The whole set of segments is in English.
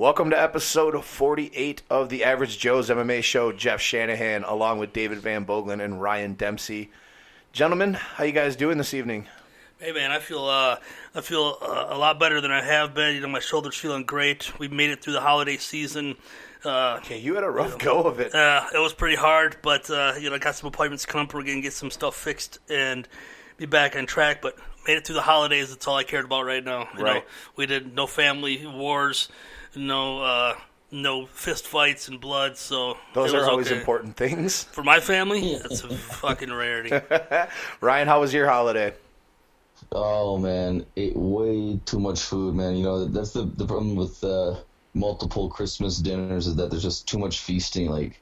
Welcome to episode 48 of the Average Joe's MMA show. Jeff Shanahan, along with David Van Boglin and Ryan Dempsey. Gentlemen, how you guys doing this evening? Hey man, I feel uh, I feel uh, a lot better than I have been. You know, my shoulder's feeling great. We made it through the holiday season. Uh, Okay, you had a rough go of it. uh, it was pretty hard, but uh, you know, I got some appointments coming up. We're gonna get some stuff fixed and be back on track. But made it through the holidays. That's all I cared about right now. You know, Right. we did no family wars, no uh, no fist fights and blood. So Those are always okay. important things. for my family. That's a fucking rarity. Ryan, how was your holiday? Oh man, ate way too much food, man. You know that's the the problem with uh, multiple Christmas dinners is that there's just too much feasting. Like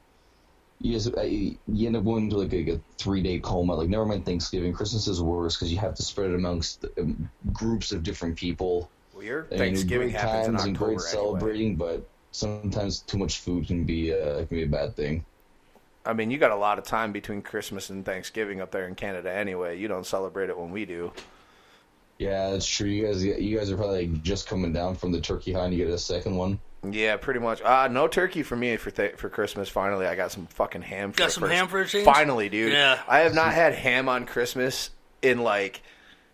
you just you end up going to like a, a three day coma. Like never mind Thanksgiving, Christmas is worse because you have to spread it amongst um, groups of different people. Well, your And Thanksgiving great happens in times and October great anyway. celebrating, but sometimes too much food can be uh, can be a bad thing. I mean, you got a lot of time between Christmas and Thanksgiving up there in Canada anyway. You don't celebrate it when we do. Yeah, that's true. You guys, you guys are probably like, just coming down from the turkey hunt. You get a second one. Yeah, pretty much. Uh, no turkey for me for th- for Christmas. Finally, I got some fucking ham. For Got some first- ham for a change? Finally, dude. Yeah. I have not had ham on Christmas in like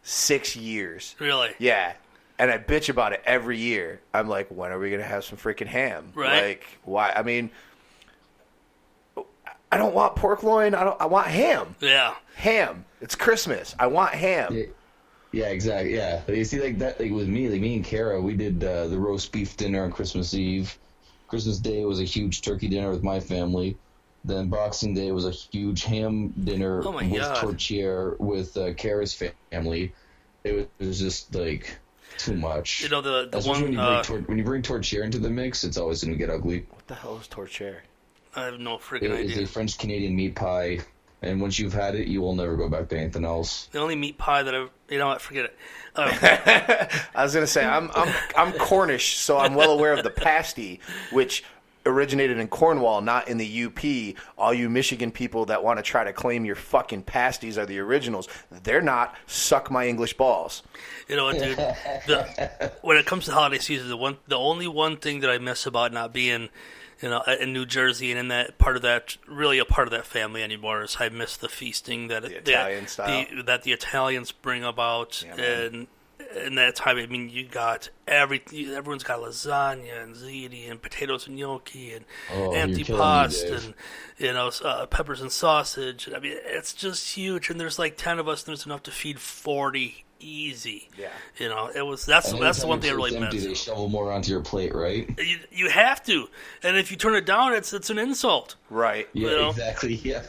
six years. Really. Yeah. And I bitch about it every year. I'm like, when are we gonna have some freaking ham? Right. Like, why? I mean, I don't want pork loin. I don't. I want ham. Yeah. Ham. It's Christmas. I want ham. Yeah, yeah, exactly. Yeah, But you see, like that, like with me, like me and Kara, we did uh, the roast beef dinner on Christmas Eve. Christmas Day was a huge turkey dinner with my family. Then Boxing Day was a huge ham dinner Oh with God. tourtière with uh, Kara's family. It was, it was just like too much. You know the the Especially when you, bring Uh, tor- when you bring tourtière into the mix, it's always going to get ugly. What the hell is torture? I have no It freaking is idea. It's a French Canadian meat pie, and once you've had it, you will never go back to anything else. The only meat pie that I, you know what, forget it. Um, I was gonna say I'm I'm I'm Cornish, so I'm well aware of the pasty, which originated in Cornwall, not in the UP. All you Michigan people that want to try to claim your fucking pasties are the originals, they're not. Suck my English balls. you know what, dude? The, when it comes to holiday season, the one, the only one thing that I miss about not being, you know, in New Jersey and in that part of that, really a part of that family anymore, is I miss the feasting that The that- Italian style. the, that the Italians bring about, Yeah, man. and. In that time, I mean, you got every everyone's got lasagna and ziti and potatoes and gnocchi and Oh, you're killing me, antipasto and you know uh, peppers and sausage. I mean, it's just huge. And there's like ten of us, and there's enough to feed forty easy. Yeah. you know, it was that's And that's the one thing I really plate's empty, They shovel more onto your plate, right? You, you have to, and if you turn it down, it's it's an insult. Right. Yeah, You know? exactly. Yeah.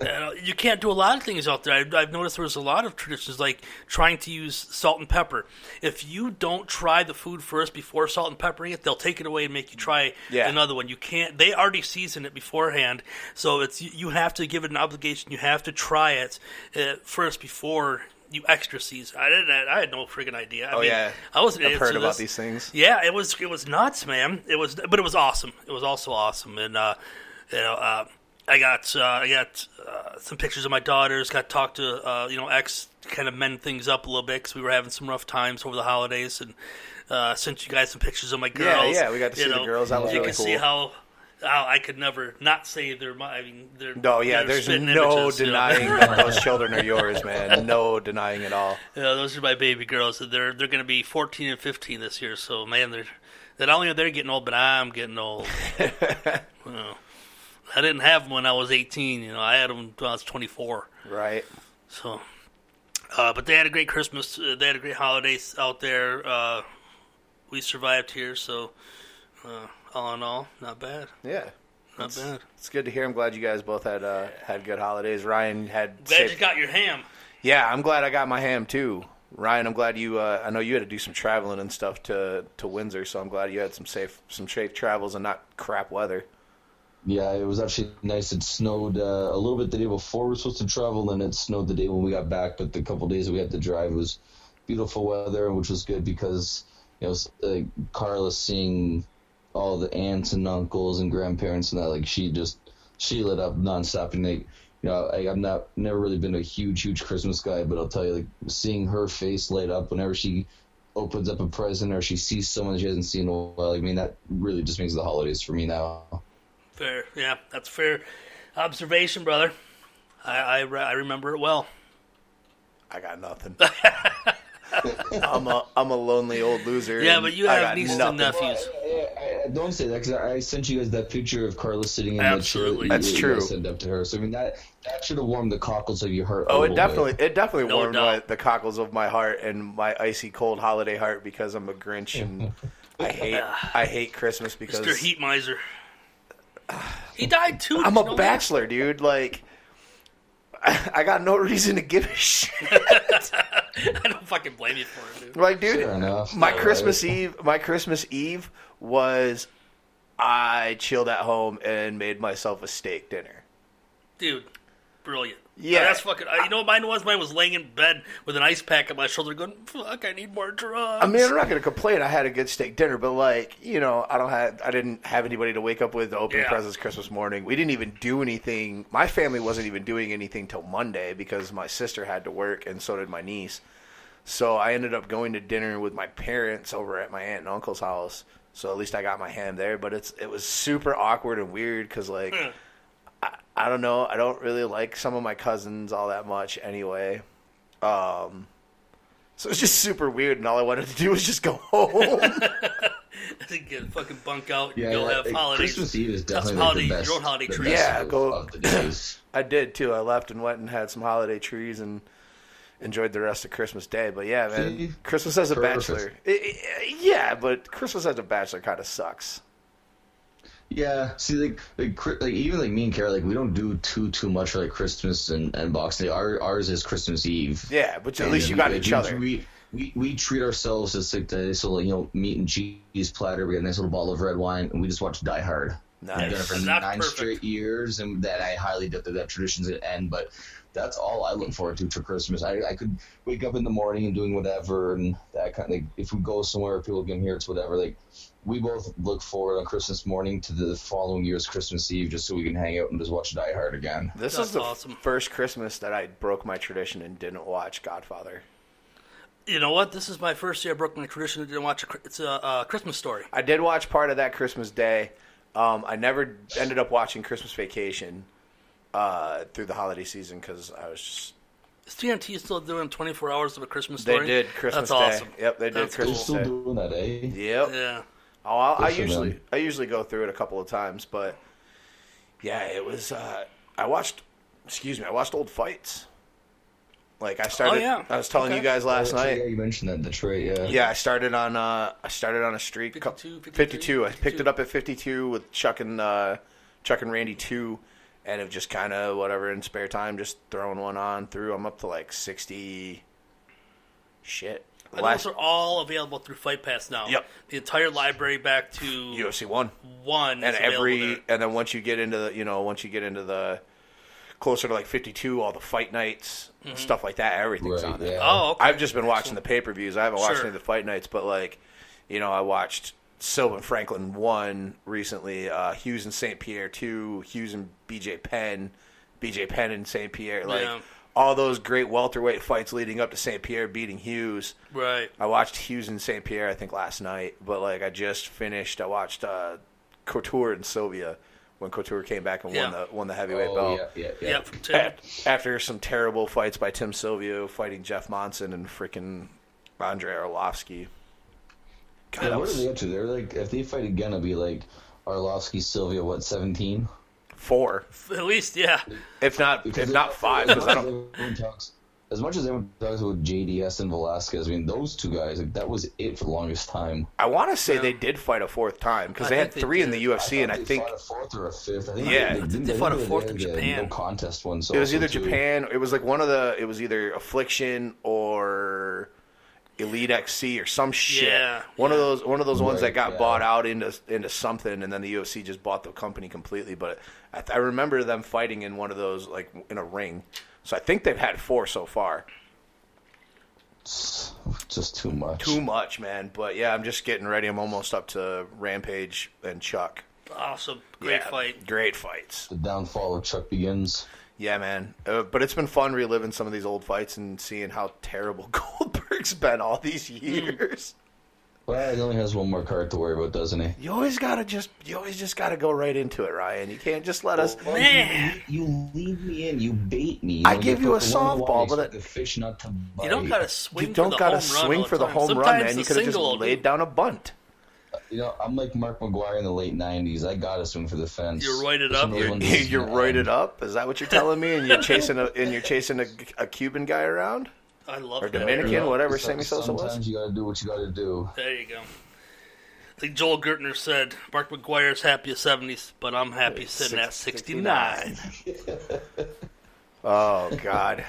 You, know, you can't do a lot of things out there. I've, I've noticed there's a lot of traditions like trying to use salt and pepper. If you don't try the food first before salt and peppering it, they'll take it away and make you try Yeah. another one. You can't. They already season it beforehand, so it's you- you have to give it an obligation. You have to try it uh, first before you extra season. I didn't. I had no freaking idea. I Oh mean, yeah. I wasn't. I've heard about this. these things. Yeah, it was it was nuts, man. It was, but it was awesome. It was also awesome, and uh, you know, uh, I got uh, I got uh, some pictures of my daughters. Got to talk to uh, you know ex, kind of mend things up a little bit because we were having some rough times over the holidays, and uh, sent you guys some pictures of my girls. yeah, yeah, we got to see the girls. That was you really can see cool. how. How I could never not say they're my. I mean, they're. No, yeah, they're there's no images, you know. denying that those children are yours, man. No denying at all. Yeah, those are my baby girls. They're they're going to be 14 and 15 this year. So man, they're not only are they getting old, but I'm getting old. Well, I didn't have them when I was 18. You know, I had them when I was 24. Right. So, uh, but they had a great Christmas. Uh, they had a great holidays out there. Uh, we survived here, so uh, all in all, not bad. Yeah. Not It's, bad. it's good to hear. I'm glad you guys both had uh, had good holidays. Ryan had. Glad safe- you got your ham. Yeah, I'm glad I got my ham too. Ryan, I'm glad you. Uh, I know you had to do some traveling and stuff to to Windsor, so I'm glad you had some safe some safe travels and not crap weather. Yeah, it was actually nice. It snowed uh, a little bit the day before we were supposed to travel, and it snowed the day when we got back. But the couple days that we had to drive was beautiful weather, which was good because you know s- uh, Carla seeing all the aunts and uncles and grandparents and that like she just she lit up nonstop and like you know I, I'm not never really been a huge huge Christmas guy, but I'll tell you like seeing her face light up whenever she opens up a present or she sees someone she hasn't seen in a while. I mean, that really just makes the holidays for me now. Fair, yeah, that's fair observation, brother. I I, re- I remember it well. I got nothing. I'm a I'm a lonely old loser. Yeah, but you have got nieces and nephews. I, I, don't say that because I, I sent you guys that picture of Carla sitting in Absolutely. the chair. That's you, true. You sent up to her. So I mean that that should have warmed the cockles of your heart. Oh, it definitely bit. it definitely No warmed my, the cockles of my heart and my icy cold holiday heart because I'm a Grinch and I hate I hate Christmas because Mr. Heat Miser. He died too. I'm a know that? bachelor, dude. Like I, I got no reason to give a shit. I don't fucking blame you for it, dude. Like, dude, Fair enough. my All Christmas right. Eve, my Christmas Eve was I chilled at home and made myself a steak dinner. Dude, brilliant. Yeah. that's fucking. I, you know what mine was? Mine was laying in bed with an ice pack on my shoulder, going, "Fuck, I need more drugs." I mean, I'm not gonna complain. I had a good steak dinner, but like, you know, I don't have, I didn't have anybody to wake up with to open Yeah. presents Christmas morning. We didn't even do anything. My family wasn't even doing anything till Monday because my sister had to work and so did my niece. So I ended up going to dinner with my parents over at my aunt and uncle's house. So at least I got my hand there, but it's it was super awkward and weird because like. I, I don't know. I don't really like some of my cousins all that much anyway. Um, so it's just super weird, and all I wanted to do was just go home. Get fucking bunk out and Yeah, go yeah, have like, holidays. Christmas Eve is Have some definitely like holiday, the best. your own holiday the Yeah, go- of the days. I did too. I left and went and had some holiday trees and enjoyed the rest of Christmas Day. But yeah, man, See? Christmas as a Perfect. bachelor. I- I- yeah, but Christmas as a bachelor kind of sucks. Yeah, see, like, like, like, even like me and Kara, like, we don't do too too much for like Christmas and, and Boxing Day. Our, ours is Christmas Eve. Yeah, but at least you we- got we- each other. We, we we treat ourselves as like the nice little you know meat and cheese platter. We got a nice little bottle of red wine, and we just watch Die Hard. We've done it Nice. for That's nine perfect. straight years, and that I highly doubt that that tradition's gonna end. But that's all I look forward to for Christmas. I, I could wake up in the morning and doing whatever, and that kind of like if we go somewhere, people can hear it's whatever. Like we both look forward on Christmas morning to the following year's Christmas Eve, just so we can hang out and just watch Die Hard again. This That's is the awesome. first Christmas that I broke my tradition and didn't watch Godfather. You know what? This is my first year I broke my tradition and didn't watch a, it's a uh, Christmas story. I did watch part of that Christmas Day. Um, I never ended up watching Christmas Vacation uh, through the holiday season because I was just. Is TNT still doing 24 hours of a Christmas story? They did Christmas That's Day. awesome. Yep, they did That's They're still Day. doing that, eh? Yep. Yeah. Oh, I, I usually them. I usually go through it a couple of times, but yeah, it was. Uh, I watched. Excuse me. I watched old fights. Like I started. Oh, yeah. I was telling Okay. you guys last Oh, night. Yeah, you mentioned that Detroit. Yeah. Yeah, I started on uh I started on a streak 52, 52, 52, I picked it up at 52 with Chuck and uh Chuck and Randy 2 and have just kind of whatever in spare time just throwing one on through. I'm up to like 60 shit. And Last those are all available through Fight Pass now. Yep. The entire library back to UFC 1 one. and is every there. and then once you get into the, you know, once you get into the closer to like 52 all the fight nights stuff like that everything's Right, on there. yeah. Oh, okay. I've just been watching the pay per views. I haven't watched Sure. any of the fight nights, but like, you know, I watched Sylvan Franklin one recently, uh, Hughes and St. Pierre two, Hughes and BJ Penn, BJ Penn and St. Pierre, like Yeah. All those great welterweight fights leading up to St. Pierre beating Hughes. Right. I watched Hughes and St. Pierre, I think last night, but like I just finished. I watched uh, Couture and Sylvia when Couture came back and won the won the heavyweight Oh, belt. yeah, yeah, yeah. Yeah. A- After some terrible fights by Tim Sylvia fighting Jeff Monson and freaking Andrei Arlovski. God, Yeah, that what are was they up to? They're like, if they fight again, it'll be like Arlovski, Sylvia, what, 17? Four, At least, yeah. if not if not five, because I don't. Talks, as much as everyone talks about JDS and Velasquez, I mean, those two guys, like, that was it for the longest time. I want to say Yeah. they did fight a fourth time because they had think they three in the did. UFC, and thought I they think fought a fourth or a fifth. I think Yeah. they, I think they fought a fourth in the Japan. No contest one. So it was either Japan. It was like one of the. It was either Affliction or Elite XC or some shit. Yeah, one of those. One of those ones that got yeah. bought out into into something, and then the UFC just bought the company completely. But I, I remember them fighting in one of those, like in a ring. So I think they've had four so far. Just too much. Too much, man. But yeah, I'm just getting ready. I'm almost up to Rampage and Chuck. Awesome. Great Yeah, fight. Great fights. The downfall of Chuck begins. Yeah, man. Uh, but it's been fun reliving some of these old fights and seeing how terrible Goldberg's Mike's been all these years. Well, he only has one more card to worry about, doesn't he? You always gotta just you always just gotta go right into it, Ryan. You can't just let us. Man. you, you lead me in, you bait me. I give you you a put the one softball, but expect the fish not to bite. You don't gotta swing. You don't for the gotta home run swing for the home run, Sometimes man. the You could have just single laid down a bunt. You know, I'm like Mark McGwire in the late '90s. I gotta swing for the fence. You're roided up. You're, ones you're roided up. Is that what you're telling me? And you're chasing a and you're chasing a, a Cuban guy around I love or. Dominican, you know, whatever so- Sammy Sosa was. Sometimes you gotta do what you gotta do. There you go. Like Joel Gertner said, Mark McGwire's happy at 70s, but I'm happy sitting at 69. Oh God.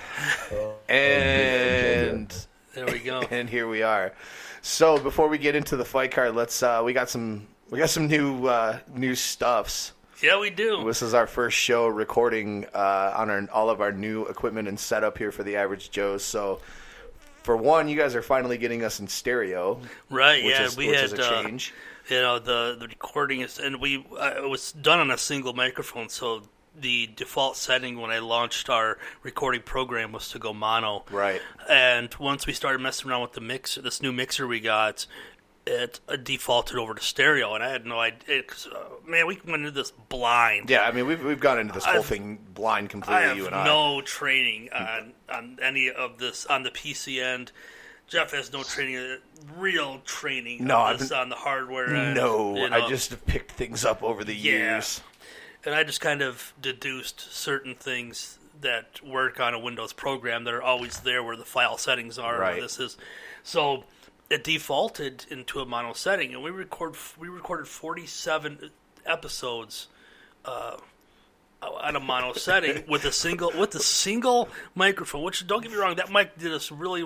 Oh, and There we go. and here we are. So before we get into the fight card, let's uh, we got some we got some new uh, new stuffs. Yeah, we do. This is our first show recording uh, on our, all of our new equipment and setup here for the Average Joes. So, for one, you guys are finally getting us in stereo, Right, which yeah, is we which had is a uh, change. you know the the recording is, and we uh, it was done on a single microphone, so the default setting when I launched our recording program was to go mono. Right. And once we started messing around with the mixer, this new mixer we got, it uh, defaulted over to stereo, and I had no idea. 'cause, uh, man, we went into this blind. Yeah, I mean we've we've gone into this whole I've- thing blind I completely. have you and I. no training on on any of this on the PC end. Jeff has no training, uh, real training No, on, this, been- on the hardware end. no, you I just have picked things up over the Yeah. years. And I just kind of deduced certain things that work on a Windows program that are always there where the file settings are. Right. This is, so it defaulted into a mono setting, and we record we recorded forty seven episodes. Uh, on a mono setting with a single with a single microphone, which don't get me wrong, that mic did us really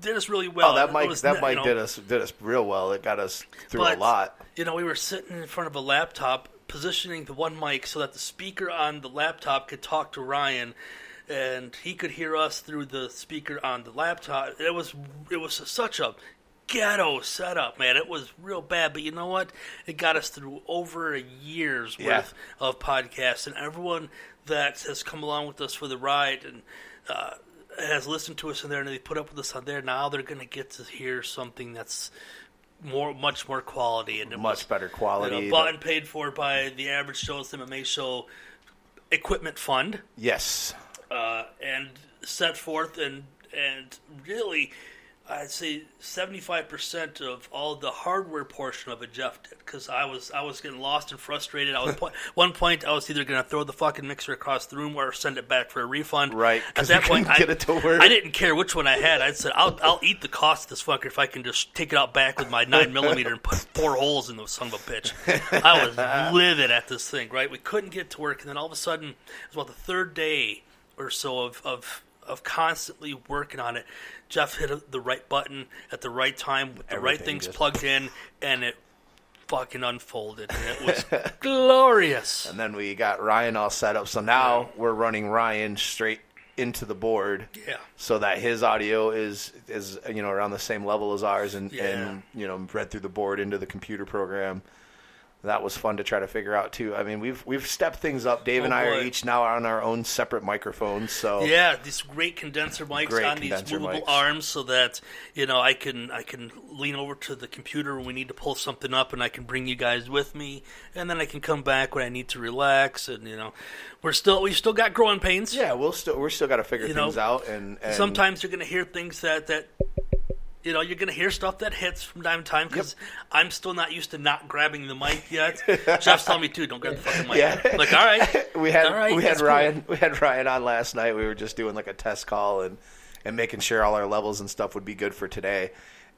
did us really well. Oh, that mic was that mic you know, did us did us real well. It got us through but, a lot. You know, we were sitting in front of a laptop, positioning the one mic so that the speaker on the laptop could talk to Ryan, and he could hear us through the speaker on the laptop. It was it was such a ghetto setup, man. It was real bad, but you know what? It got us through over a year's Yeah. worth of podcasts, and everyone that has come along with us for the ride and. Uh, has listened to us in there and they put up with us on there. Now they're going to get to hear something that's more, much more quality and Much was, better quality. You know, bought and paid for by the average Joe's MMA show equipment fund, yes. uh, and set forth and and really, I'd say seventy five percent of all the hardware portion of it Jeff did because I was I was getting lost and frustrated. I was po- one point I was either going to throw the fucking mixer across the room or send it back for a refund. Right, at that point I, get it to work. I didn't care which one I had. I said I'll I'll eat the cost of this fucker if I can just take it out back with my nine millimeter and put four holes in the son of a bitch. I was livid at this thing. Right, we couldn't get to work, and then all of a sudden it was about the third day or so of of of constantly working on it. Jeff hit the right button at the right time with the right things just- plugged in, and it fucking unfolded, and it was glorious. And then we got Ryan all set up. So now we're running Ryan straight into the board. Yeah. So that his audio is is you know around the same level as ours and, Yeah. and you know read through the board into the computer program. That was fun to try to figure out too. I mean, we've we've stepped things up. Dave oh, and Oh, I are each now on our own separate microphones. So Yeah, these great condenser mics Great on these movable mics. arms, so that you know I can I can lean over to the computer when we need to pull something up, and I can bring you guys with me, and then I can come back when I need to relax, and you know we're still we've still got growing pains. yeah, we'll still we're still got to figure You know, things out. And, and Sometimes you're going to hear things that that you know you're going to hear stuff that hits from time to time because I'm still not used to not grabbing the mic yet. Jeff's telling me too, don't grab the fucking mic. Yeah. Like all right, we had all right, we had that's cool. Ryan we had Ryan on last night. We were just doing like a test call and and making sure all our levels and stuff would be good for today.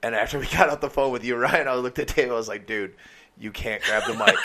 And after we got off the phone with you, Ryan, I looked at Dave. I was like, dude, you can't grab the mic.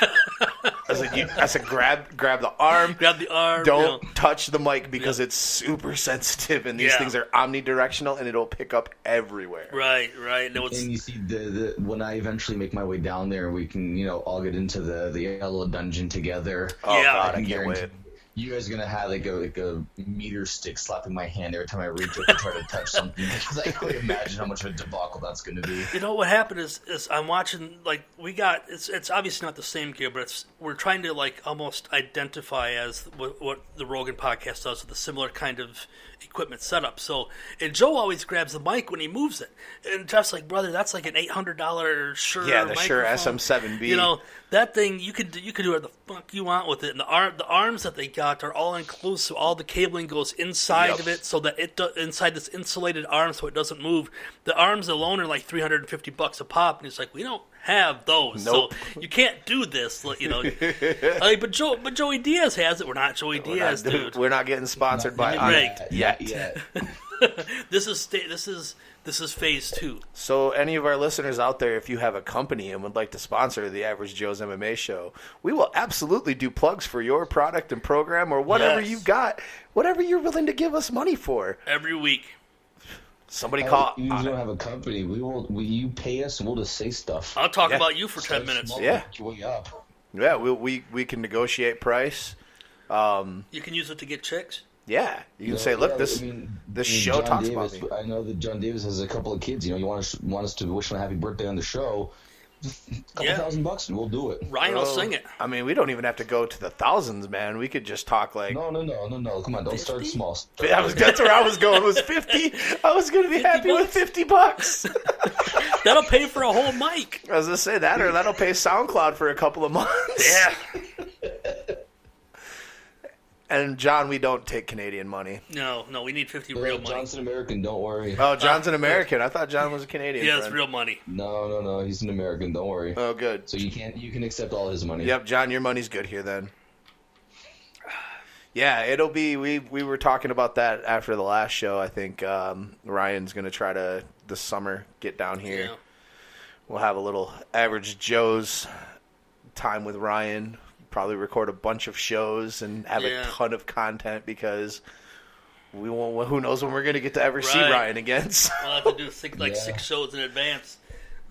I was like, you, I said, grab grab the arm. Grab the arm. Don't know. touch the mic because it's super sensitive and these Yeah. things are omnidirectional and it'll pick up everywhere. Right, right. No, And you see, the, the when I eventually make my way down there, we can, you know, all get into the the yellow dungeon together. Oh Yeah. god, I can can't wait. You guys are gonna have like a like a meter stick slapping my hand every time I reach up to try to touch something because I can only imagine how much of a debacle that's gonna be. You know what happened is, is I'm watching like we got it's it's obviously not the same gear, but it's we're trying to like almost identify as what, what the Rogan podcast does with a similar kind of equipment setup. So and Joe always grabs the mic when he moves it, and Jeff's like, brother, that's like an eight hundred dollar Shure. Yeah, the Shure microphone." SM7B. You know that thing you could you could do whatever the fuck you want with it, and the arm the arms that they got are all enclosed, so All the cabling goes inside Yep. of it so that it do, inside this insulated arm so it doesn't move. The arms alone are like three hundred and fifty bucks a pop, and he's like, we don't have those, Nope. so you can't do this. You know, like, but Joe, but Joey Diaz has it. We're not Joey We're Diaz, not, dude. we're not getting sponsored by Not Onnit yet. yet. This is sta- this is this is phase two. So, any of our listeners out there, if you have a company and would like to sponsor the Average Joe's MMA show, we will absolutely do plugs for your product and program or whatever Yes. you've got, whatever you're willing to give us money for. Every week. Somebody call. You don't have a company. We will. We, you pay us, and we'll just say stuff. I'll talk Yeah. about you for ten Start minutes. Yeah. work your way up. Yeah, we, we we can negotiate price. Um, you can use it to get chicks. Yeah, you can Yeah, say, look, yeah, this I mean, this I mean, show John talks Davis, about me. I know that John Davis has a couple of kids. You know, you want us want us to wish him a happy birthday on the show. A couple Yeah. thousand bucks, and we'll do it. Ryan will sing it. I mean, we don't even have to go to the thousands, man. We could just talk like. No, no, no, no, no. Come on, don't start small. Start I was, that's where I was going. Was fifty? I was going to be happy with fifty bucks. That'll pay for a whole mic. I was gonna say that, or that'll pay SoundCloud for a couple of months. Yeah. And John, we don't take Canadian money. No, no, we need fifty Yeah, real money. Johnson American, don't worry. Oh, John's an American. I thought John was a Canadian. Yeah, it's friend. real money. No, no, no. He's an American. Don't worry. Oh, good. So you can't. You can accept all his money. Yep, John, your money's good here then. Yeah, it'll be. We we were talking about that after the last show. I think um, Ryan's gonna try to this summer get down here. Yeah. We'll have a little average Joe's time with Ryan. Probably record a bunch of shows and have Yeah. a ton of content because we won't. Who knows when we're gonna get to ever see Ryan again? So- We'll have to do six, like Yeah. six shows in advance.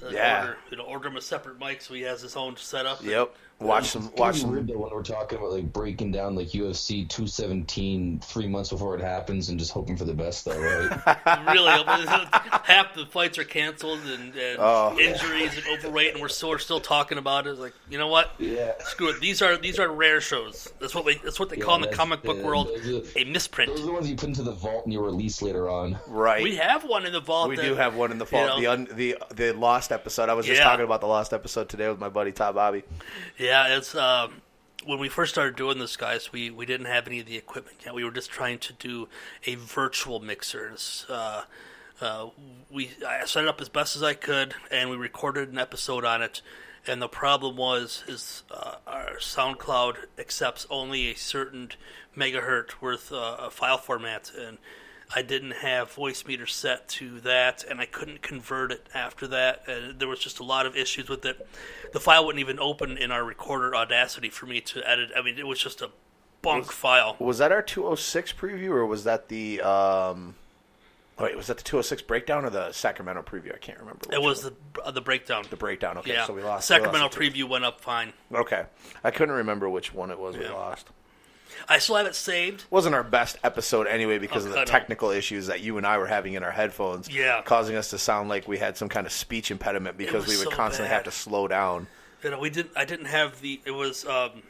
Uh, Yeah. Order, you know, order him a separate mic so he has his own setup. Yep. Watch some. It's Watch kinda some. weird when we're talking about like breaking down like UFC 217 three months before it happens and just hoping for the best though, right? really, half the fights are canceled and, and Oh. injuries and overweight, and we're still, we're still talking about it. It's like, you know what? yeah. Screw it. These are these are rare shows. That's what we, that's what they call in the comic book world those are- a misprint. Those are the ones you put into the vault and you release later on. Right. We have one in the vault. We that- do have one in the vault. you know, the un, the the lost episode. I was just Yeah. talking about the lost episode today with my buddy Todd Bobby. Yeah, it's um, when we first started doing this, guys. We we didn't have any of the equipment yet. We were just trying to do a virtual mixer. Uh, uh, we I set it up as best as I could, and we recorded an episode on it. And the problem was is uh, our SoundCloud accepts only a certain megahertz worth uh, a file format, and I didn't have VoiceMeeter set to that, and I couldn't convert it after that. And there was just a lot of issues with it. The file wouldn't even open in our recorder Audacity for me to edit. I mean, it was just a bunk file. Was that our 206 preview or was that the um? Wait, was that the 206 breakdown or the Sacramento preview? I can't remember. It was one. the uh, the breakdown. the breakdown. Okay, yeah, so we lost Sacramento we lost preview went up fine. Okay, I couldn't remember which one it was we lost. I still have it saved. wasn't our best episode anyway because Oh, of the cut out. technical issues that you and I were having in our headphones. Yeah. causing us to sound like we had some kind of speech impediment because we would so constantly bad. have to slow down. You know, we didn't. I didn't have the. It was. um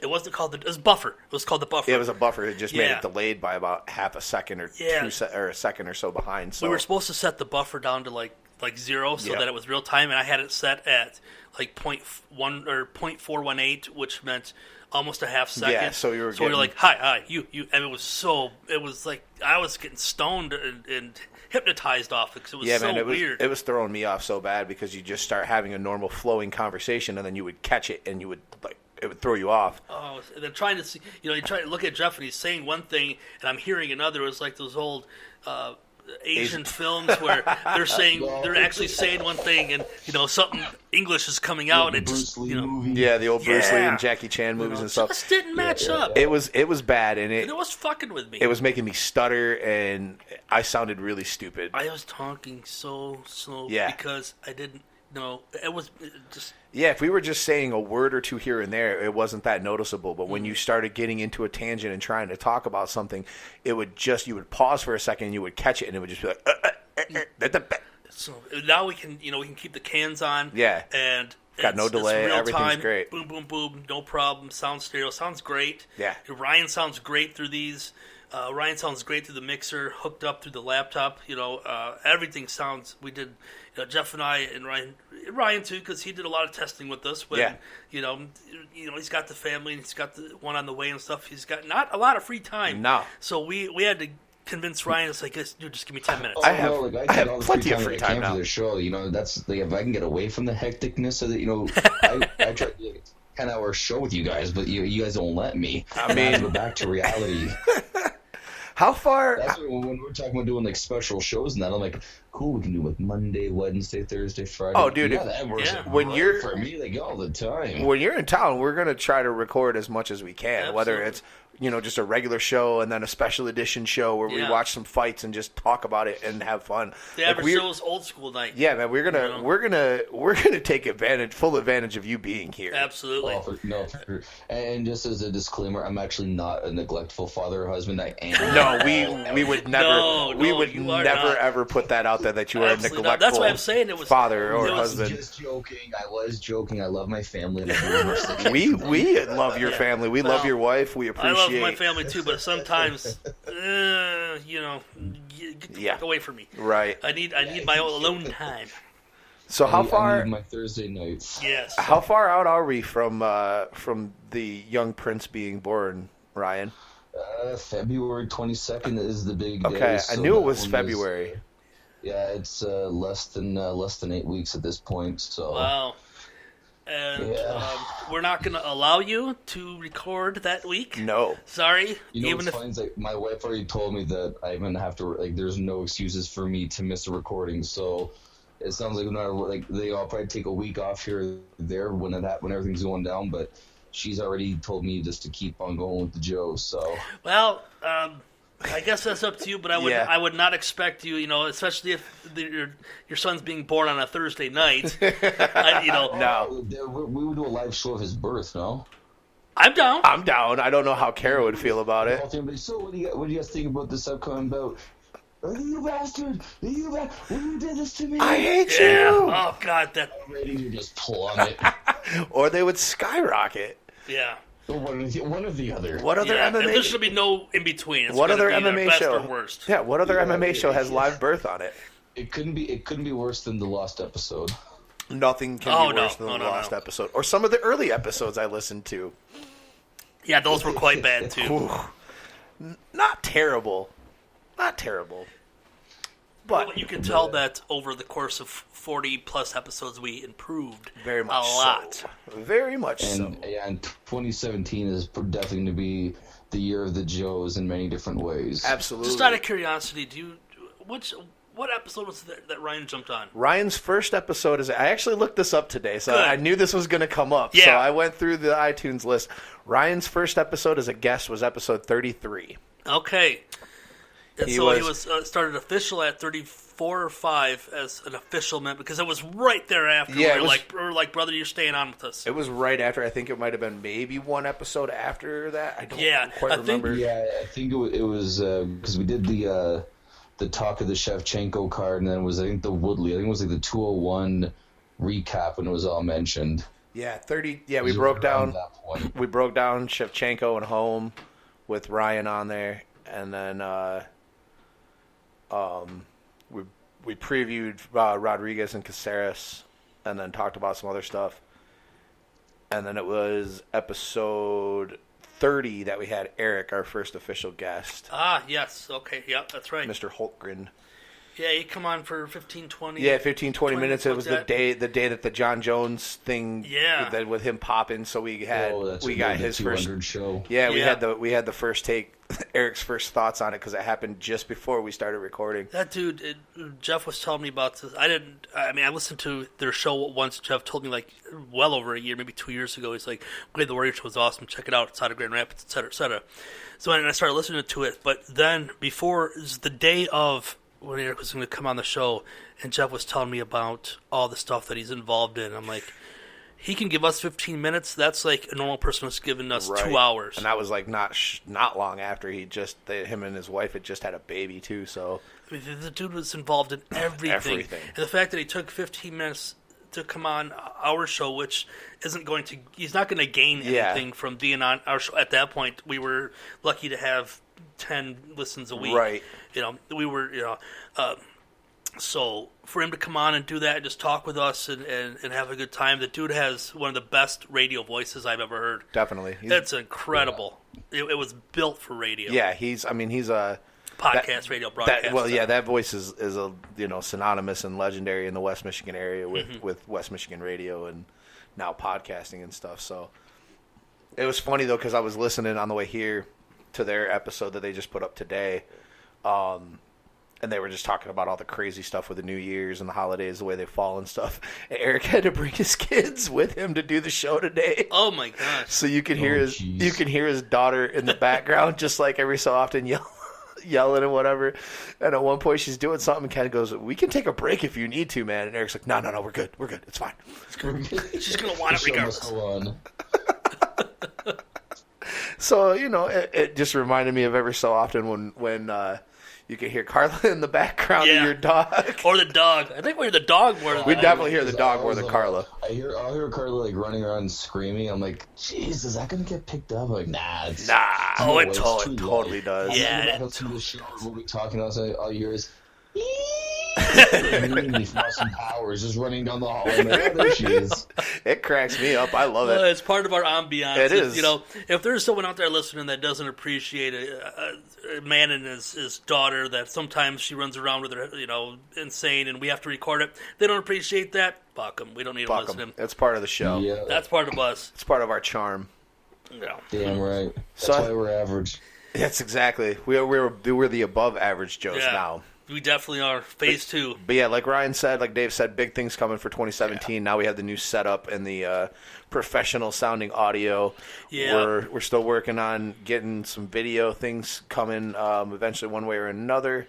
It wasn't called the. It was buffer. It was called the buffer. It was a buffer. It just made it delayed by about half a second or Yeah. two se- or a second or so behind. So we were supposed to set the buffer down to like like zero so Yeah. that it was real time, and I had it set at like point one or point four one eight, which meant almost a half second. Yeah, so you were so we were like, hi, hi, you, you, and it was so it was like I was getting stoned and, and hypnotized off because it was yeah, so man, it was weird. it was throwing me off so bad because you just start having a normal flowing conversation and then you would catch it and you would like it would throw you off. Oh, and then trying to see, you know, you try to look at Jeff and he's saying one thing and I'm hearing another. It was like those old uh, Asian, Asian. films where they're saying they're actually saying one thing and you know something English is coming out and it just you know movie. Yeah, the old Bruce Lee and Jackie Chan movies and stuff. just didn't match yeah, up. It was it was bad and it And it was fucking with me. it was making me stutter and I sounded really stupid. I was talking so slow Yeah. because I didn't no, it was just Yeah, if we were just saying a word or two here and there, it wasn't that noticeable. But Mm-hmm. when you started getting into a tangent and trying to talk about something, it would just you would pause for a second, and you would catch it, and it would just be like, uh, uh, uh, uh, so now we can you know we can keep the cans on. Yeah. and Got no delay, real everything's time, great. Boom, boom, boom. No problem. Sound stereo sounds great. Yeah. Ryan sounds great through these. Uh, Ryan sounds great through the mixer, hooked up through the laptop. You know, uh, everything sounds. We did, you know, Jeff and I and Ryan, Ryan too, because he did a lot of testing with us. When, Yeah. You know, you know, he's got the family and he's got the one on the way and stuff. He's got not a lot of free time. No. So we we had to convince Ryan. It's like, dude, just give me ten minutes. I have- no, like, I have take all the plenty of free I time can now. for the show. You know, that's like if I can get away from the hecticness of it. You know, I, I try to like ten hour show with you guys, but you you guys don't let me. I mean- go back to reality. How far? That's when, when we're talking about doing like special shows and that. I'm like, cool, we can do like Monday, Wednesday, Thursday, Friday. Oh, dude, yeah, if- that works Yeah. When great you're- for me, like all the time. When you're in town, we're gonna try to record as much as we can, whether it's you know just a regular show and then a special edition show where we watch some fights and just talk about it and have fun. the Like, average we're- show is old school night. Yeah, man, we're gonna You know? we're gonna we're gonna take advantage, full advantage of you being here. Absolutely. Oh, no, for, and just as a disclaimer, I'm actually not a neglectful father or husband. I am. No, we we would never No, we no, would never not. ever put that out there that you are a Absolutely not. neglectful. That's why I'm saying it was- father or it was husband. Just joking. I was joking. I love my family. I do as much as I can. We we love your family. We love your wife. We I appreciate. Love my family too, but sometimes, uh, you know, get get the Yeah. fuck away from me. Right. I need I need my own alone time. So how I- I far need my Thursday nights. Yes. how far out are we from uh, from the young prince being born, Ryan? Uh, February 22nd is the big day. Okay, I knew it was one is- February. yeah, it's uh, less than uh, less than eight weeks at this point. So Wow. And Yeah. um, we're not going to allow you to record that week. No. Sorry. you know even what's if funny is like my wife already told me that I'm gonna have to like. There's no excuses for me to miss a recording. So it sounds like no matter what, like they all probably take a week off here there when it hap- when everything's going down. But she's already told me just to keep on going with the Joe. So Well, um, I guess that's up to you, but I would Yeah. I would not expect you, you know, especially if the, your your son's being born on a Thursday night. I, you know, No. We we would do a live show of his birth. No. I'm down. I'm down. I don't know how Kara would feel about it. All three of them, So what do you what do you guys think about this upcoming bout? Oh, you bastard! You ba- you did this to me! I hate Yeah. you. Oh God, that. Ratings would just plummet. Or they would skyrocket. Yeah. One, of the, one of the other. What other yeah. MMA? There should be no in between. It's what other be MMA best show? Or worst. Yeah, what other Yeah, MMA yeah, show has yeah. live birth on it? It couldn't be. It couldn't be worse than the lost episode. Nothing can Oh, be no. worse than No, the no, lost no. episode, or some of the early episodes I listened to. Yeah, those were quite bad too. Not terrible, not terrible, but you can tell that over the course of 40 plus episodes, we improved very much a lot. so. Very much And so. yeah, and 2017 is definitely going to be the year of the Joes in many different ways. Absolutely. Just out of curiosity, do you which what episode was that, that Ryan jumped on? Ryan's first episode is. I actually looked this up today, so Good. I knew this was going to come up. Yeah. So I went through the iTunes list. Ryan's first episode as a guest was episode 33. Okay, and He so he was- was uh, started official at 34 or five as an official member because it was right there after. Yeah, we it was- like, we were like, brother, you're staying on with us. It was right after. I think it might have been maybe one episode after that. I don't Yeah, quite I think- remember. Yeah, I think it was, it was because we did the uh, the talk of the Shevchenko card, and then it was I think the Woodley. I think it was like the 201 recap when it was all mentioned. Yeah, 30. Yeah, we broke down. we broke down Shevchenko and Holm with Ryan on there, and then uh, um, we we previewed uh, Rodriguez and Caceres, and then talked about some other stuff. And then it was episode thirty that we had Eric, our first official guest, ah, yes, okay, yeah, that's right. Mr. Holtgren. Yeah, he come on for 15, 20. Yeah, 15, 20 20 minutes. It like was that. the day the day that the Jon Jones thing. Yeah. That with him popping, so we had oh, we got his first show. Yeah, we Yeah. had the we had the first take, Eric's first thoughts on it because it happened just before we started recording. That dude, it, Jeff was telling me about this. I didn't. I mean, I listened to their show once. Jeff told me like well over a year, maybe two years ago. He's like, "Okay, the Warrior Show was awesome. Check it out. It's out of Grand Rapids, et cetera, et cetera." So and I started listening to it. But then before it the day of when Eric was going to come on the show, and Jeff was telling me about all the stuff that he's involved in. I'm like, he can give us 15 minutes. That's like a normal person was giving us Right. two hours. and that was like not sh- not long after he just they, him and his wife had just had a baby too. So I mean, the, the dude was involved in everything. Everything. And the fact that he took 15 minutes to come on our show, which isn't going to, he's not going to gain Yeah. anything from being on our show. At that point, we were lucky to have 10 listens a week. Right. You know, we were, you know, uh, so for him to come on and do that and just talk with us and, and, and have a good time, the dude has one of the best radio voices I've ever heard. definitely, he's, That's incredible. It, it was built for radio. yeah, he's. I mean, he's a Podcast, radio, broadcast. That, well, yeah, that voice is, is a you know synonymous and legendary in the West Michigan area with, Mm-hmm. with West Michigan radio and now podcasting and stuff. So it was funny though because I was listening on the way here to their episode that they just put up today, um, and they were just talking about all the crazy stuff with the New Year's and the holidays, the way they fall and stuff. And Eric had to bring his kids with him to do the show today. Oh my gosh. So you can hear Oh, his jeez. you can hear his daughter in the background, just like every so often yell, yelling and whatever. And at one point, she's doing something, and Ken goes, "We can take a break if you need to, man." And Eric's like, "No, no, no, we're good, we're good, it's fine." She's going to want it The show must regardless. Go on. So you know, it, it just reminded me of every so often when when uh, you can hear Carla in the background Yeah. of your dog. Or the dog. I think we hear the dog more than We definitely hear the dog more than like- Carla. I hear, I hear Carla like running around screaming. I'm like, jeez, is that gonna get picked up? I'm like, nah, it's Nah, Oh, it it's to- it totally does. Yeah, go back it up to the show. We'll be talking outside. All you hear is. Immediately from Austin Powers just running down the hall. I'm like, there she is. It cracks me up. I love Well, it. it's part of our ambiance. It is. If. You know, if there's someone out there listening that doesn't appreciate a, a, uh, a man and his, his daughter, that sometimes she runs around with her, you know, insane, and we have to record it, they don't appreciate that. Fuck them. We don't need Fuck to listen 'em. to them. It's part of the show. Yeah, That's part of us. It's part of our charm. You know. damn right. That's So why we're average. That's exactly. We are, we're we're the above average Joes Yeah. now. We definitely are. Phase two. But yeah, like Ryan said, like Dave said, big things coming for 2017. Now we have the new setup and the uh, professional sounding audio. Yeah. We're we're still working on getting some video things coming um, eventually, one way or another.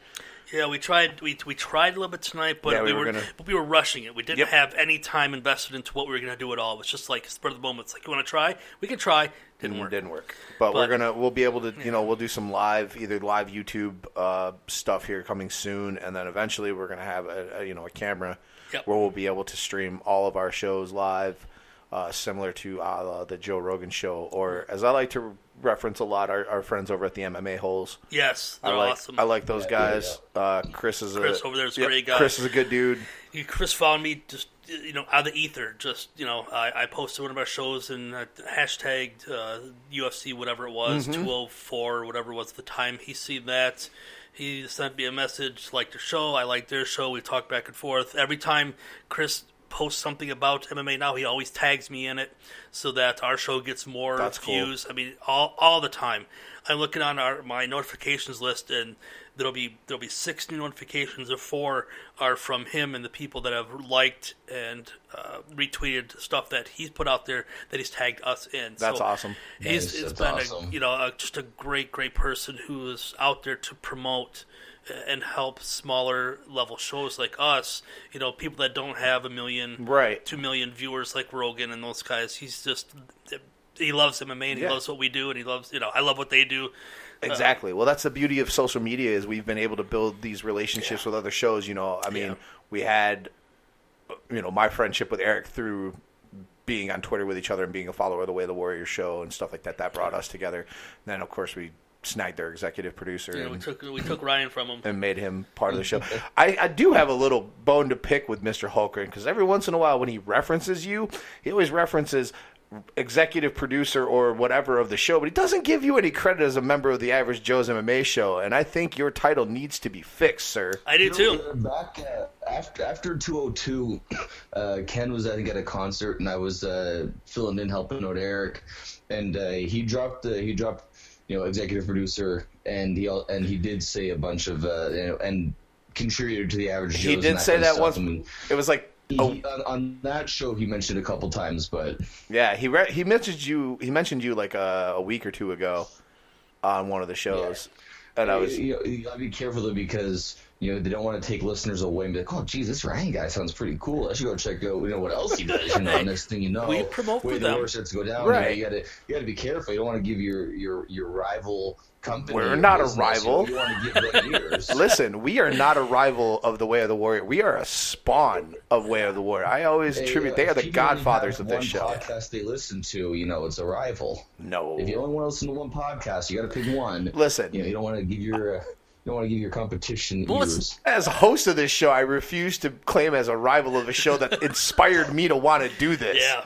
Yeah, we tried. We we tried a little bit tonight, but Yeah, we, we were gonna- but we were rushing it. We didn't Yep. have any time invested into what we were going to do at all. It was just like spur of the moment. It's like you want to try, we can try. Didn't work. Didn't work. But, we're gonna we'll be able to you know we'll do some live either live YouTube uh, stuff here coming soon, and then eventually we're gonna have a, a you know a camera Yep. where we'll be able to stream all of our shows live, uh, similar to uh, the Joe Rogan show, or as I like to reference a lot, our, our friends over at the MMA holes. Yes, I they're like awesome. I like those guys. Uh, Chris is Chris a over there is a yeah, great guy. Chris is a good dude. Chris found me just you know out of the ether. Just you know, I, I posted one of our shows and uh, hashtagged uh, UFC whatever it was, Mm-hmm. two oh four or whatever was the time. He seen that. He sent me a message like the show. I like their show. We talk back and forth every time. Chris posts something about MMA now. He always tags me in it so that our show gets more That's cool. views. I mean, all all the time. I'm looking on our my notifications list, and there'll be there'll be six new notifications, of four are from him and the people that have liked and uh, retweeted stuff that he's put out there that he's tagged us in. That's So awesome. He's Nice, it's that's been awesome. a, you know a, just a great great person who is out there to promote and help smaller level shows like us. You know, people that don't have a million Right. two million viewers like Rogan and those guys. He's just he loves MMA and he Yeah. loves what we do and he loves you know I love what they do. Uh, exactly. Well, that's the beauty of social media is we've been able to build these relationships with other shows. You know, I mean, Yeah. we had, you know, my friendship with Eric through being on Twitter with each other and being a follower of the Way of the Warrior show and stuff like that. That brought us together. And then, of course, we snagged their executive producer You know, we took we took Ryan from him. and made him part of the show. I, I do have a little bone to pick with Mr. Holgren because every once in a while when he references you, he always references executive producer or whatever of the show, but he doesn't give you any credit as a member of the Average Joe's MMA show. And I think your title needs to be fixed, sir. I do too. Back uh, after after 202, uh, Ken was I think at a concert and I was uh, filling in helping out Eric, and uh, he dropped the he dropped you know executive producer and he and he did say a bunch of uh, you know and contributed to the average. He did say that once. I mean, It was like, he, oh, on, on that show he mentioned a couple times, but yeah, he re- he mentioned you. He mentioned you like a, a week or two ago on one of the shows, and I was you, you gotta be careful though because you know, they don't want to take listeners away and be like, "Oh, geez, this Ryan guy sounds pretty cool. I should go check out, you know, what else he does." You know, next thing you know, We promote for way the them. war to go down. Right. You, know, you gotta, you gotta be careful. You don't want to give your your your rival company. We're not a rival. You, want to give them ears. Listen, we are not a rival of the Way of the Warrior. We are a spawn of Way of the Warrior. I always Hey, attribute uh, they are the godfathers of this show. Podcast they listen to, you know, it's a rival. No. If you only want to listen to one podcast, you got to pick one. Listen. you know, you don't want to give your uh, you don't want to give your competition Well, ears. As host of this show, I refuse to claim as a rival of a show that inspired me to want to do this. Yeah.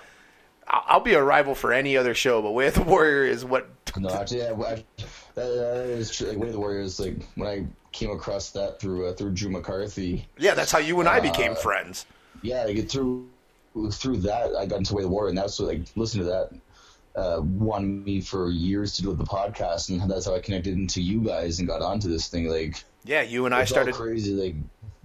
I- I'll be a rival for any other show, but Way of the Warrior is what. No, actually, yeah, I, that, that is true. Like, Way of the Warrior is like when I came across that through uh, through Drew McCarthy. Yeah, that's how you and I Uh, became friends. Yeah, like through through that, I got into Way of the Warrior, and that's what like listen to that. Uh, me for years to do the podcast, and that's how I connected into you guys and got onto this thing. Like, Yeah, you and I started. crazy, like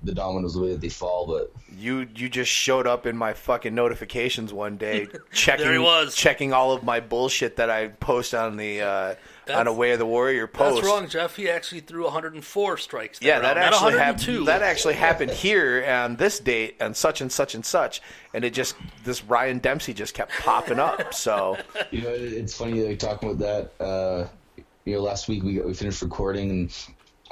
the dominoes the way that they fall. But You you just showed up in my fucking notifications one day, checking There he was. checking all of my bullshit that I post on the uh, on a Way of the Warrior post. That's wrong, Jeff. He actually threw 104 strikes. Yeah, that round, not actually 102. happened. That actually happened here on this date and such and such and such, and it just this Ryan Dempsey just kept popping up. So You know, it- it's funny like talking about that. Uh, you know, last week we we finished recording and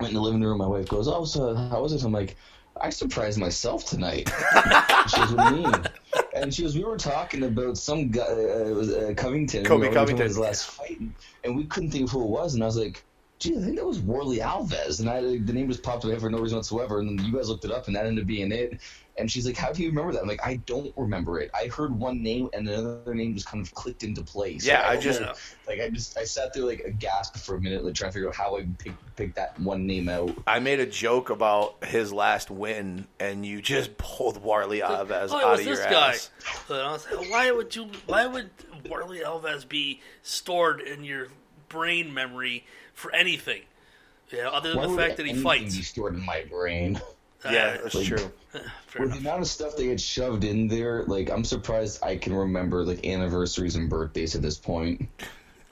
went in the living room. My wife goes, "Oh, so how was it?" I'm like, "I surprised myself tonight." she goes, "What do you mean?" And she goes, "We were talking about some guy. Uh, it was uh, Covington. Kobe we Covington. His last fight, and we couldn't think of who it was. And I was like." Gee, I think that was Warley Alves, and I, the name just popped up for no reason whatsoever. And then you guys looked it up, and that ended up being it. And she's like, "How do you remember that?" I'm like, "I don't remember it. I heard one name, and another name just kind of clicked into place." Yeah, Like, I don't just- know. like I just I sat there like aghast for a minute, like trying to figure out how I picked pick that one name out. I made a joke about his last win, and you just pulled Warley Alves Oh, out of your this guy. ass. And I was like, why would you? Why would Warley Alves be stored in your brain memory for anything? You know, other than Why the would fact that he anything fights. be stored in my brain? Yeah, Uh, that's like- true. fair With the amount of stuff they had shoved in there, like I'm surprised I can remember like anniversaries and birthdays at this point.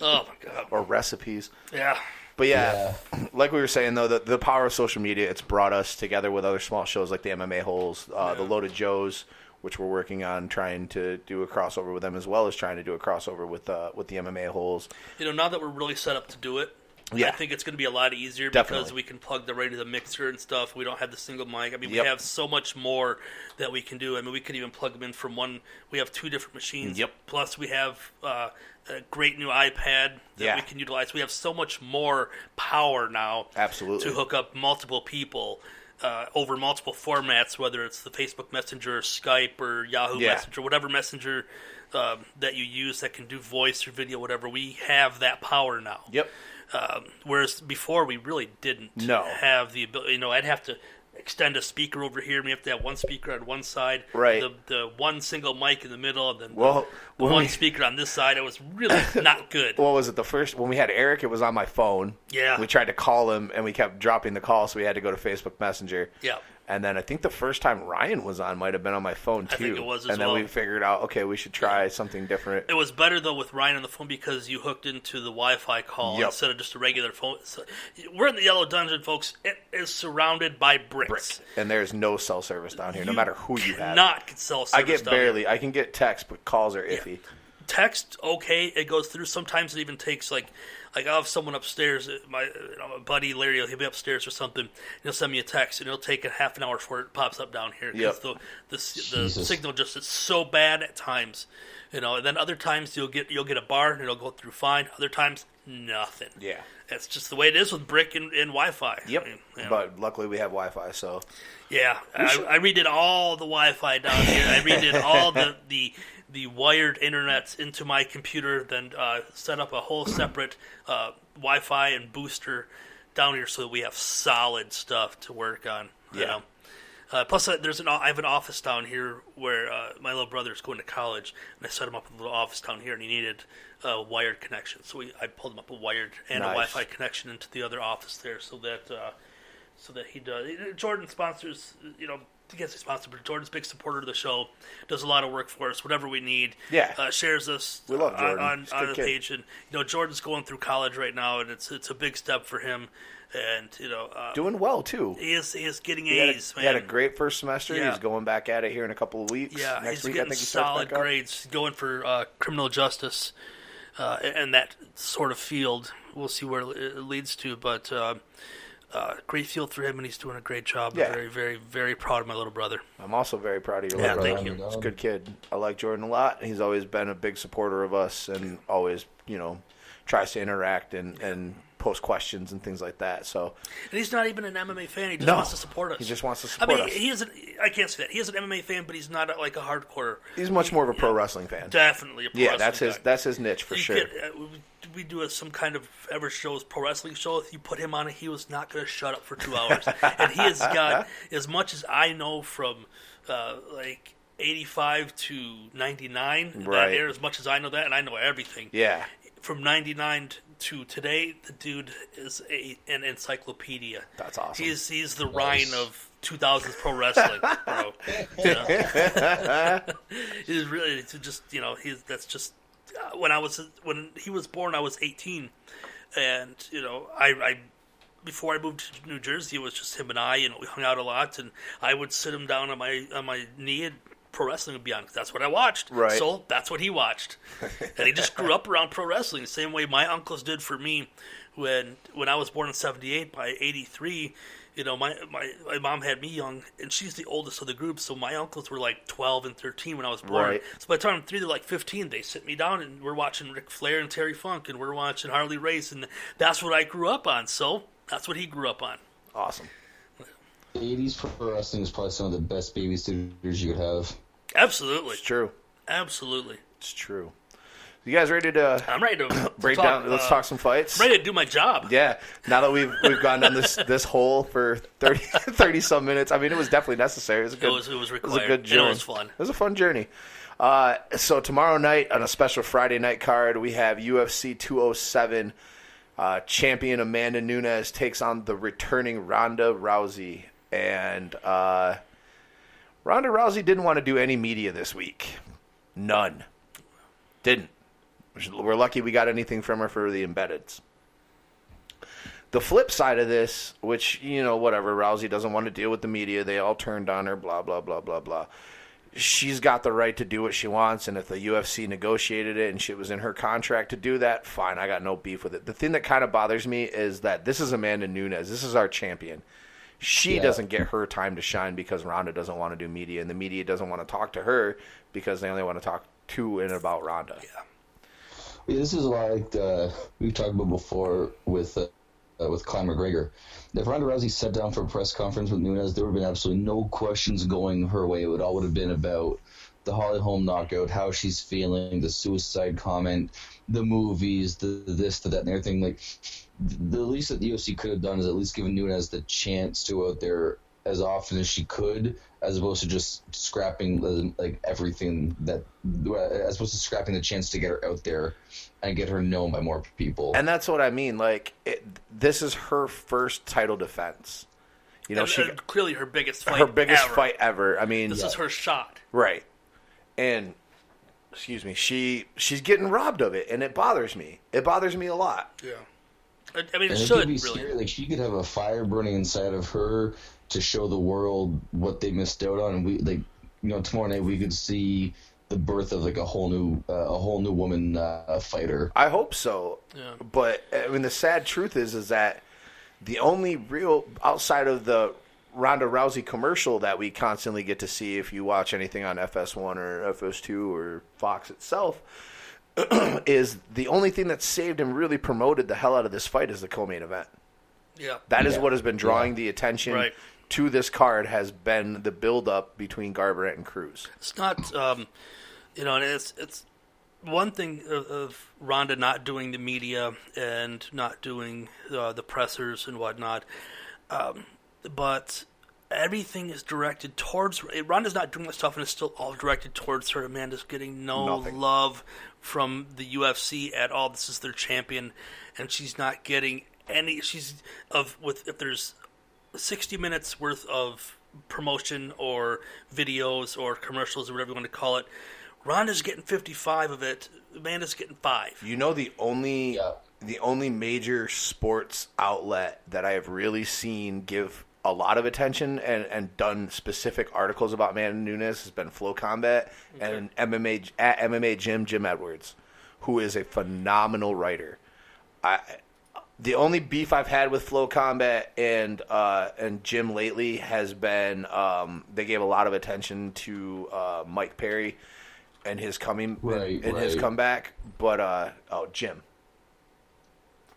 Oh my god. Or recipes. Yeah. But yeah, like we were saying though, the, the power of social media, it's brought us together with other small shows like the MMA Holes, uh, the Loaded Joes, which we're working on trying to do a crossover with them as well as trying to do a crossover with uh, with the MMA Holes. You know, now that we're really set up to do it, Yeah. I think it's going to be a lot easier Definitely. because we can plug the right to the mixer and stuff. We don't have the single mic. I mean, Yep. we have so much more that we can do. I mean, we could even plug them in from one. We have two different machines. Yep. Plus, we have uh, a great new iPad that Yeah. we can utilize. We have so much more power now. Absolutely. To hook up multiple people. Uh, over multiple formats, whether it's the Facebook Messenger, or Skype, or Yahoo Yeah. Messenger, whatever messenger um, that you use that can do voice or video, whatever, we have that power now. Yep. Um, whereas before we really didn't No. have the ability. You know, I'd have to extend a speaker over here. We have to have one speaker on one side, Right. The, the one single mic in the middle, and then Well, the, when one we- speaker on this side. It was really not good. What was it? The first when we had Eric, it was on my phone. Yeah. We tried to call him, and we kept dropping the call, so we had to go to Facebook Messenger. Yeah. And then I think the first time Ryan was on might have been on my phone too. I think it was as and then well. we figured out, okay, we should try something different. It was better though with Ryan on the phone because you hooked into the Wi-Fi call Yep. instead of just a regular phone. So, we're in the Yellow Dungeon, folks. It is surrounded by bricks. Brick. And there's no cell service down here, no matter who you have. Not get cell service I get down here. barely. I can get text, but calls are iffy. text okay it goes through sometimes it even takes like like i'll have someone upstairs uh, my, you know, my buddy larry he'll be upstairs or something and he'll send me a text and it'll take a half an hour before it pops up down here because Yep. the, the, the signal just is so bad at times you know and then other times you'll get you'll get a bar and it'll go through fine other times nothing Yeah. that's just the way it is with brick and, and wi-fi Yep. I mean, you know. But luckily we have Wi-Fi, so Yeah, I, should- I redid all the Wi-Fi down here. I redid all the, the the wired internet into my computer, then uh, set up a whole separate uh, Wi-Fi and booster down here so that we have solid stuff to work on. You Yeah. know? Uh, plus, uh, there's an I have an office down here where uh, my little brother is going to college, and I set him up a little office down here, and he needed a wired connection. So we, I pulled him up a wired and Nice. a Wi-Fi connection into the other office there, so that uh, so that he does. Jordan sponsors, you know, gets responsible. Jordan's a big supporter of the show, does a lot of work for us, whatever we need. Yeah. uh, shares us We love on- Jordan. on, He's on the kid. page, and you know Jordan's going through college right now, and it's it's a big step for him, and you know uh, Doing well too. he is he is getting He had, a, A's, he had a great first semester. Yeah. He's going back at it here in a couple of weeks. Yeah, Next he's week, I getting think he solid up. grades, going for uh, criminal justice, uh, and that sort of field. We'll see where it leads to, but uh, great field for him, and he's doing a great job. I'm very, very, very proud of my little brother. I'm also very proud of your Yeah, little brother. Yeah, thank you. He's a good kid. I like Jordan a lot. He's always been a big supporter of us and always, you know, tries to interact and, and post questions and things like that. So And he's not even an MMA fan; he just No. wants to support us. He just wants to support I mean, us. he isn't. I can't say that he is an MMA fan, but he's not like a hardcore. he's much more of a pro wrestling fan. Definitely, a pro Yeah, wrestling that's his guy. that's his niche for You sure. could, uh, we- do a, some kind of ever shows pro wrestling show. If you put him on it, he was not going to shut up for two hours. and he has got as much as I know from uh, like eighty five to ninety nine. Right. That era, as much as I know that, and I know everything. Yeah. From ninety nine to today, the dude is a, an encyclopedia. That's awesome. He's he's the Ryan of 2000s pro wrestling, bro. Yeah. He's really it's just you know he's that's just uh, when I was when he was born I was 18, and you know I, I before I moved to New Jersey it was just him and I and we hung out a lot and I would sit him down on my on my knee and pro wrestling would be on 'cause that's what I watched. Right. So that's what he watched, and he just grew up around pro wrestling the same way my uncles did for me when when I was born in '78. By '83, you know my, my my mom had me young, and she's the oldest of the group. So my uncles were like 12 and 13 when I was born. Right. So by the time I'm three, they're like 15. They sit me down, and we're watching Ric Flair and Terry Funk, and we're watching Harley Race, and that's what I grew up on. So that's what he grew up on. Awesome. 80s pro wrestling is probably some of the best babysitters you could have. Absolutely, It's true. absolutely. It's true. You guys ready to I'm ready to break talk, down? Let's uh, talk some fights. I'm ready to do my job. Yeah. Now that we've we've gone down this this hole for 30, 30 some minutes, I mean, it was definitely necessary. It was a good. was- it was a required, good and it was fun. It was a fun journey. Uh, so tomorrow night on a special Friday night card, we have UFC 207. Uh, champion Amanda Nunes takes on the returning Ronda Rousey, and uh, Ronda Rousey didn't want to do any media this week. None. Didn't. We're lucky we got anything from her for the embeddeds. The flip side of this, which, you know, whatever, Rousey doesn't want to deal with the media. They all turned on her, blah, blah, blah, blah, blah. She's got the right to do what she wants, and if the UFC negotiated it and shit was in her contract to do that, fine, I got no beef with it. The thing that kind of bothers me is that this is Amanda Nunes. This is our champion. She Yeah. doesn't get her time to shine because Ronda doesn't want to do media, and the media doesn't want to talk to her because they only want to talk to and about Ronda. Yeah, this is like uh, we've talked about before with uh, uh, with Conor McGregor. If Ronda Rousey sat down for a press conference with Nunes, there would have been absolutely no questions going her way. It would all would have been about the Holly Holm knockout, how she's feeling, the suicide comment, the movies, the this, the that, and everything. Like the least that the UFC could have done is at least given Nunes the chance to go out there as often as she could, as opposed to just scrapping like everything that, as opposed to scrapping the chance to get her out there and get her known by more people. And that's what I mean. Like, it, this is her first title defense. You know, And, she uh, clearly her biggest fight. her biggest ever. fight ever. I mean, This is her shot. right. And excuse me, she she's getting robbed of it, and it bothers me. It bothers me a lot. Yeah. I, I mean, it And it should could be really. scary. Like she could have a fire burning inside of her to show the world what they missed out on. And we like, you know, tomorrow night we could see the birth of like a whole new, uh, a whole new woman uh, fighter. I hope so. Yeah. But I mean, the sad truth is, is that the only real outside of the Ronda Rousey commercial that we constantly get to see, if you watch anything on FS1 or FS2 or Fox itself, is the only thing that saved and really promoted the hell out of this fight is the co-main event. Yeah. That is Yeah. what has been drawing Yeah. the attention Right. to this card has been the build up between Garbrandt and Cruz. It's not, um, you know, and it's it's one thing of, of Ronda not doing the media and not doing uh, the pressers and whatnot, um, but everything is directed towards Ronda's not doing that stuff, and it's still all directed towards her. Amanda's getting no Nothing. love from the UFC at all. This is their champion, and she's not getting any. She's of with if there's 60 minutes worth of promotion or videos or commercials or whatever you want to call it. Ronda's getting 55 of it. Amanda's getting five. You know the only Yeah. the only major sports outlet that I have really seen give a lot of attention and, and done specific articles about Amanda Nunes has been FloCombat and MMA at MMA Jim Jim Edwards, who is a phenomenal writer. I the only beef I've had with FloCombat and uh, and Jim lately has been um, they gave a lot of attention to uh, Mike Perry and his coming Right, and his right. comeback, but uh, oh Jim,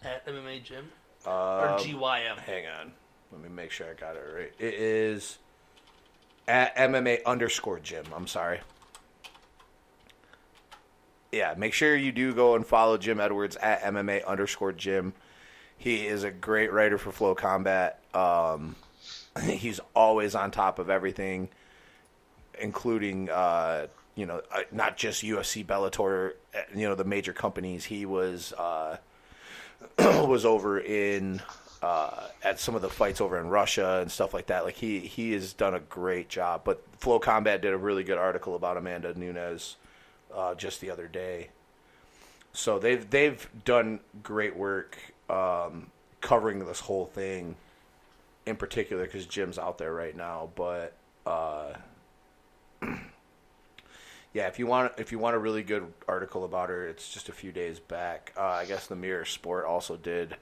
At MMA Gym? Um, or GYM? hang on, let me make sure I got it right. It is at MMA underscore Jim. I'm sorry. Yeah, make sure you do go and follow Jim Edwards at MMA underscore Jim. He is a great writer for FloCombat. Um, he's always on top of everything, including uh, you know uh, not just UFC, Bellator, uh, you know the major companies. He was uh, was over in uh, at some of the fights over in Russia and stuff like that. Like he he has done a great job. But FloCombat did a really good article about Amanda Nunes uh, just the other day. So they've they've done great work um, covering this whole thing, in particular because Jim's out there right now. But uh, yeah, if you want if you want a really good article about her, it's just a few days back. Uh, I guess the Mirror Sport also did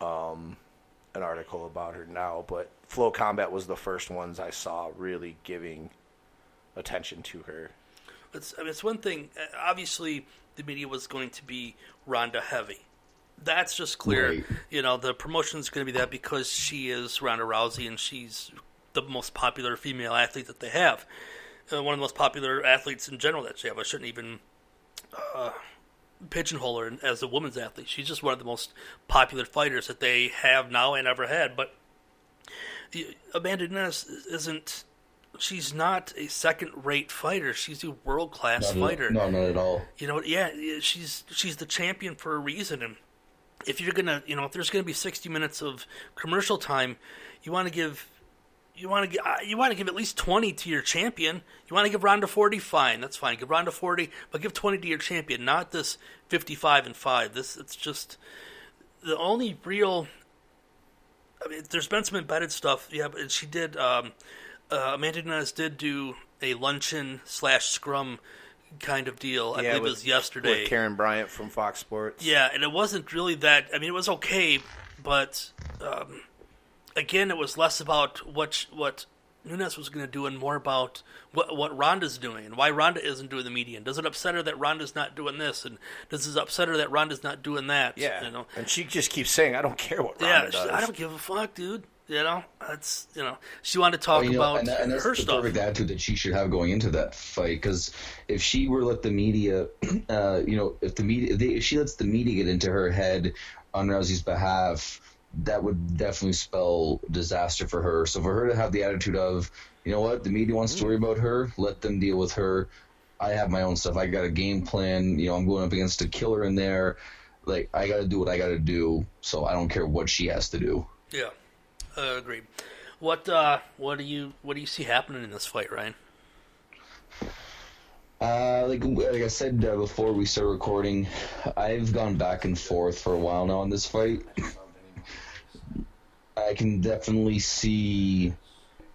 um, an article about her now, but FloCombat was the first ones I saw really giving attention to her. It's, I mean, it's one thing. uh, Obviously, the media was going to be Ronda heavy. That's just clear. Right. You know, the promotion is going to be that because she is Ronda Rousey and she's the most popular female athlete that they have. Uh, one of the most popular athletes in general that they have. I shouldn't even uh, pigeonhole her as a women's athlete. She's just one of the most popular fighters that they have now and ever had. But Amanda Nunes isn't. She's not a second-rate fighter. She's a world-class Not fighter. No, not at all. You know, yeah, yeah, she's she's the champion for a reason. And if you're gonna, you know, if there's gonna be 60 minutes of commercial time, you want to give. You want to uh, you want to give at least twenty to your champion. You want to give Ronda forty, fine, that's fine. Give Ronda forty, but give twenty to your champion, not this fifty-five and five. This it's just the only real. I mean, there's been some embedded stuff, yeah, but she did. Um, uh, Amanda Nunes did do a luncheon slash scrum kind of deal. I Yeah, believe with- it was yesterday. With Karyn Bryant from Fox Sports. Yeah, and it wasn't really that. I mean, it was okay, but um, again, it was less about what what Nunes was going to do and more about what what Ronda's doing and why Ronda isn't doing the media. And does it upset her that Ronda's not doing this? And does it upset her that Ronda's not doing that? Yeah, you know. and she just keeps saying, "I don't care what Ronda Yeah, she- does." I don't give a fuck, dude. You know, that's you know, she wanted to talk you know, about and, that- and that's her the stuff. perfect attitude that she should have going into that fight. Because if she were let the media, uh, you know, if the media, if, they, if she lets the media get into her head on Rousey's behalf, that would definitely spell disaster for her. So for her to have the attitude of, you know what, the media wants to worry about her, let them deal with her. I have my own stuff. I got a game plan. You know, I'm going up against a killer in there. Like I got to do what I got to do. So I don't care what she has to do. Yeah, uh, agreed. What uh, what do you what do you see happening in this fight, Ryan? Uh, like like I said uh, before we start recording, I've gone back and forth for a while now on this fight. I can definitely see,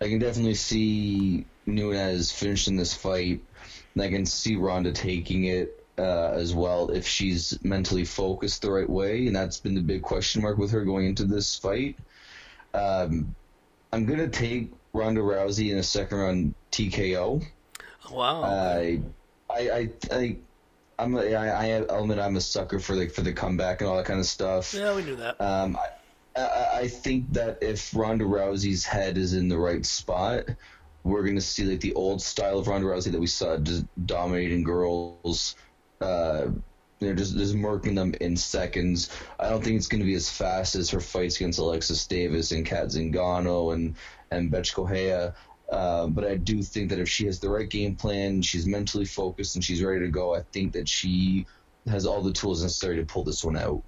I can definitely see Nunes finishing this fight, and I can see Ronda taking it uh, as well if she's mentally focused the right way, and that's been the big question mark with her going into this fight. Um, I'm gonna take Ronda Rousey in a second round TKO. Wow. I, I, I, I, I'm, a, I, I admit I'm a sucker for the for the comeback and all that kind of stuff. yeah, we knew that. Um, I, I, I think that if Ronda Rousey's head is in the right spot, we're gonna see like the old style of Ronda Rousey that we saw just dominating girls. Uh, you know, just just murking them in seconds. I don't think it's going to be as fast as her fights against Alexis Davis and Cat Zingano and and Betch Correia. Uh, but I do think that if she has the right game plan, she's mentally focused and she's ready to go. I think that she has all the tools necessary to pull this one out.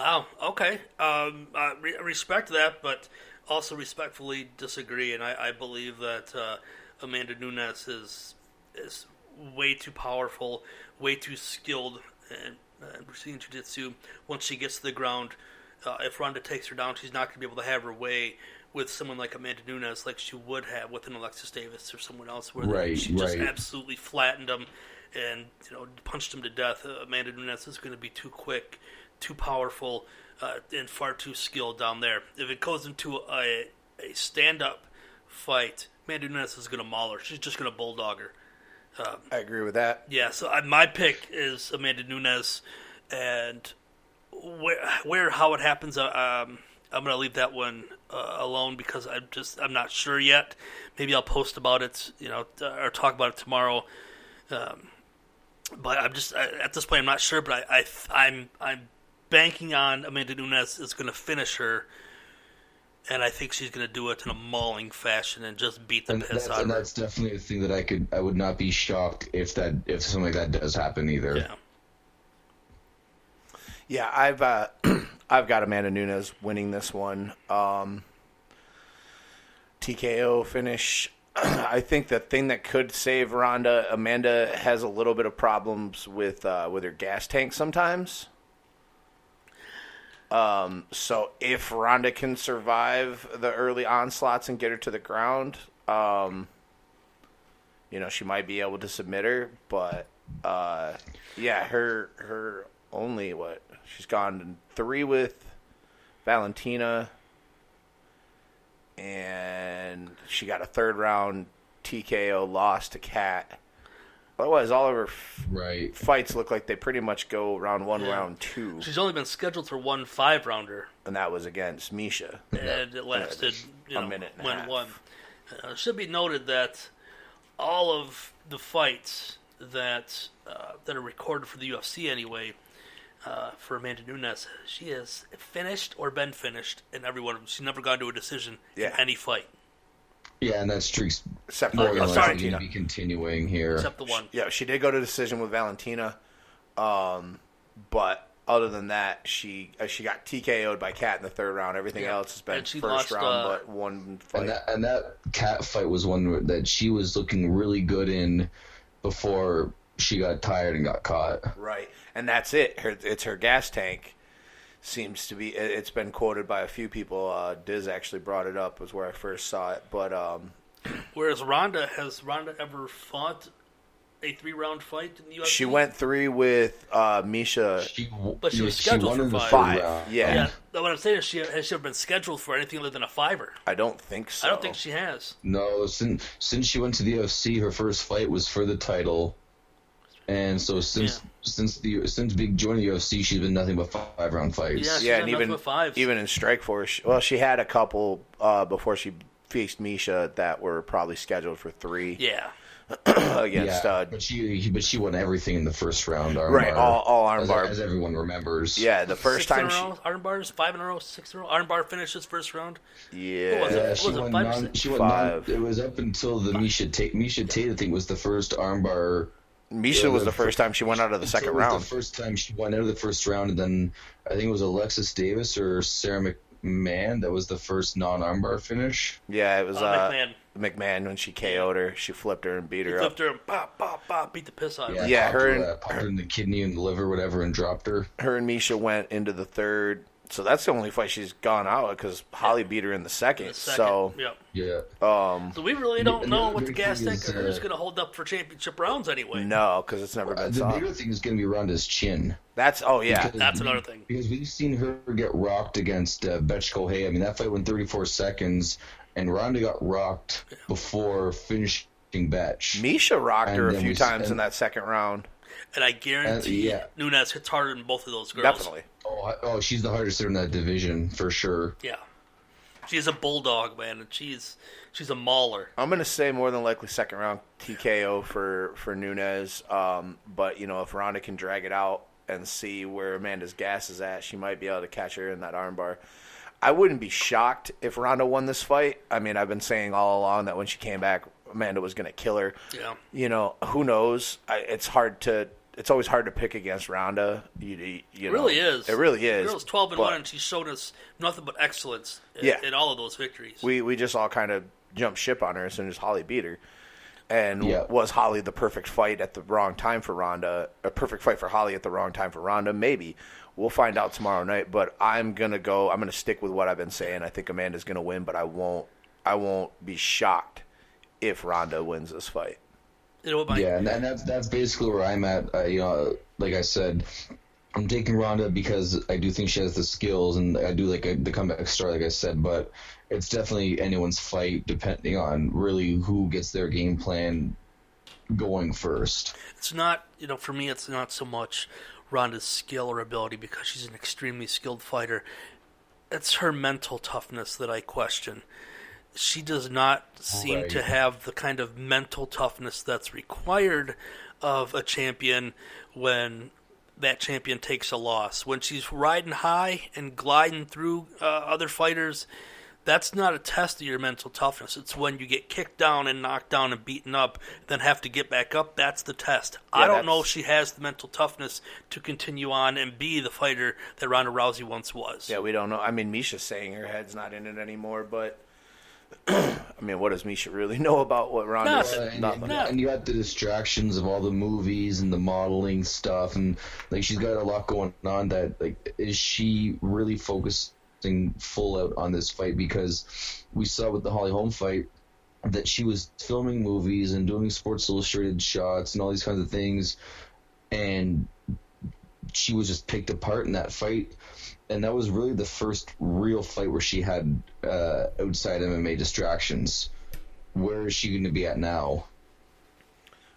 Wow. Okay. Um, I re- respect that, but also respectfully disagree, and I, I believe that uh, Amanda Nunes is is way too powerful, way too skilled in uh, Brazilian Jiu Jitsu. Once she gets to the ground, uh, if Ronda takes her down, she's not going to be able to have her way with someone like Amanda Nunes, like she would have with an Alexis Davis or someone else, where Right, she just right. absolutely flattened them and you know punched him to death. Uh, Amanda Nunes is going to be too quick, too powerful, uh, and far too skilled down there. If it goes into a a stand up fight, Amanda Nunes is going to maul her. She's just going to bulldog her. I agree with that. Yeah, so I, my pick is Amanda Nunes, and where, where, how it happens, uh, um, I'm going to leave that one uh, alone because I'm just, I'm not sure yet. Maybe I'll post about it, you know, uh, or talk about it tomorrow. Um, but I'm just I, at this point, I'm not sure. But I, I, I'm, I'm banking on Amanda Nunes is going to finish her. And I think she's going to do it in a mauling fashion and just beat the And piss that's, out of and her. that's definitely a thing that I could I would not be shocked if that if something like that does happen either. Yeah. Yeah, I've uh, I've got Amanda Nunes winning this one. Um, TKO finish. I think the thing that could save Ronda, Amanda has a little bit of problems with uh, with her gas tank sometimes. Um, so if Ronda can survive the early onslaughts and get her to the ground, um, you know she might be able to submit her. But uh, yeah, her her only what she's gone three with Valentina, and she got a third round TKO loss to Cat. Otherwise, all of her f- Right. fights look like they pretty much go round one, Yeah. round two, She's only been scheduled for one five rounder. and that was against Miesha. and it lasted you a minute and a half. one. Uh, it should be noted that all of the fights that uh, that are recorded for the UFC anyway, uh, for Amanda Nunes, she has finished or been finished in every one of them. She's never gone to a decision Yeah. in any fight Yeah, and that streak's Except more for than Oh, sorry. going to be continuing here. except the one. Yeah, she did go to decision with Valentina, um, but other than that, she uh, she got TKO'd by Cat in the third round. Everything Yeah. else has been And she first lost, round, uh, but one fight. And that and that cat fight was one that she was looking really good in before she got tired and got caught. Right, and that's it. Her, it's her gas tank. Seems to be. it- It's been quoted by a few people. Uh, Diz actually brought it up. Was where I first saw it. But um, Whereas Ronda has Ronda ever fought a three round fight in the UFC? she went three with uh, Miesha. She, But she was scheduled won for in five. Five, round. yeah. Yeah, no, what I'm saying is she has she ever been scheduled for anything other than a fiver? I don't think so. I don't think she has. No, since since she went to the UFC, her first fight was for the title, and so since Yeah. since the since big joining the UFC, she's been nothing but five round fights. Yeah, she's yeah, and even but even in Strikeforce, well, she had a couple uh, before she faced Miesha that were probably scheduled for three Yeah, against. Yeah, uh, but she but she won everything in the first round. Armbar, Right, all- all as, armbar. as everyone remembers. yeah, the first six time in a she, row, arm bars, five in a row, six in a row. Arm bar finishes first round. yeah, was it? She Was won. five Non, she won. Non, Five. it was up until the Miesha Tate. Miesha Tate, I think, was the first armbar. Miesha Yeah, was the the first time she went out of the second was round. The first time she went out of the first round, and then I think it was Alexis Davis or Sara McMann that was the first non armbar finish. Yeah, it was Uh, uh, McMann. McMann when she KO'd her. She flipped her and beat He her up. flipped her and pop, pop, pop, beat the piss out of her. Yeah, her her, and- uh, popped her in the kidney and the liver, whatever, and dropped her. Her and Miesha went into the third. So that's the only fight she's gone out because Holly beat her in the second. The second. So yep. Yeah. um, So we really don't know the what the gas tank is, is uh, going to hold up for championship rounds anyway. no, because it's never Uh, been the saw. bigger thing is going to be Ronda's chin. That's oh yeah, Because That's another thing. Because we've seen her get rocked against uh, Betchko Hay. I mean, that fight went 34 seconds, and Ronda got rocked before finishing Betch. Miesha rocked her a few we- times in that second round. And I guarantee Uh, yeah. Nunes hits harder than both of those girls. Definitely. Oh, I- oh, she's the hardest hitter in that division for sure. Yeah. She's a bulldog, man, and she's she's a mauler. I'm gonna say more than likely second round TKO for for Nunes. Um, but you know if Ronda can drag it out and see where Amanda's gas is at, she might be able to catch her in that armbar. I wouldn't be shocked if Ronda won this fight. I mean, I've been saying all along that when she came back, Amanda was gonna kill her. Yeah. You know, who knows? I, it's hard to it's always hard to pick against Ronda. You, you, you It know. really is. It really The is. girl's twelve and But one, and she showed us nothing but excellence. In, Yeah. in all of those victories. We we just all kind of jumped ship on her as soon as Holly beat her. And Yeah. was Holly the perfect fight at the wrong time for Ronda? A perfect fight for Holly at the wrong time for Ronda? Maybe. We'll find out tomorrow night. But I'm gonna go. I'm gonna stick with what I've been saying. I think Amanda's gonna win, but I won't. I won't be shocked if Ronda wins this fight. You know what my Yeah, and, and that's that's basically where I'm at. Uh, you know, like I said, I'm taking Ronda because I do think she has the skills, and I do like a, the comeback star, like I said. But it's definitely anyone's fight, depending on really who gets their game plan going first. it's not you know for me it's not so much Ronda's skill or ability because she's an extremely skilled fighter. It's her mental toughness that I question. She does not seem Right. to have the kind of mental toughness that's required of a champion when that champion takes a loss. When she's riding high and gliding through uh, other fighters, that's not a test of your mental toughness. It's when you get kicked down and knocked down and beaten up, then have to get back up. That's the test. I don't know if she has the mental toughness to continue on and be the fighter that Ronda Rousey once was. Yeah, we don't know. I mean, Miesha's saying her head's not in it anymore, but I mean, what does Miesha really know about what Ronda's? Nothing. and, Nothing. and- and you got the distractions of all the movies and the modeling stuff, and like she's got a lot going on. That like, is she really focusing full out on this fight? Because we saw with the Holly Holm fight that she was filming movies and doing Sports Illustrated shots and all these kinds of things, and she was just picked apart in that fight. And that was really the first real fight where she had uh, outside MMA distractions. Where is she going to be at now?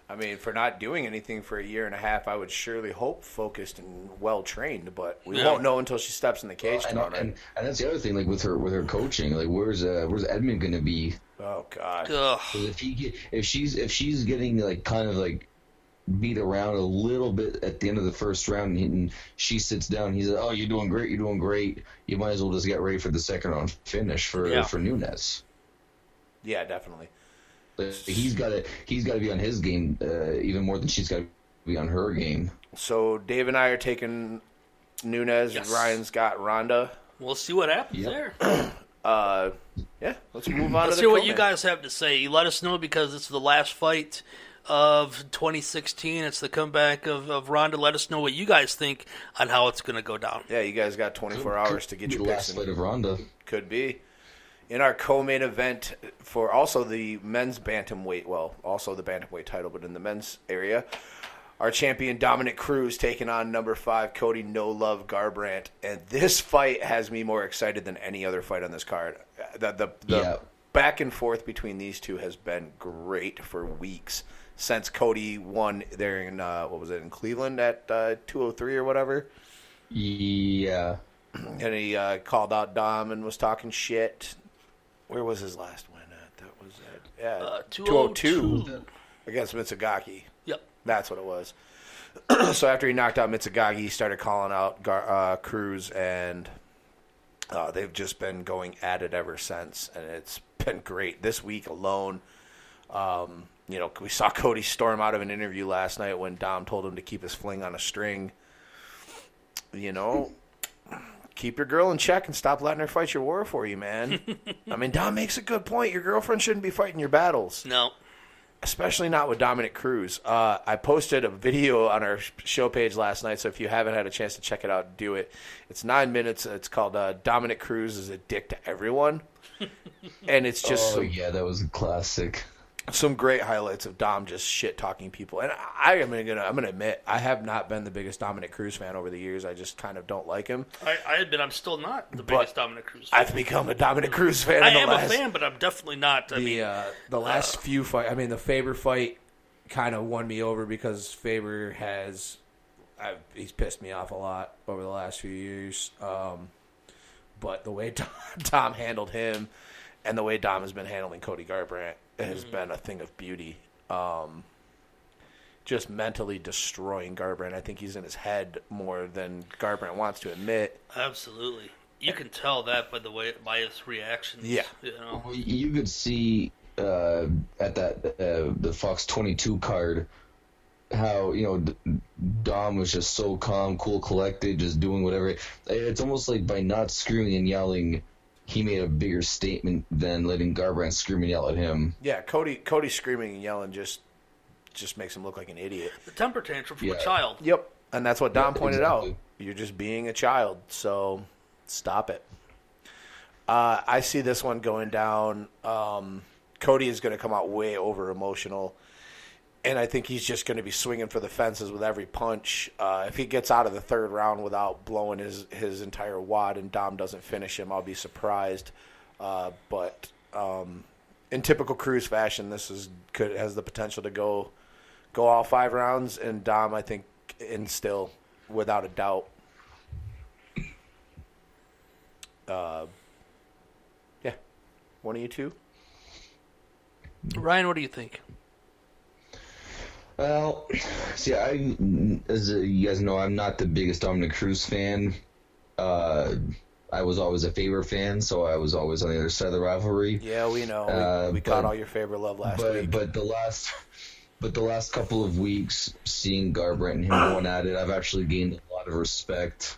I mean, for not doing anything for a year and a half, I would surely hope focused and well trained, but we Yeah. won't know until she steps in the cage And, and, and that's the other thing, like with her with her coaching, like where's uh, where's Edmond going to be? oh God. If he get, if she's if she's getting like kind of like beat around a little bit at the end of the first round, and, he, and she sits down, he's like, "Oh, you're doing great, you're doing great. You might as well just get ready for the second round finish for Yeah. for Nunes." Yeah, definitely. Like, he's got to he's got to be on his game uh, even more than she's got to be on her game. So Dave and I are taking Nunes. Yes. Ryan's got Ronda. We'll see what happens Yep. there. Uh, yeah, let's move on Let's to the hear what you guys have to say. You let us know because it's the last fight of 2016. It's the comeback of, of Ronda. Let us know what you guys think on how it's going to go down. Yeah, you guys got 24 hours to get your last picks fight in. of Ronda. Could be. In our co-main event for also the men's bantamweight, well, also the bantamweight title, but in the men's area, our champion Dominick Cruz taking on number five Cody No Love Garbrandt, and this fight has me more excited than any other fight on this card. The the, the Yeah. back and forth between these two has been great for weeks since Cody won there in uh, what was it in Cleveland at uh, 203 or whatever Yeah, and he uh, called out Dom and was talking shit. Where was his last win at? That was at yeah, Uh, 202 202. against Mizugaki. Yep. That's what it was. so after he knocked out Mizugaki, he started calling out Gar- uh, Cruz, and uh, they've just been going at it ever since, and it's been great. This week alone, um, you know, we saw Cody storm out of an interview last night when Dom told him to keep his fling on a string. You know, keep your girl in check and stop letting her fight your war for you, man. I mean, Dom makes a good point. Your girlfriend shouldn't be fighting your battles No. especially not with Dominick Cruz. Uh, I posted a video on our show page last night, so if you haven't had a chance to check it out, do it. It's nine minutes. It's called uh, Dominick Cruz is a dick to everyone, and it's just oh some, yeah, that was a classic. Some great highlights of Dom just shit talking people. And I am gonna I'm gonna admit I have not been the biggest Dominick Cruz fan over the years. I just kind of don't like him. I, I admit I'm still not the biggest Dominick Cruz fan. I've become a Dominick Cruz fan. I the am last, a fan, but I'm definitely not. I the mean, uh, the last few fight. I mean, the Faber fight kind of won me over because Faber has I've, he's pissed me off a lot over the last few years. Um, but the way Tom, Tom handled him and the way Dom has been handling Cody Garbrandt has been a thing of beauty. Um, just mentally destroying Garbrandt. I think he's in his head more than Garbrandt wants to admit. absolutely. You can tell that by the way by his reactions. Yeah. You know. Well, You could see uh, at that uh, the Fox 22 card how you know Dom was just so calm, cool, collected, just doing whatever. It's almost like by not screaming and yelling, he made a bigger statement than letting Garbrandt scream and yell at him. Yeah, Cody Cody screaming and yelling just just makes him look like an idiot. The temper tantrum from Yeah. a child. Yep, and that's what Don Yeah, pointed exactly. out. You're just being a child, so stop it. Uh, I see this one going down. Um, Cody is going to come out way over emotional, and I think he's just going to be swinging for the fences with every punch. Uh, if he gets out of the third round without blowing his his entire wad and Dom doesn't finish him, I'll be surprised. Uh, but um, in typical Cruz fashion, this is could has the potential to go go all five rounds, and Dom, I think, in still without a doubt. Uh, yeah, one of you two. Ryan, what do you think? Well, see, I, as you guys know, I'm not the biggest Dominick Cruz fan. Uh, I was always a Faber fan, so I was always on the other side of the rivalry. Yeah, we know. We, Uh, we caught but- all your favorite love last but week. but the last but the last couple of weeks, seeing Garbrandt and him going at it, I've actually gained a lot of respect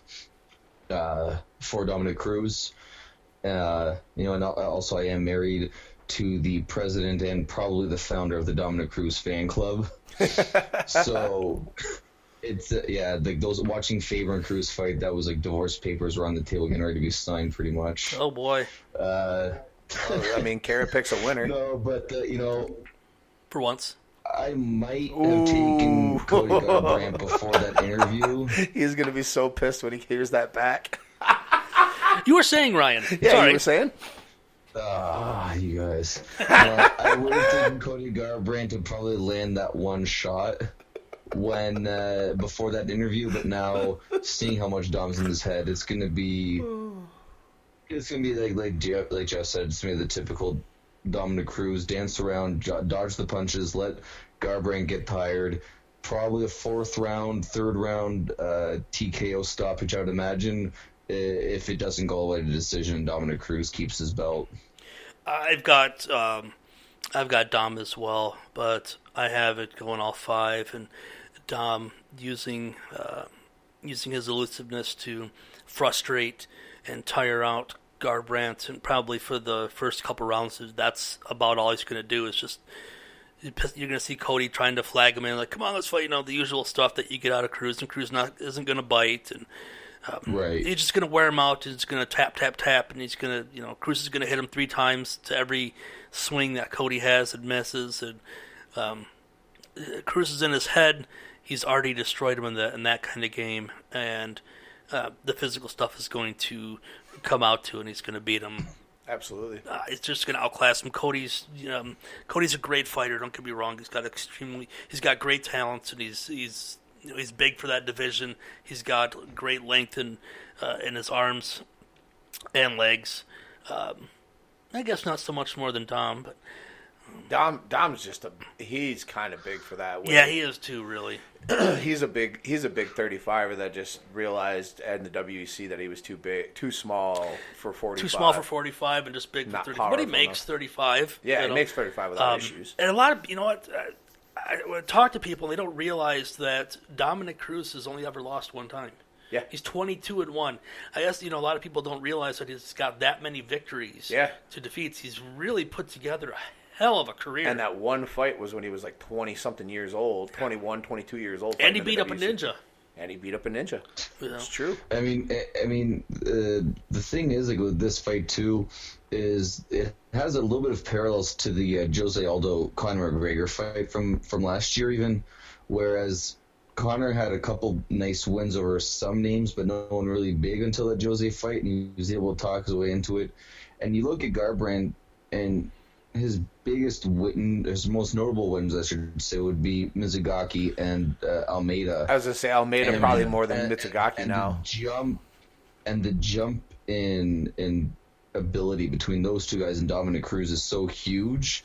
uh, for Dominick Cruz. Uh, you know, and also I am married to the president and probably the founder of the Dominick Cruz fan club. so it's uh, yeah, like those watching Faber and Cruz fight, that was like divorce papers were on the table getting ready to be signed, pretty much. Oh boy, Uh, I mean, Carrot picks a winner. no, but uh, you know, for once. I might have taken Cody Garbrandt before that interview. He's gonna be so pissed when he hears that back. You were saying Ryan. Yeah, Sorry. you were saying. Ah, you guys. Uh, I would have taken Cody Garbrandt to probably land that one shot when uh, before that interview, but now seeing how much Dom's in his head, it's gonna be it's gonna be like like Jeff, like Jeff said, it's gonna be the typical Dominick Cruz dance around, dodge the punches, let Garbrandt get tired. Probably a fourth round, third round uh, TKO stoppage, I would imagine. If it doesn't go all the way to decision, Dominick Cruz keeps his belt. I've got um, I've got Dom as well, but I have it going all five, and Dom using uh, using his elusiveness to frustrate and tire out Garbrandt, and probably for the first couple rounds, that's about all he's going to do. Is just you're going to see Cody trying to flag him in, like, "Come on, let's fight!" You know, the usual stuff that you get out of Cruz, and Cruz not isn't going to bite, and Right. he's just going to wear him out. He's going to tap, tap, tap, and he's going to, you know, Cruz is going to hit him three times to every swing that Cody has and misses. And um, Cruz is in his head. He's already destroyed him in that in that kind of game, and uh, the physical stuff is going to come out to, and he's going to beat him. Absolutely. Uh, it's just going to outclass him. Cody's, you know, um, Cody's a great fighter. Don't get me wrong. He's got extremely, he's got great talents, and he's he's you know, he's big for that division. He's got great length in uh, in his arms and legs. Um, I guess not so much more than Dom, but Dom Dom's just a he's kind of big for that. yeah, he is too. Really, he's a big he's a big 35er that just realized at the WEC that he was too big, too small for forty. too small for forty-five and just big for Not thirty. But he makes thirty-five. Yeah, you he know. makes 35 without Um, issues. And a lot of you know what I, I, talk to people, and they don't realize that Dominick Cruz has only ever lost one time. Yeah. he's twenty-two and one. I guess you know a lot of people don't realize that he's got that many victories. Yeah. to defeats. He's really put together a hell of a career. And that one fight was when he was like 20 something years old, 21, 22 years old. And he beat up a ninja. And he beat up a ninja. You know? It's true. I mean, I- I mean, uh, the thing is, like with this fight too, is it has a little bit of parallels to the uh, Jose Aldo Conor McGregor fight from from last year, even. Whereas Conor had a couple nice wins over some names, but no one really big until that Jose fight, and he was able to talk his way into it. And you look at Garbrandt, and his biggest win, his most notable wins, I should say, would be Mizugaki and uh, Almeida I was to say Almeida and- probably more than and- Mizugaki and now. The jump and the jump in in ability between those two guys and Dominick Cruz is so huge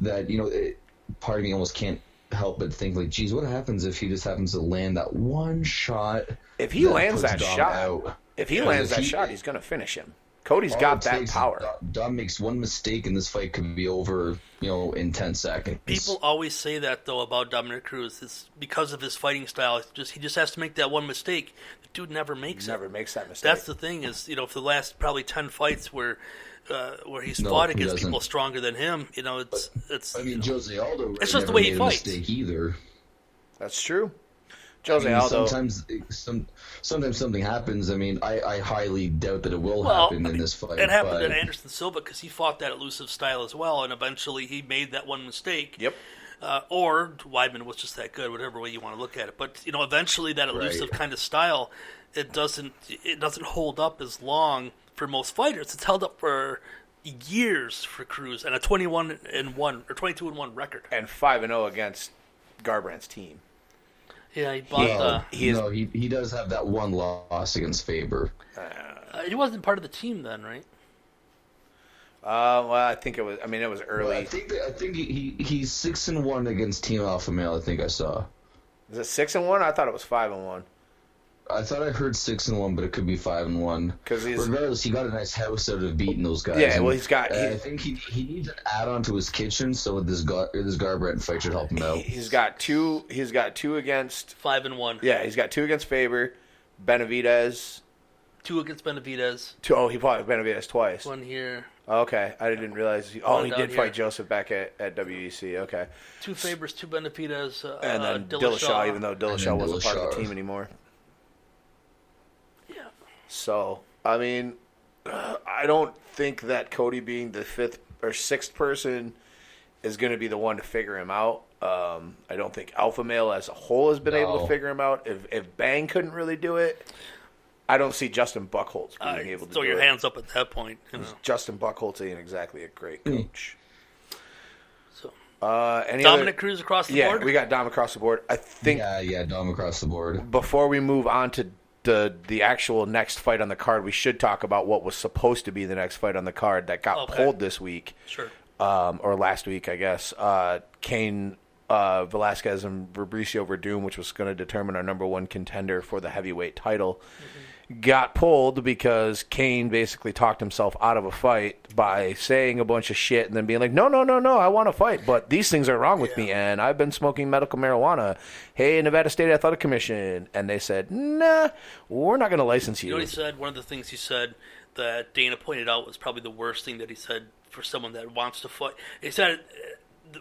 that you know it, part of me almost can't help but think like, geez, what happens if he just happens to land that one shot? If he that lands that Dom shot, out? if he lands if that he- shot, he's going to finish him. Cody's All got that power. Dom- Dom makes one mistake and this fight could be over, you know, in ten seconds. People always say that though about Dominick Cruz. It's because of his fighting style. It's just he just has to make that one mistake. The dude never makes Never it. makes that mistake. That's the thing is you know for the last probably ten fights where uh, where he's No, fought he against doesn't. people stronger than him. You know it's it's. I mean, you know, Jose Aldo. It's just never the way he fights. Either. That's true. Jose I mean, Aldo. Sometimes, some, sometimes something happens. I mean, I, I highly doubt that it will well, happen I in this fight. it happened but, to Anderson Silva because he fought that elusive style as well, and eventually he made that one mistake. Yep. uh, or Weidman was just that good, whatever way you want to look at it. But you know, eventually that elusive Right. kind of style, it doesn't it doesn't hold up as long for most fighters. It's held up for years for Cruz and a twenty one and one or twenty two and one record. and five and zero against Garbrandt's team. Yeah, he bought. Yeah. He is- no, he he does have that one loss against Faber. uh, he wasn't part of the team then, right? Uh, well, I think it was. I mean, it was early. I think that, I think he, he he's six and one against Team Alpha Male. I think I saw. Is it six and one? I thought it was five and one. I thought I heard six and one, but it could be five and one. 'Cause he's- regardless, he got a nice house out of beating those guys. Yeah, And, well, he's got- uh, he- I think he he needs an add on to his kitchen, so this Gar this Garbrandt fight should help him out. He's got two. He's got two against. Five and one. Yeah, he's got two against Faber, Benavidez. Two against Benavidez. Two, oh, he fought Benavidez twice. One here. Okay, I didn't realize. He, oh, One he did here. fight Joseph back at, at WEC. Okay, Two Fabers, two Benavidez. Uh, and then Dillashaw. Dillashaw, even though Dillashaw then wasn't part of the team anymore. Yeah. So, I mean, I don't think that Cody being the fifth or sixth person is going to be the one to figure him out. Um, I don't think Alpha Male as a whole has been able to figure him out. If if Bang couldn't really do it, I don't see Justin Buchholz being Uh, able to throw do your it. hands up at that point. You know. Justin Buchholz ain't exactly a great Hmm. coach. So Uh, any Dominic other, Cruz across the yeah, board. we got Dom across the board. I think Yeah, yeah, Dom across the board. before we move on to the the actual next fight on the card, we should talk about what was supposed to be the next fight on the card that got Okay. pulled this week, Sure. um, or last week, I guess. Uh, Cain uh, Velasquez and Fabricio Werdum, which was going to determine our number one contender for the heavyweight title, got pulled because Cain basically talked himself out of a fight by saying a bunch of shit and then being like, "No, no, no, no, I want to fight, but these things are wrong with me, and I've been smoking medical marijuana." Hey, Nevada State Athletic Commission, and they said, "Nah, we're not going to license You you." know what he said? One of the things he said that Dana pointed out was probably the worst thing that he said for someone that wants to fight. He said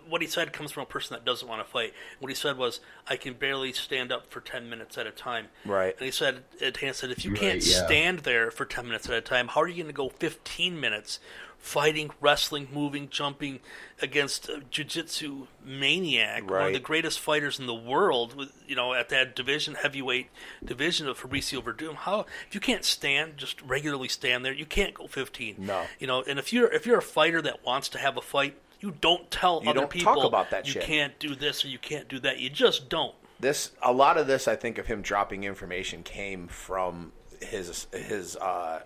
what he said comes from a person that doesn't want to fight. What he said was, "I can barely stand up for ten minutes at a time." Right. And he said, Dana said, if you Right, can't yeah. stand there for ten minutes at a time, how are you going to go fifteen minutes fighting, wrestling, moving, jumping against a jiu-jitsu maniac, one of the greatest fighters in the world, with you know at that division, heavyweight division of Fabricio Werdum. How if you can't stand, just regularly stand there, you can't go fifteen. No. you know, and if you're if you're a fighter that wants to have a fight, you don't tell You other don't people talk about that you shit. can't do this or you can't do that. You just don't. this a lot of this I think of him dropping information came from his his uh,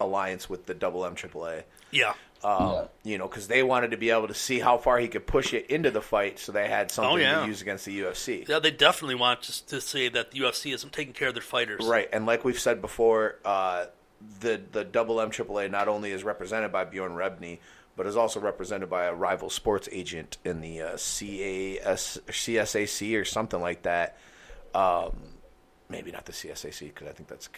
alliance with the double M AAA. Yeah. Um, Yeah. You know, because they wanted to be able to see how far he could push it into the fight, so they had something Oh, yeah. to use against the UFC. Yeah, they definitely want to, to say that the UFC isn't taking care of their fighters. Right, and like we've said before, uh, the the double M AAA not only is represented by Bjorn Rebney, but is also represented by a rival sports agent in the uh, CAS CSAC or something like that. Um, maybe not the CSAC because I think that's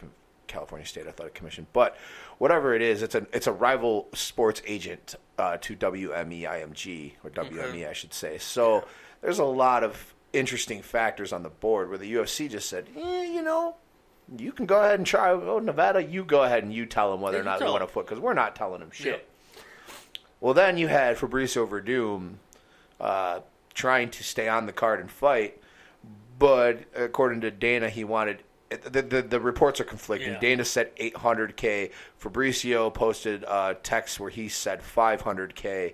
California State Athletic Commission, but whatever it is, it's a it's a rival sports agent uh, to WMEIMG or WME, I should say. So there's a lot of interesting factors on the board where the UFC just said, eh, you know, you can go ahead and try. Oh, Nevada, you go ahead and you tell them whether Yeah, or not they want to foot because we're not telling them shit. Well, then you had Fabricio Werdum uh, trying to stay on the card and fight, but according to Dana, he wanted. The, the, the reports are conflicting. Yeah. Dana said 800k. Fabricio posted uh, texts where he said 500k.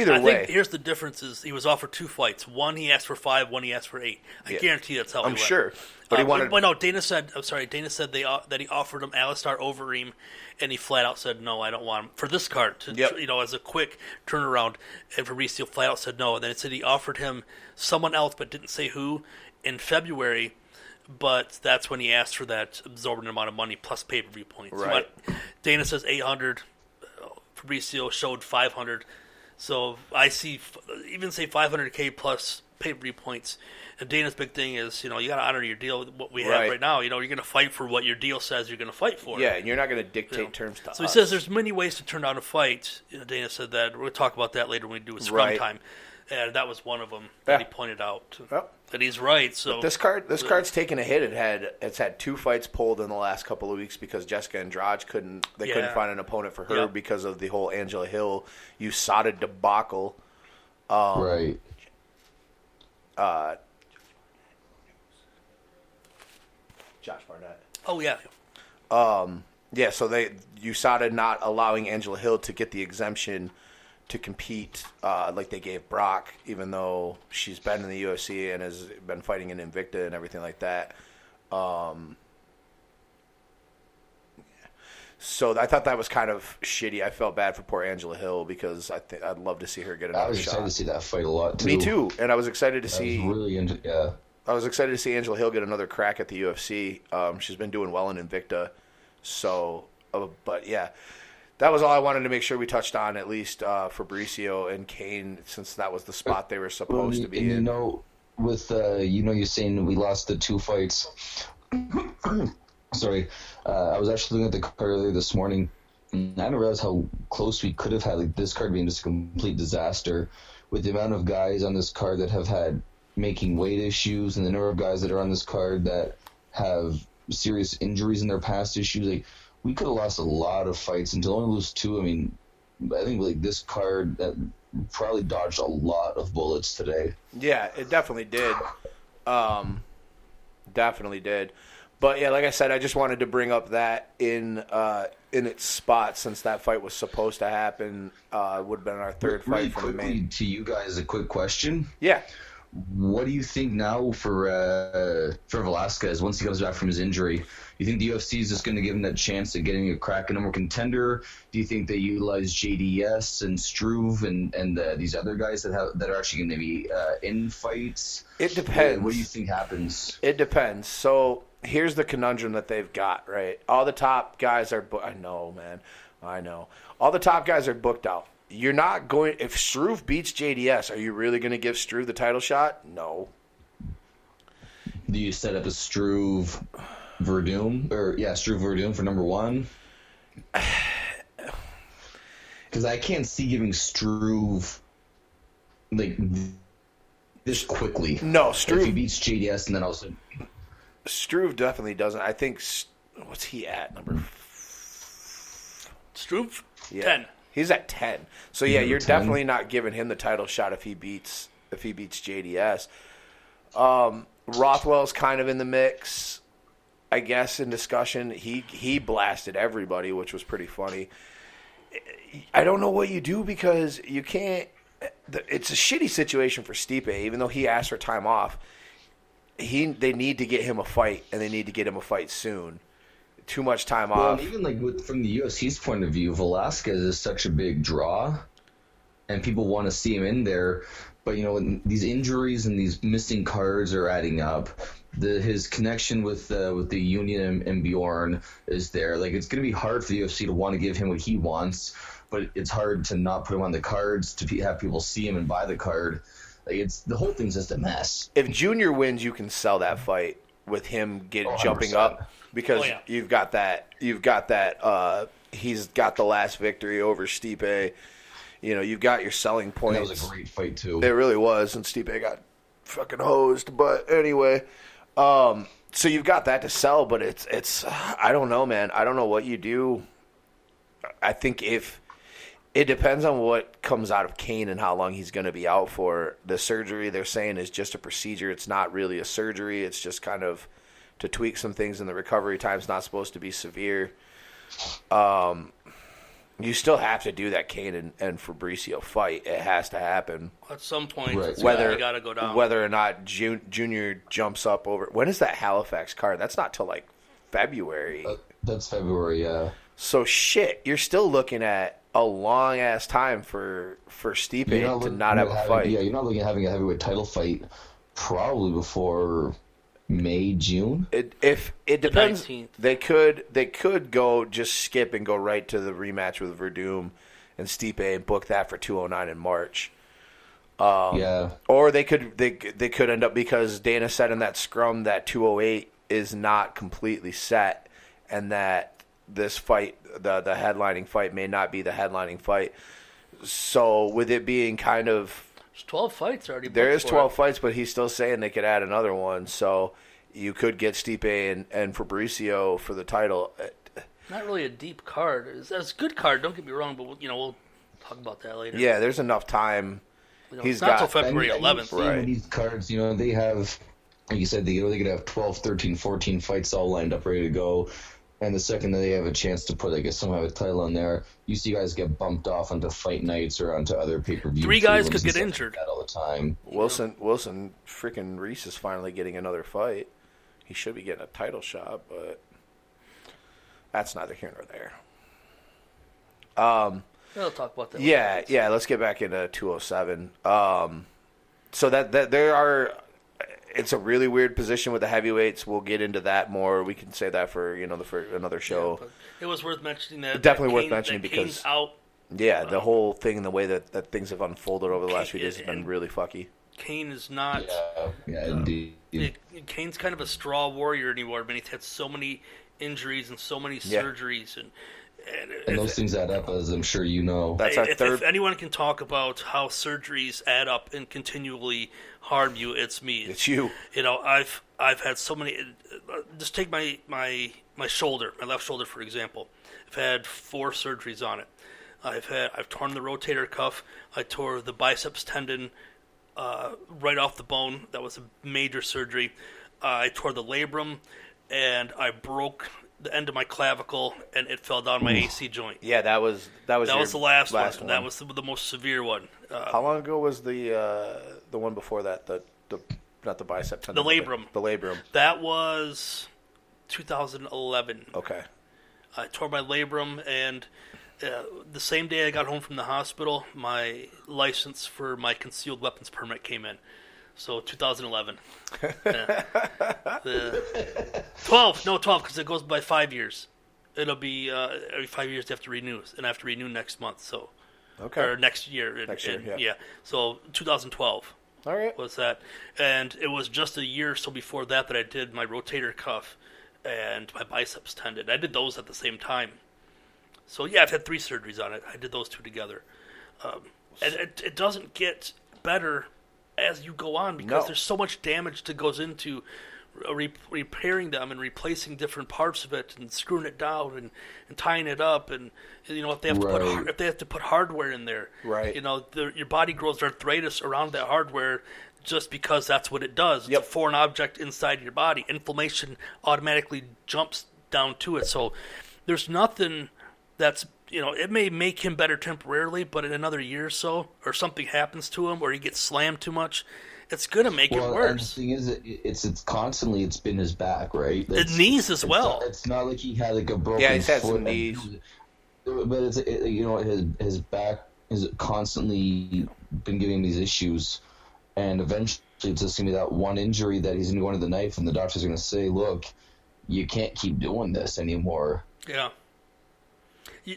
Either I way, think here's the difference: is he was offered two fights. One he asked for five. One he asked for eight. I Yeah. guarantee that's how I'm he went. sure. But he Uh, wanted- But no, Dana said. I'm sorry. Dana said they uh, that he offered him Alistair Overeem, and he flat out said no. I don't want him for this card. To, Yep. You know, as a quick turnaround, and Fabricio flat out said no. And then it said he offered him someone else, but didn't say who. In February, but that's when he asked for that absorbent amount of money plus pay per view points. Right. But Dana says 800. uh, Fabricio showed 500. So I see, even say 500k plus pay per view points. And Dana's big thing is, you know, you got to honor your deal with what we have Right. right now. You know, you're going to fight for what your deal says you're going to fight for. Yeah, and you're not going to dictate You know. terms to So us. he says there's many ways to turn down a fight. You know, Dana said that. To talk about that later when we do a scrum Right. time. And that was one of them that Yeah. he pointed out. Yep. And he's right. So This card, this card's taken a hit. It had it's had two fights pulled in the last couple of weeks because Jessica Andrade couldn't they couldn't find an opponent for her Yeah. because of the whole Angela Hill USADA debacle. Um, right. Josh Barnett. Oh yeah. Um. Yeah, so they USADA not allowing Angela Hill to get the exemption to compete uh, like they gave Brock, even though she's been in the UFC and has been fighting in Invicta and everything like that. Um, so I thought that was kind of shitty. I felt bad for poor Angela Hill because I think I'd love to see her get another shot. I was excited shot. to see that fight a lot too. Me too, and I was excited to I see. really into yeah. I was excited to see Angela Hill get another crack at the UFC. Um, she's been doing well in Invicta, so. Uh, but yeah, that was all I wanted to make sure we touched on at least uh, Fabricio and Cain, since that was the spot they were Well, supposed and to be and you know, with uh, you know, you're saying we lost the two fights. Sorry, uh, I was actually looking at the card earlier this morning. I didn't realize how close we could have had. Like this card being just a complete disaster, with the amount of guys on this card that have had making weight issues, and the number of guys that are on this card that have serious injuries in their past issues. Like we could have lost a lot of fights, and to only lose two. I mean, I think like this card that probably dodged a lot of bullets today. Yeah, it definitely did. Um, definitely did. But yeah, like I said, I just wanted to bring up that in uh, in its spot since that fight was supposed to happen. Uh, would have been our third really fight from the main. to you guys, a quick question: Yeah, What do you think now for uh, for Velasquez once he comes back from his injury? Do you think the UFC is just going to give him that chance at getting a crack at number contender? Do you think they utilize JDS and Struve and and uh, these other guys that have that are actually going to be uh, in fights? it depends. What do you think happens? It depends. So here's the conundrum that they've got, right? All the top guys are. Bu- I know, man. I know. All the top guys are booked out. You're not going. If Struve beats JDS, are you really going to give Struve the title shot? No. Do you set up a Struve Werdum or yeah, Struve Werdum for number one? Because I can't see giving Struve like this quickly. No, If he beats JDS and then also Struve definitely doesn't. I think. What's he at? Number. Hmm. Struve, Yeah. ten. He's at ten. So yeah, you're 10. definitely not giving him the title shot if he beats if he beats JDS. Um, Rothwell's kind of in the mix, I guess, in discussion. He he blasted everybody, which was pretty funny. I don't know what you do because you can't. It's a shitty situation for Stipe, even though he asked for time off. He they need to get him a fight, and they need to get him a fight soon. Too much time well, off. even like with, from the UFC's point of view, Velasquez is such a big draw, and people want to see him in there. But you know, these injuries and these missing cards are adding up. The his connection with uh, with the Union and, and Bjorn is there. Like it's going to be hard for the UFC to want to give him what he wants, but it's hard to not put him on the cards to pe- have people see him and buy the card. Like it's the whole thing's just a mess. if Junior wins, you can sell that fight with him get Oh, jumping 100%. up because Oh, yeah. you've got that. You've got that. Uh, he's got the last victory over Stipe. You know, you've got your selling And points. that was a great fight too. It really was, and Stipe got fucking hosed. But anyway, um, so you've got that to sell, but it's it's I don't know, man. I don't know what you do. I think if it depends on what comes out of Cain and how long he's going to be out for. The surgery they're saying is just a procedure. It's not really a surgery. It's just kind of to tweak some things, and the recovery time's not supposed to be severe. Um, you still have to do that Cain and, and Fabricio fight. It has to happen At some point, Right. it's whether got to go down. whether or not Jun- Junior jumps up over. When is that Halifax card? That's not till like February. Uh, That's February. Yeah. so shit, you're still looking at a long ass time for for Stipe You're to looking not have at a having- fight. Yeah, you're not looking at having a heavyweight title fight probably before May, June. It, if it depends, 19th. they could they could go just skip and go right to the rematch with Werdum and Stipe and book that for 209 in March. Um, yeah, Or they could they they could end up because Dana said in that scrum that 208 is not completely set and that this fight the the headlining fight may not be the headlining fight. So with it being kind of There's 12 fights already. there booked is for 12 it. fights, but he's still saying they could add another one. So you could get Stipe and, and Fabricio for the title. Not really a deep card. It's, it's a good card. Don't get me wrong, but we'll, you know we'll talk about that later. Yeah, there's enough time. You know, he's it's not till got- February And- and 11th. Right. These cards, you know, they have, like you said, they, you know, they could have 12, 13, 14 fights all lined up, ready to go. And the second that they have a chance to put, I guess, some kind of a title on there, you see guys get bumped off onto fight nights or onto other pay per view. Three guys could get injured. all the time. Wilson Wilson freaking Reese is finally getting another fight. He should be getting a title shot, but that's neither here nor there. We'll talk about that. Yeah, later. yeah. Let's get back into 207. Um, so that that there are, it's a really weird position with the heavyweights. We'll get into that more. We can say that for you know the for another show. But it was worth mentioning that. Definitely that worth Cain- mentioning because- Cain's out. Yeah, the um, whole thing and the way that, that things have unfolded over the last few days has been really fucky. Cain is not. Yeah, yeah, indeed. Yeah, Cain's kind of a straw warrior anymore. But he's had so many injuries and so many surgeries, and, and, And if- those things add up, as I'm sure you know. That's our if, third. if anyone can talk about how surgeries add up and continually harm you, it's me. it's you. You know, I've I've had so many. uh, Just take my my my shoulder, my left shoulder, for example. I've had four surgeries on it. I've had I've torn the rotator cuff. I tore the biceps tendon uh, right off the bone. That was a major surgery. I tore the labrum, and I broke the end of my clavicle, and it fell down my AC joint. Yeah, that was that was That your was the last, last one. That was the, the most severe one. Uh, How long ago was the uh, the one before that? The the not the bicep tendon. The labrum. The, labrum. that was 2011. Okay. I tore my labrum, and uh, the same day I got home from the hospital, my license for my concealed weapons permit came in. So 2011. Yeah. The- 12, no 12, because it goes by five years. It'll be uh, every five years they have to renew, and I have to renew next month. So Okay. or next year. Next year, in- yeah. So 2012 All right. was that, and it was just a year or so before that that I did my rotator cuff and my biceps tendon. I did those at the same time. So yeah, I've had three surgeries on it. I did those two together, um, and it, it doesn't get better as you go on because No. there's so much damage that goes into uh, re- repairing them and replacing different parts of it and screwing it down and, and tying it up and you know if they have to put if they have to put hardware in there Right. you know the, your body grows arthritis around that hardware just because that's what it does. It's Yep. a foreign object inside your body. Inflammation automatically jumps down to it. So there's nothing that's you know it may make him better temporarily, but in another year or so, or something happens to him, or he gets slammed too much, it's gonna make Well, it and the worse. thing is, it, it's it's constantly it's been his back, right? The knees as it's well. Not, it's not like he had like a broken. Yeah, he's had foot some knees. But it's it, you know his his back has constantly been giving him these issues, and eventually it's just gonna be that one injury that he's gonna go under the knife, and the doctor's gonna say, "Look, you can't keep doing this anymore." Yeah.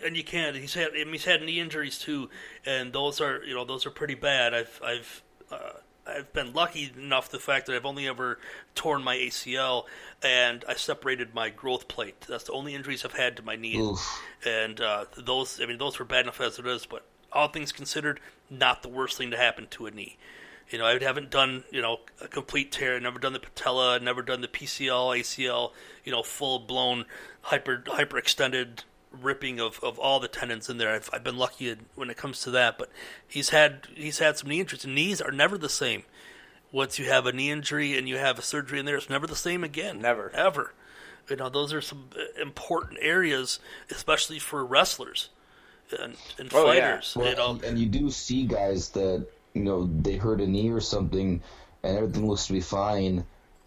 And you can't. He's had. He's had knee injuries too, and those are you know those are pretty bad. I've I've uh, I've been lucky enough the fact that I've only ever torn my ACL and I separated my growth plate. That's the only injuries I've had to my knee, Oof. and uh, those I mean those were bad enough as it is. But all things considered, not the worst thing to happen to a knee. You know, I haven't done you know a complete tear. I've Never done the patella. I've Never done the PCL, ACL. You know, full blown hyper hyper extended ripping of, of all the tendons in there. I've, I've been lucky when it comes to that. But he's had he's had some knee injuries. Knees are never the same. Once you have a knee injury and you have a surgery in there, it's never the same again. Never. ever. You know, those are some uh, important areas, especially for wrestlers and, and Oh, yeah. fighters. Well, you know, and, and you do see guys that you know they hurt a knee or something, and everything looks to be fine,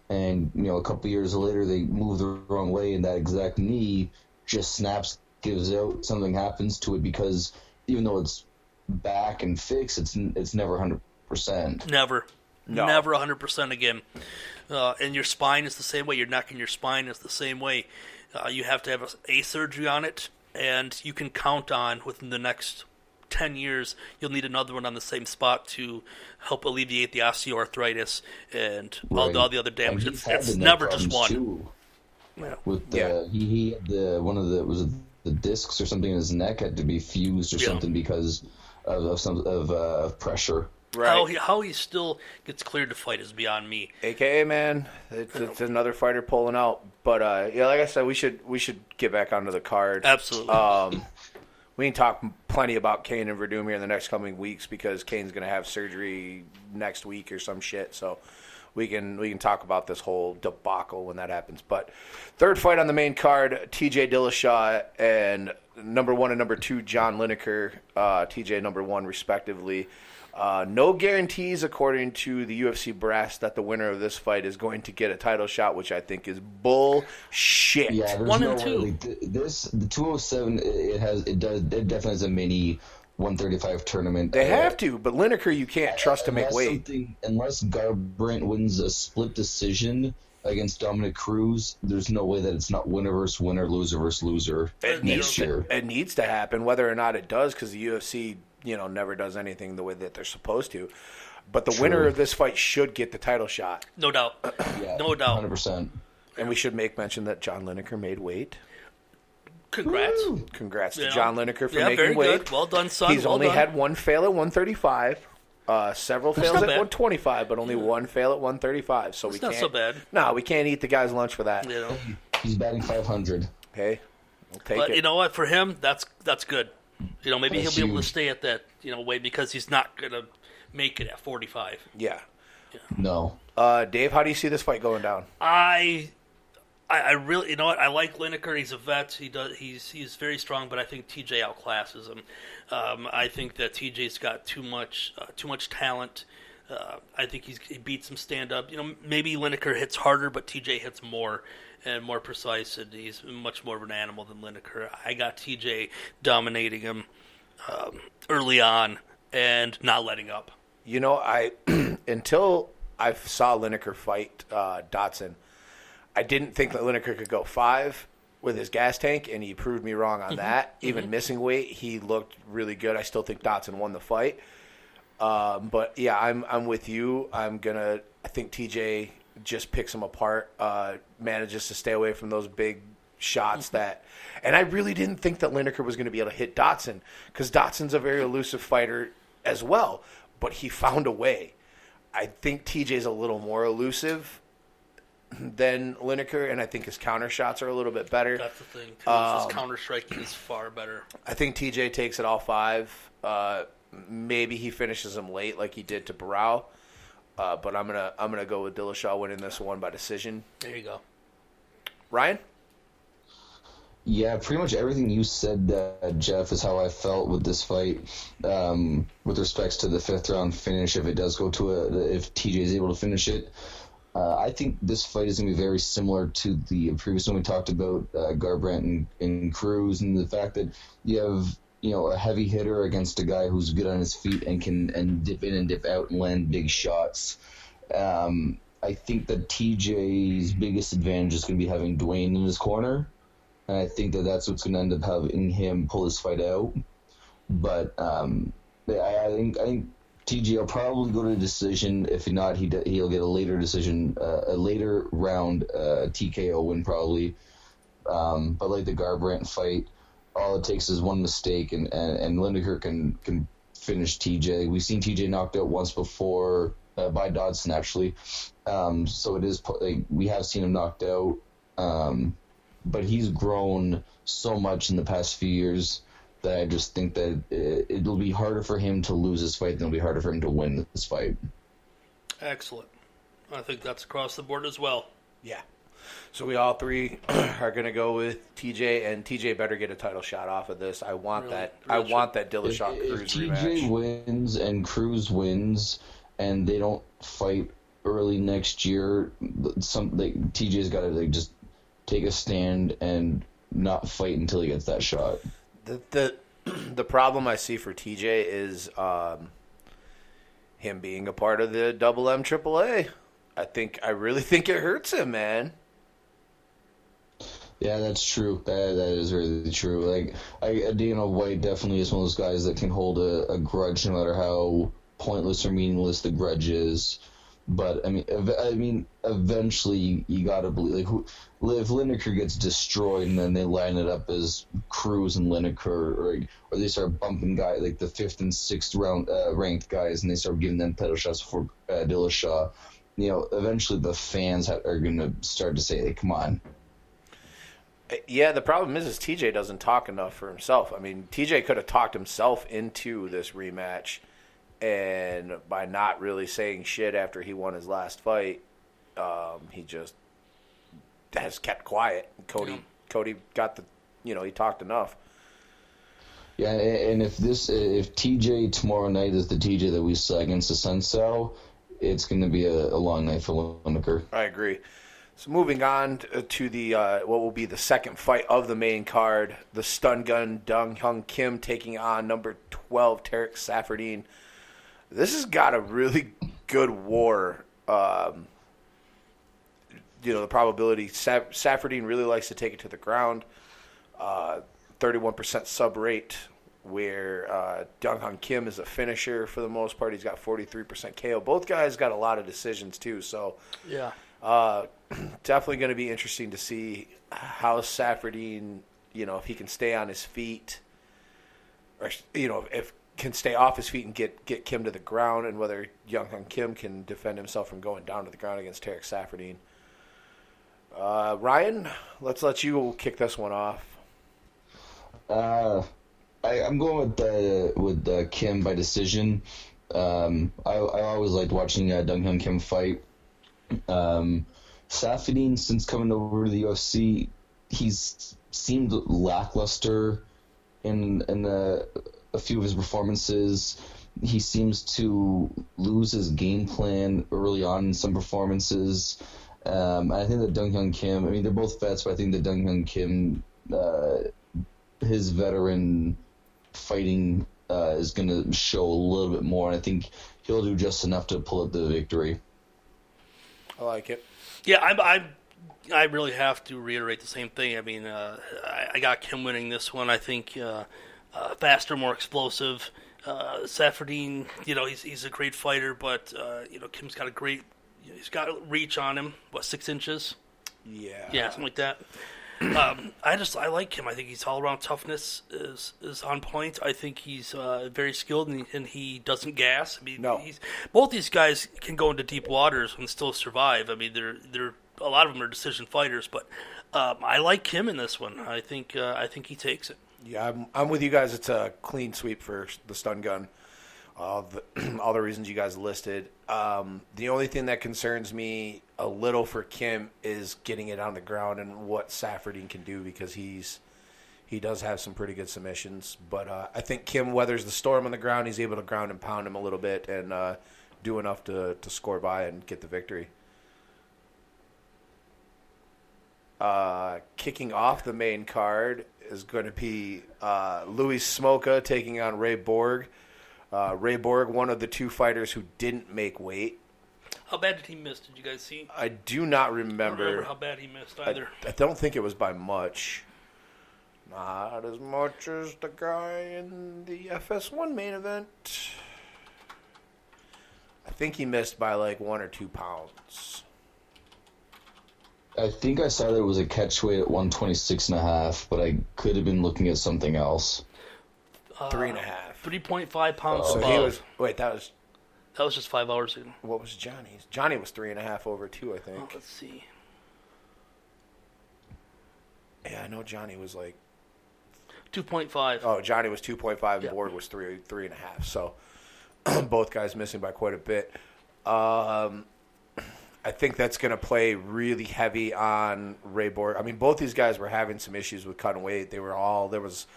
and you know a couple years later they move the wrong way, and that exact knee just snaps, gives out, something happens to it because even though it's back and fixed, it's it's never hundred percent. Never, No. Never 100% again. Uh, and your spine is the same way. Your neck and your spine is the same way. Uh, you have to have a, a surgery on it, and you can count on within the next 10 years, you'll need another one on the same spot to help alleviate the osteoarthritis and all, Right. all the other damage. It's, it's never just one. too. Yeah. With the, Yeah. he, he the one of the was it the discs or something in his neck had to be fused or Yeah. something because of, of some of, uh, of pressure. Right. How, he, how he still gets cleared to fight is beyond me. AKA man, it's, it's another fighter pulling out. But uh, yeah, like I said, we should we should get back onto the card. Absolutely. Um, we can talk plenty about Cain and Werdum here in the next coming weeks because Cain's going to have surgery next week or some shit. So we can we can talk about this whole debacle when that happens. But third fight on the main card: T.J. Dillashaw and number one and number two John Lineker, uh, T.J. number one respectively. Uh, no guarantees, according to the UFC brass, that the winner of this fight is going to get a title shot, which I think is bullshit. Yeah, there's One no and way, two. like, this the 207 it- it has it does it definitely has a mini 135 tournament. They Uh, have to, but Lineker you can't trust to make unless weight. Unless Garbrandt wins a split decision against Dominick Cruz, there's no way that it's not winner versus winner, loser versus loser It next needs, year. to, it needs to happen, whether or not it does, because the UFC, you know, never does anything the way that they're supposed to. But the winner of this fight should get the title shot, No doubt. Yeah, No doubt. 100%. and we should make mention that John Lineker made weight. Congrats. Congrats to Yeah. John Lineker for Yeah, making very weight. good. Well done, son. He's Well only done. had one fail at 135. Uh, several fails at bad. 125, but only one fail at 135. So we That's not can't. so bad. No, we can't eat the guy's lunch for that. You know, He's batting 500. Hey, we'll take but it. you know what? For him, that's that's good. You know, maybe That's he'll be able to stay at that you know weight because he's not gonna make it at 45. yeah. No. Uh, Dave, how do you see this fight going down? I, I, I really, you know what? I like Lineker. He's a vet. He does. He's he's very strong, but I think TJ outclasses him. Um, I think that TJ's got too much uh, too much talent. Uh, I think he's, he beats him stand up. You know, maybe Lineker hits harder, but TJ hits more and more precise, and he's much more of an animal than Lineker. I got TJ dominating him um, early on and not letting up. You know, I until I saw Lineker fight uh, Dodson, I didn't think that Lineker could go five with his gas tank, and he proved me wrong on that. Even missing weight, he looked really good. I still think Dodson won the fight. Um, but yeah, I'm I'm with you. I'm gonna. I think TJ just picks him apart. Uh, manages to stay away from those big shots that. And I really didn't think that Lineker was going to be able to hit Dodson because Dodson's a very elusive fighter as well. But he found a way. I think TJ's a little more elusive than Lineker, and I think his counter shots are a little bit better. That's the thing. Too, Um, his counter striking is far better. I think TJ takes it all five. Uh, maybe he finishes him late like he did to Barão. Uh, but I'm gonna I'm gonna go with Dillashaw winning this one by decision. There you go. Ryan, Yeah, pretty much everything you said, uh, Jeff, is how I felt with this fight. Um, with respects to the fifth round finish, if it does go to a, if TJ is able to finish it, uh, I think this fight is going to be very similar to the previous one we talked about, uh, Garbrandt and, and Cruz, and the fact that you have you know a heavy hitter against a guy who's good on his feet and can and dip in and dip out and land big shots. Um, I think that TJ's biggest advantage is going to be having Duane in his corner and I think that that's what's going to end up having him pull this fight out. But um, I, I think I think TJ will probably go to decision. If not, he he'll get a later decision, uh, a later round uh, TKO win probably. Um, but like the Garbrandt fight, all it takes is one mistake, and and, and Lineker can can finish TJ. We've seen TJ knocked out once before uh, by Dodson actually, um, so it is like we have seen him knocked out. Um, but he's grown so much in the past few years that I just think that it, it'll be harder for him to lose this fight than it'll be harder for him to win this fight. Excellent. I think that's across the board as well. yeah. So we all three are gonna go with TJ, and TJ better get a title shot off of this. I want Really? that. Really I want that Dillashaw If, if TJ rematch. wins and Cruz wins, and they don't fight early next year, some like TJ's got to like just take a stand and not fight until he gets that shot. The the problem I see for TJ is um, him being a part of the Double M Triple A. I think I really think it hurts him, man. Yeah, that's true. That that is really true. Like, I White definitely is one of those guys that can hold a, a grudge, no matter how pointless or meaningless the grudge is. But I mean, I mean, eventually you, gotta believe. Like, who, if Lineker gets destroyed and then they line it up as Cruz and Lineker, or or they start bumping guy like the fifth and sixth round uh, ranked guys, and they start giving them pedal shots for uh, Dillashaw, you know, eventually the fans ha- are gonna start to say, "Hey, come on." Yeah, the problem is, is TJ doesn't talk enough for himself. I mean, TJ could have talked himself into this rematch, and by not really saying shit after he won his last fight, um, he just has kept quiet. Cody, Yeah. Cody got the, you know, he talked enough. Yeah, and if this if TJ tomorrow night is the TJ that we saw against Assunção, it's going to be a, a long night for Lineker. I agree. So moving on to the uh, what will be the second fight of the main card, the stun gun Dong Hyun Kim taking on number twelve Tarec Saffiedine. This has got a really good war. Um, you know the probability Sa- Saffiedine really likes to take it to the ground. Thirty-one percent sub rate, where uh, Dong Hyun Kim is a finisher for the most part. He's got forty-three percent KO. Both guys got a lot of decisions too. So Yeah. uh, definitely going to be interesting to see how Saffiedine, you know, if he can stay on his feet, or you know, if can stay off his feet and get get Kim to the ground, and whether Young Hung Kim can defend himself from going down to the ground against Tarec Saffiedine. Uh, Ryan, let's let you kick this one off. Uh, I, I'm going with uh, with Kim by decision. Um, I, I always liked watching uh, Dong Hyun Kim fight. Um, Saffiedine, since coming over to the UFC, he's seemed lackluster in in a, a few of his performances. He seems to lose his game plan early on in some performances. Um, I think that Dong Hyun Kim, I mean, they're both vets, but I think that Dong Hyun Kim, uh, his veteran fighting uh, is going to show a little bit more, and I think he'll do just enough to pull up the victory. I like it. Yeah, I, I, I really have to reiterate the same thing. I mean, uh, I, I got Kim winning this one. I think uh, uh, faster, more explosive. Uh, you know, he's he's a great fighter, but uh, you know, Kim's got a great, he's got reach on him. What six inches? Yeah. Yeah, something like that. Um, I just I like him. I think he's all around toughness is is on point. I think he's uh, very skilled and he, and he doesn't gas. I mean, No. he's, both these guys can go into deep waters and still survive. I mean, they're they're a lot of them are decision fighters, but um, I like him in this one. I think uh, I think he takes it. Yeah, I'm, I'm with you guys. It's a clean sweep for the stun gun. All the, all the reasons you guys listed. Um, the only thing that concerns me a little for Kim is getting it on the ground and what Saffiedine can do because he's he does have some pretty good submissions. But uh, I think Kim weathers the storm on the ground. He's able to ground and pound him a little bit and uh, do enough to, to score by and get the victory. Uh, kicking off the main card is going to be uh, Louis Smolka taking on Ray Borg. Uh, Ray Borg, one of the two fighters who didn't make weight. How bad did he miss? Did you guys see? I do not I remember. remember how bad he missed I, either. I don't think it was by much. Not as much as the guy in the FS1 main event. I think he missed by like one or two pounds. I think I saw there was a catch weight at 126 and a half, but I could have been looking at something else. Three and a half. Three point five pounds So above. he was. Wait, that was. that was just five hours ago. What was Johnny's? Johnny was three and a half over two, I Oh, think. let's see. Yeah, I know Johnny was like. Two point five. Oh, Johnny was two point five, Yeah. and Borg was three three and a half. So both guys missing by quite a bit. Um, I think that's going to play really heavy on Ray Borg. I mean, both these guys were having some issues with cutting weight. They were all there was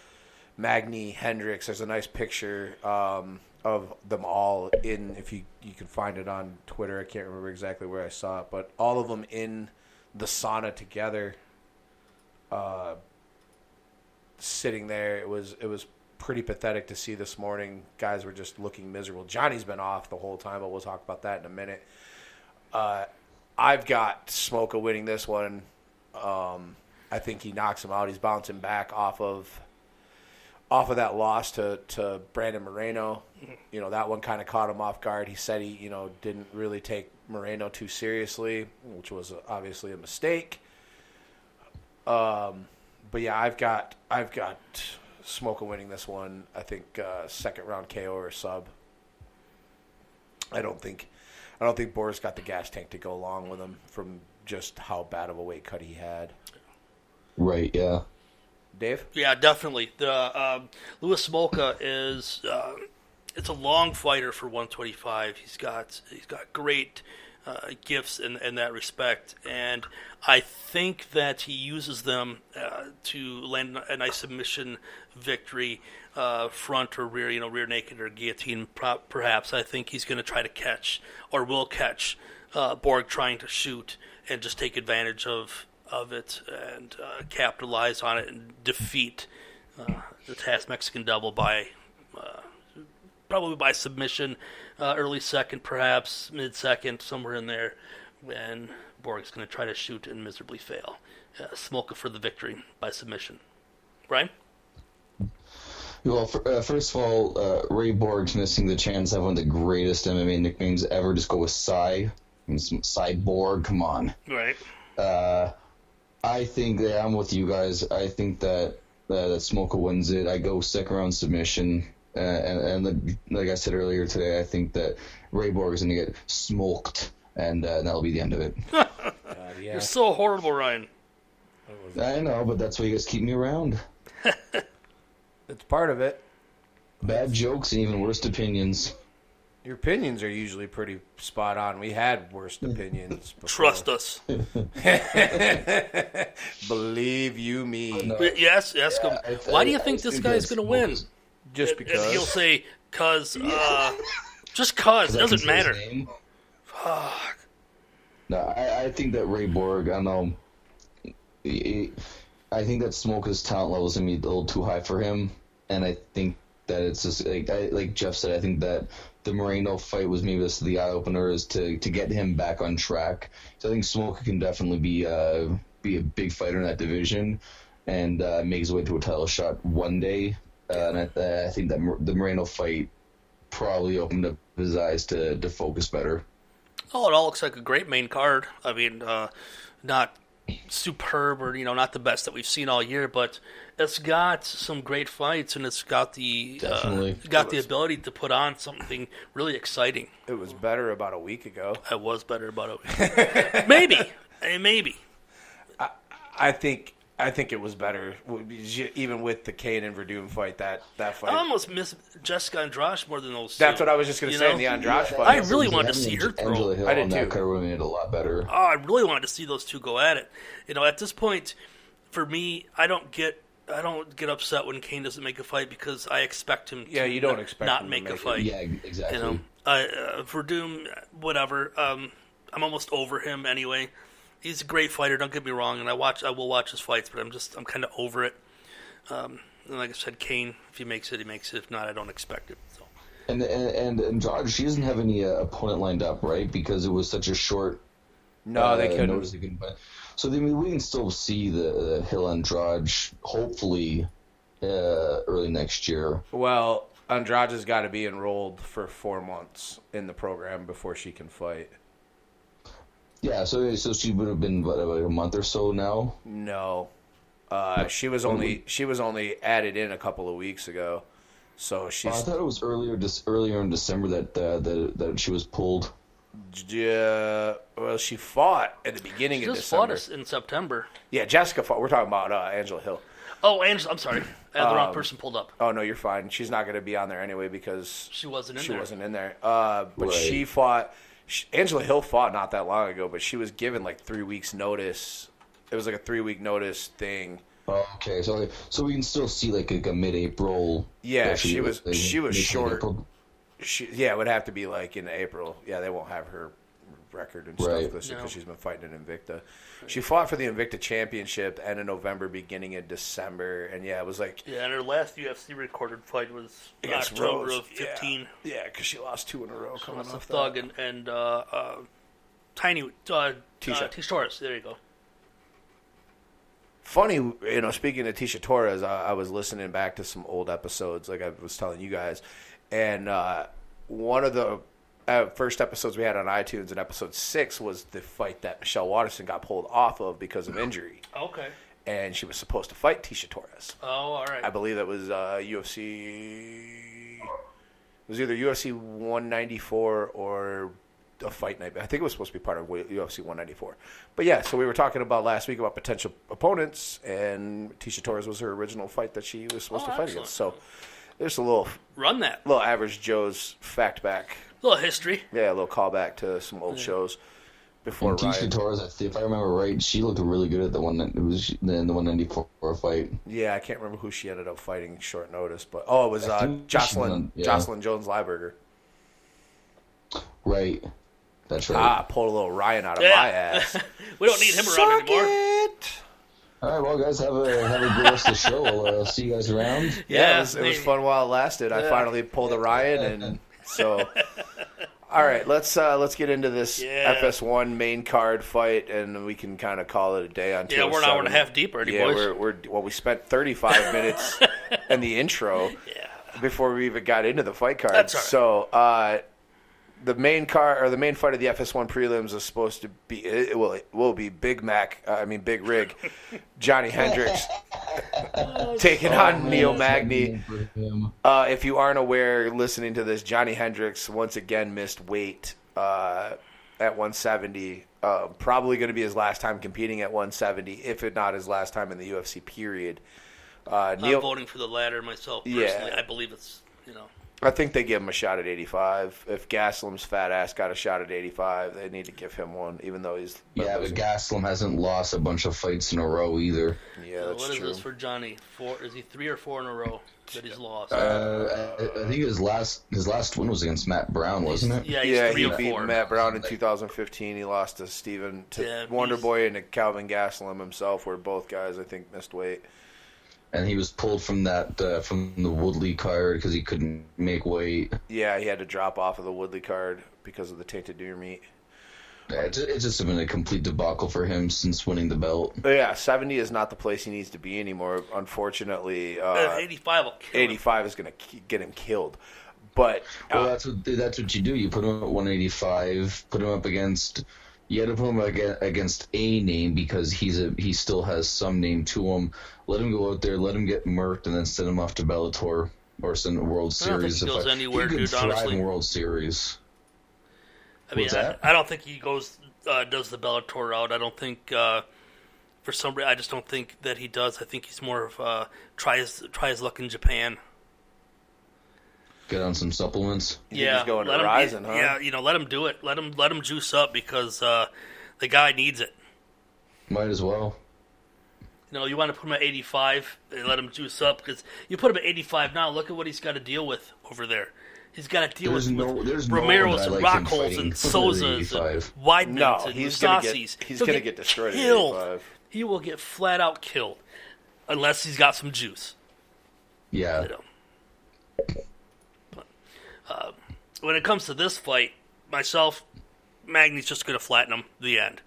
Magny Hendricks. There's a nice picture um, of them all in. If you you can find it on Twitter, I can't remember exactly where I saw it, but all of them in the sauna together. Uh, sitting there. It was it was pretty pathetic to see this morning. Guys were just looking miserable. Johnny's been off the whole time, but we'll talk about that in a minute. Uh, I've got Smolka winning this one. Um, I think he knocks him out. He's bouncing back off of off of that loss to, to Brandon Moreno. You know, that one kind of caught him off guard. He said he, you know, didn't really take Moreno too seriously, which was obviously a mistake. Um, but yeah, I've got I've got Smolka winning this one. I think uh, second round KO or sub. I don't think I don't think Boris got the gas tank to go along with him from just how bad of a weight cut he had. Right. Yeah. Dave? Yeah, definitely. The um, Louis Smolka is uh, it's a long fighter for 125. He's got he's got great uh, gifts in in that respect, and I think that he uses them uh, to land a nice submission victory, uh, front or rear, you know, rear naked or guillotine. Perhaps I think he's going to try to catch or will catch uh, Borg trying to shoot and just take advantage of of it and uh, capitalize on it and defeat uh, the Tasmexican Devil by uh, probably by submission, uh, early second, perhaps mid second, somewhere in there. And Borg's going to try to shoot and miserably fail. Uh, Smolka for the victory by submission. Brian? Well, for, uh, first of all, uh, Ray Borg's missing the chance to have one of the greatest MMA nicknames ever. Just go with Cy. Cyborg, come on. Right. Uh, I think that I'm with you guys. I think that uh, that Smolka wins it. I go second round submission, uh, and, and like I said earlier today, I think that Ray Borg is going to get smoked, and uh, that'll be the end of it. God, yeah. You're so horrible, Ryan. I know, but that's why you guys keep me around. it's part of it. Bad jokes and even worst opinions. Your opinions are usually pretty spot on. We had worst opinions. Before. Trust us. Believe you me. No. Yes, ask yeah, him. I, Why do you think this guy's going to win? Just because. And he'll say, "Cause, uh, just cause." It doesn't matter. Fuck. No, I, I, think that Ray Borg. I know. I think that Smolka's talent levels gonna be a little too high for him, and I think that it's just like I, like Jeff said. I think that the Moreno fight was maybe this the eye opener is to to get him back on track. So I think Smoker can definitely be uh be a big fighter in that division and uh, make his way to a title shot one day. Uh, and I, I, think that the Moreno fight probably opened up his eyes to to focus better. Oh, it all looks like a great main card. I mean, uh, not superb or you know not the best that we've seen all year, but it's got some great fights and it's got the uh, got the ability to put on something really exciting. It was better about a week ago. It was better about a week. maybe, maybe. I, I think I think it was better, even with the Cain and Werdum fight. That that fight. I almost miss Jessica Andrade more than those. That's two, what I was just going to say. Know? In the Andrade yeah, fight, I really wanted to see her throw. I did too. Could have made it a lot better. Oh, I really wanted to see those two go at it. You know, at this point, for me, I don't get I don't get upset when Cain doesn't make a fight because I expect him. Yeah, you don't not, expect not make, make, a fight. Yeah, exactly. You know, I, uh, Werdum, whatever. Um, I'm almost over him anyway he's a great fighter. Don't get me wrong, and I watch I will watch his fights, but I'm just I'm kind of over it. Um, and like I said, Cain, if he makes it, he makes it. If not, I don't expect it. So. And and and Andrade, she doesn't have any uh, opponent lined up, right? Because it was such a short. No, uh, they couldn't. Notice they couldn't so I mean, we can still see the, the Hill Andrade hopefully uh, early next year. Well, Andrade has got to be enrolled for four months in the program before she can fight. Yeah, so so she would have been what, about a month or so now. No, uh, she was only she was only added in a couple of weeks ago. So she's. I thought it was earlier, just earlier in December that uh, that that she was pulled. Yeah, well, she fought at the beginning she of just December. fought in September. Yeah, Jessica fought. We're talking about uh, Angela Hill. Oh, Angela, I'm sorry, I had the um, wrong person pulled up. Oh no, you're fine. She's not going to be on there anyway because she wasn't in she there. wasn't in there. Uh, but right. she fought she, Angela Hill fought not that long ago, but she was given like three weeks notice. It was like a three week notice thing. Oh, okay, so so we can still see like a, a mid April. Yeah, she, she was she was short. She, yeah, it would have to be like in April. Yeah, they won't have her record and stuff Right. because No. she's been fighting in Invicta. She fought for the Invicta Championship end of November, beginning of December, and yeah, it was like Yeah, and her last UFC recorded fight was against October Rose. of 15. Yeah, because she lost two in a row coming That's a off thug that. and, and uh, uh, Tiny uh, Tecia. uh, Tecia Torres. There you go. Funny, you know, speaking of Tecia Torres, I, I was listening back to some old episodes, like I was telling you guys, and uh, one of the uh, first episodes we had on iTunes, in episode six, was the fight that Michelle Waterson got pulled off of because of injury, Okay. and she was supposed to fight Tecia Torres. Oh, all right. I believe that was uh, UFC. It was either UFC 194 or a fight night. I think it was supposed to be part of UFC 194. But yeah, so we were talking about last week about potential opponents, and Tecia Torres was her original fight that she was supposed Oh, to fight excellent. against. So there's a little Run that. little average Joe's fact back. A little history. Yeah, a little callback to some old shows before And Tecia Torres, if I remember right, she looked really good at the one that it was in the 194 fight. Yeah, I can't remember who she ended up fighting short notice, but oh, it was uh, Jocelyn won, yeah. Jocelyn Jones Lybarger. Right. That's right. Ah, pulled a little Ryan out of Yeah. my ass. We don't need him around Suck anymore. it. All right, well, guys, have a have a good rest of the show. I'll uh, see you guys around. Yeah, Yeah, it was, it was fun while it lasted. I finally pulled a Ryan, and so. All right, let's uh, let's get into this Yeah. FS1 main card fight, and we can kind of call it a day on. Yeah, we're an hour and a half deep already, yeah, boys. we're we're well, we spent 35 minutes in the intro Yeah. before we even got into the fight card. That's all right. So uh, the main car or the main fight of the FS1 prelims is supposed to be it will it will be Big Mac. Uh, I mean Big Rig, Johnny Hendricks taking on Neil Magny. Uh, if you aren't aware, listening to this, Johnny Hendricks once again missed weight uh, at 170. Uh, probably going to be his last time competing at 170, if it not his last time in the UFC. Period. Uh, I'm voting for the latter myself. Yeah. I believe it's you know. I think they give him a shot at 85. If Gastelum's fat ass got a shot at 85, they need to give him one, even though he's Yeah, but Gastelum hasn't lost a bunch of fights in a row either. yeah, So that's what is true. this for Johnny? Four? Is he three or four in a row that he's lost? Uh, I, I think his last his last win was against Matt Brown, wasn't it? yeah, he's yeah, three he or beat four. Matt Brown in 2015. He lost to Steven, to Yeah, Wonder Boy and to Kelvin Gastelum himself, where both guys, I think, missed weight. And he was pulled from that uh, from the Woodley card because he couldn't make weight. Yeah, he had to drop off of the Woodley card because of the tainted deer meat. Yeah, It's, it's just been a complete debacle for him since winning the belt. But yeah, 70 is not the place he needs to be anymore. Unfortunately, Uh, 85 will kill him. is going to get him killed. But Well, uh, that's what that's what you do. You put him at 185. Put him up against. You had to put him against a name because he's a he still has some name to him. Let him go out there, let him get murked, and then send him off to Bellator or send a World Series. I don't think he goes anywhere, he dude, thrive honestly. in World Series. I mean, I. I don't think he goes uh, does the Bellator route. I don't think uh, for some reason I just don't think that he does. I think he's more of uh, try his luck in Japan. Get on some supplements. you think he's going let him, Horizon, huh? Yeah, you know, let him do it. Let him let him juice up because uh, the guy needs it. Might as well. You know, you want to put him at 85 and let him juice up because you put him at 85 now. Look at what he's got to deal with over there. He's got to deal There's with, no- with there's no Romero's one and like him Rockholds and for the Souza's 85. and Weidmans No, and he's gonna get- he's gonna get destroyed at killed. 85. He will get flat out killed unless he's got some juice. Yeah. You know. Uh, when it comes to this fight, myself, Magny's just going to flatten him. The end.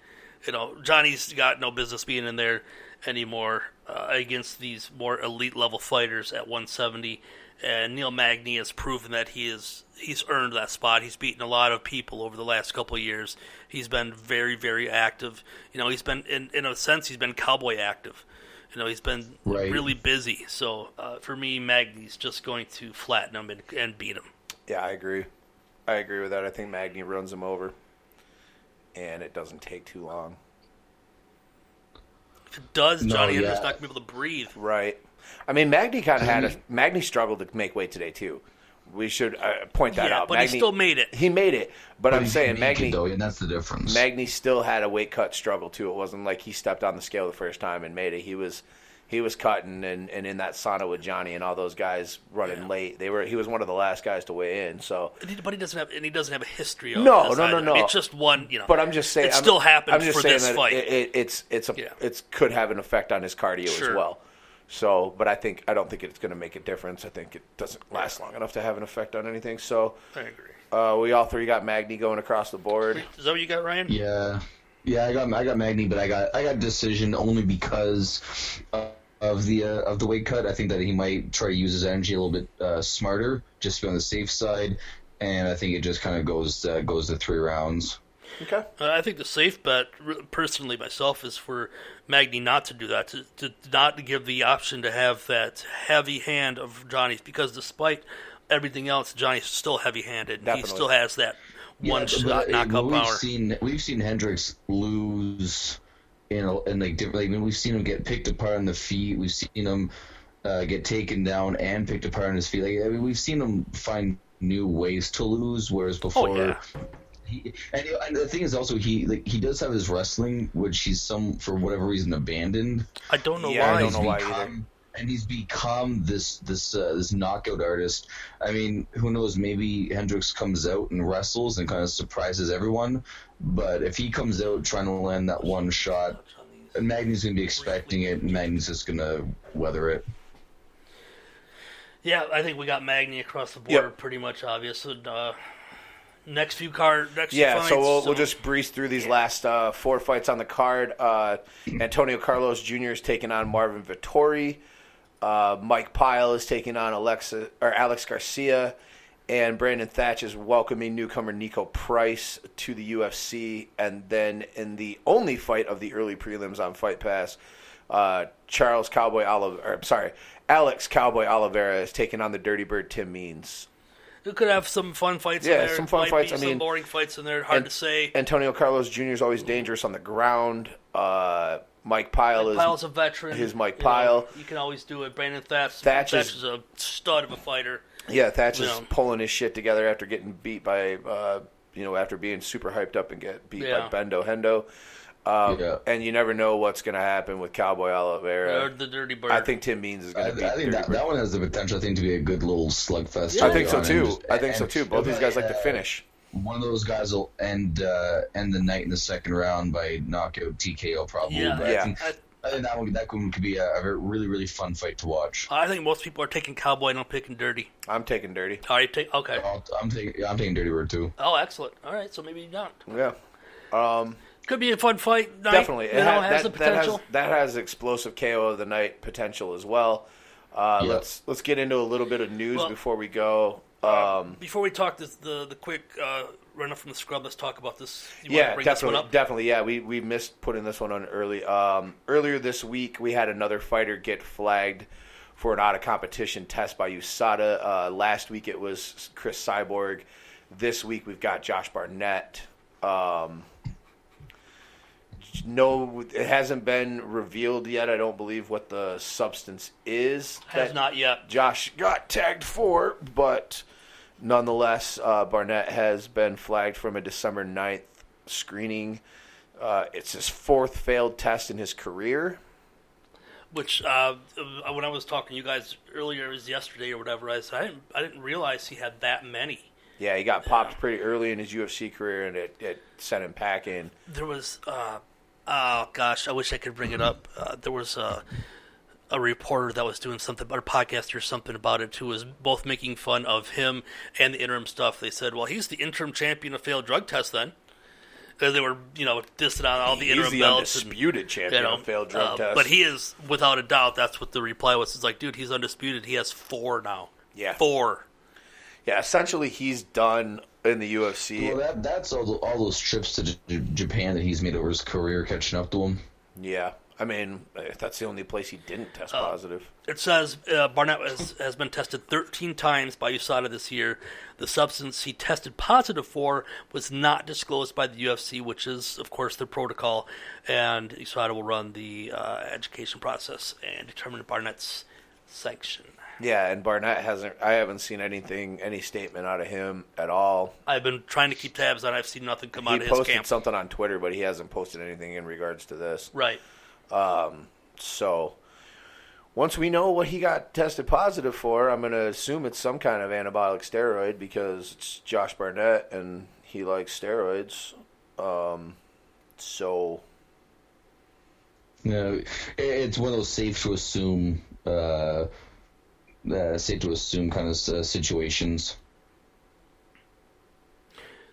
You know, Johnny's got no business being in there anymore uh, against these more elite level fighters at 170. And Neil Magny has proven that he is he's earned that spot. He's beaten a lot of people over the last couple of years. He's been very very active. You know, he's been in in a sense he's been cowboy active. You know, he's been Right. really busy. So uh, for me, Magny's just going to flatten him and, and beat him. Yeah, I agree. I agree with that. I think Magny runs him over, and it doesn't take too long. If it does, No, Johnny Hendricks yeah. not going to be able to breathe. Right. I mean, Magny kind of had a He- Magny struggled to make weight today too. We should uh, point that Yeah, out. but he still made it. He made it, but, I'm saying can Magny. though, and that's the difference. Magny still had a weight cut struggle too. It wasn't like he stepped on the scale the first time and made it. He was he was cutting and, and in that sauna with Johnny and all those guys running Yeah. late. They were he was one of the last guys to weigh in. So, But he doesn't have, and he doesn't have a history of No, this no, no, either. I mean, no. it's just one, you know. but I'm just saying it I'm- still happened I'm just for saying this that fight. It, it, it's it's a Yeah. it's could have an effect on his cardio Sure. as well. So, but I think I don't think it's going to make a difference. I think it doesn't last long enough to have an effect on anything. So, I agree. uh, we all three got Magny going across the board. Is that what you got, Ryan? Yeah, yeah. I got I got Magny, but I got I got decision only because uh, of the uh, of the weight cut. I think that he might try to use his energy a little bit uh, smarter, just to be on the safe side. And I think it just kind of goes uh, goes to three rounds. Okay. Uh, I think the safe bet, personally myself, is for Magny not to do that, to, to not give the option to have that heavy hand of Johnny's, because despite everything else, Johnny's still heavy-handed. and He still has that one Yeah, shot but, knockout we've power. Seen, we've seen Hendricks lose in, a, in like different. Like, I mean, we've seen him get picked apart on the feet. We've seen him uh, get taken down and picked apart on his feet. Like I mean, we've seen him find new ways to lose, whereas before. Oh, yeah. He, and, and the thing is also he like he does have his wrestling, which he's some for whatever reason abandoned. I don't know Yeah, I why. don't know why become, either. And he's become this this uh, this knockout artist. I mean, who knows? Maybe Hendricks comes out and wrestles and kind of surprises everyone. But if he comes out trying to land that one shot, and Magny's gonna be expecting it, and Magny's just gonna weather it. Yeah, I think we got Magny across the board, Yep. pretty much obvious. And, uh, next few card, next few Yeah, fights, so we'll, we'll just breeze through these last uh, four fights on the card. Uh, Antonio Carlos Jr. is taking on Marvin Vettori. Uh, Mike Pyle is taking on Alexa or Alex Garcia, and Brandon Thatch is welcoming newcomer Niko Price to the UFC. And then in the only fight of the early prelims on Fight Pass, uh, Charles Cowboy Oliver, or, I'm sorry, Alex Cowboy Oliveira is taking on the Dirty Bird Tim Means. We could have some fun fights Yeah, in there. some fun Might fights. I some mean- boring fights in there. Hard and- to say. Antonio Carlos Jr. is always dangerous on the ground. Uh, Mike Pyle is Pyle's a veteran. his Mike you know, Pyle. you can always do it. Brandon Thatch. Thatch Thatch, is- is, a stud of a fighter. yeah. Thatch is Yeah. pulling his shit together after getting beat by uh, you know after being super hyped up and get beat Yeah. by Bendo Hendo. Um, Yeah. And you never know what's going to happen with Cowboy Oliveira. or the Dirty Bird. I think Tim Means is I, going I to beat think Dirty that, Bird. that one has the potential, I think, to be a good little slugfest. Yeah. to I be think so honest. too. I think so too. Both these guys like to finish. One of those guys will end uh, end the night in the second round by knockout TKO probably. Yeah. But Yeah. I think, I, I think that one that one could be a, a really really fun fight to watch. I think most people are taking Cowboy and I'm picking Dirty. I'm taking Dirty. All right, take okay. I'll, I'm taking I'm taking Dirty Word too. Oh, excellent. All right, so maybe not. Yeah. Um, Could be a fun fight. Night, Definitely, it know, ha- has that, the that has potential. that has explosive KO of the night potential as well. Uh, Yeah. Let's let's get into a little bit of news Well- before we go. Um, Before we talk this, the the quick uh, run up from the scrub, let's talk about this. You yeah, this definitely, up? definitely. Yeah, we we missed putting this one on early. Um, earlier this week, we had another fighter get flagged for an out of competition test by USADA. Uh, last week it was Cris Cyborg. This week we've got Josh Barnett. Um, no, it hasn't been revealed yet. I don't believe what the substance is. Has not yet. Josh got tagged for, but nonetheless, uh, Barnett has been flagged from a December 9th screening. Uh, it's his fourth failed test in his career. Which uh, when I was talking to you guys earlier, it was yesterday or whatever. I said I didn't, I didn't realize he had that many. Yeah, he got popped pretty early in his UFC career, and it, it sent him packing. There was, uh, oh gosh, I wish I could bring it up. Uh, there was a, a reporter that was doing something, or a podcast or something about it, who was both making fun of him and the interim stuff. They said, well, he's the interim champion of failed drug tests then. Because they were, you know, dissing on all the He's interim the belts. and- undisputed champion you know, of failed drug uh, tests. But he is, without a doubt, that's what the reply was. It's like, dude, he's undisputed. He has four now. Yeah. Four. yeah, essentially he's done in the UFC. Well, that that's all, the, all those trips to J- Japan that he's made over his career catching up to him. yeah, I mean if that's the only place he didn't test Oh. positive. It says uh, Barnett has, has been tested 13 times by USADA this year. The substance he tested positive for was not disclosed by the UFC, which is, of course, their protocol. And USADA will run the uh, education process and determine Barnett's sanction. Yeah, and Barnett hasn't. I haven't seen anything, any statement out of him at all. I've been trying to keep tabs on. it. I've seen nothing come He out of his posted camp. something on Twitter, but he hasn't posted anything in regards to this. Right. So, once we know what he got tested positive for, I'm going to assume it's some kind of anabolic steroid because it's Josh Barnett and he likes steroids. Um, so No, it's one of those safe to assume, uh, uh, safe to assume kind of uh, situations.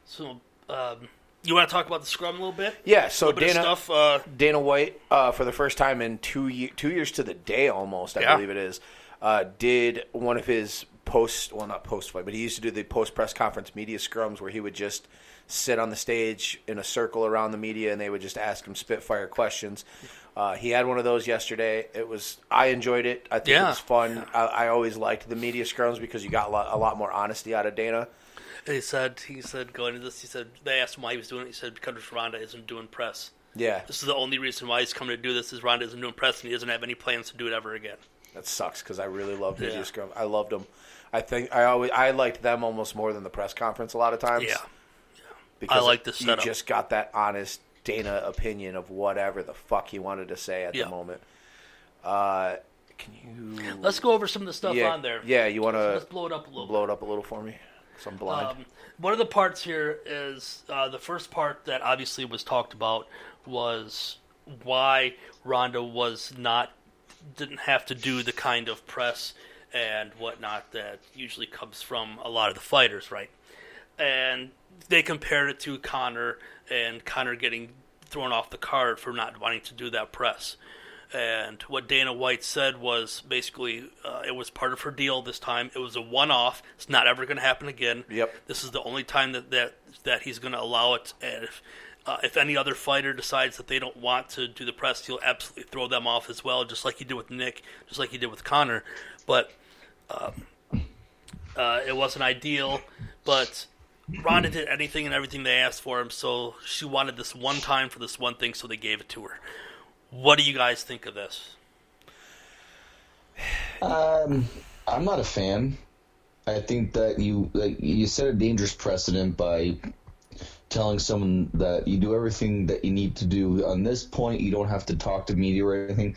So, um, you want to talk about the scrum a little bit? yeah, so Dana stuff. Uh, Dana White, uh, for the first time in two ye- two years to the day almost, I Yeah. believe it is, uh, did one of his post well not post fight, but he used to do the post press conference media scrums where he would just sit on the stage in a circle around the media and they would just ask him spitfire questions. Uh, he had one of those yesterday. It was I enjoyed it. I think it was fun. I, I always liked the media scrums because you got a lot, a lot more honesty out of Dana. He said, he said, going into this, he said, they asked him why he was doing it. He said, because Ronda isn't doing press. Yeah, This is the only reason why he's coming to do this is Ronda isn't doing press and he doesn't have any plans to do it ever again. That sucks because I really loved Media Yeah. Scrum. I loved them. I think I always I liked them almost more than the press conference a lot of times. Yeah. because I like the you setup. just got that honest Dana opinion of whatever the fuck he wanted to say at Yeah. the moment. Uh, can you? Let's go over some of the stuff yeah, on there. Yeah, you want Let's to blow it up a little blow it up a little for me? 'Cause I'm blind. Um, one of the parts here is uh, the first part that obviously was talked about was why Ronda was not didn't have to do the kind of press and whatnot that usually comes from a lot of the fighters, right? And they compared it to Conor and Conor getting thrown off the card for not wanting to do that press. And what Dana White said was basically uh, it was part of her deal this time. It was a one-off. It's not ever going to happen again. Yep. This is the only time that that, that he's going to allow it. And if uh, if any other fighter decides that they don't want to do the press, he'll absolutely throw them off as well, just like he did with Nick, just like he did with Conor. But um, uh, it wasn't ideal. But Ronda did anything and everything they asked for him, so she wanted this one time for this one thing, so they gave it to her. What do you guys think of this? Um, I'm not a fan. I think that you like you set a dangerous precedent by telling someone that you do everything that you need to do. On this point, you don't have to talk to media or anything.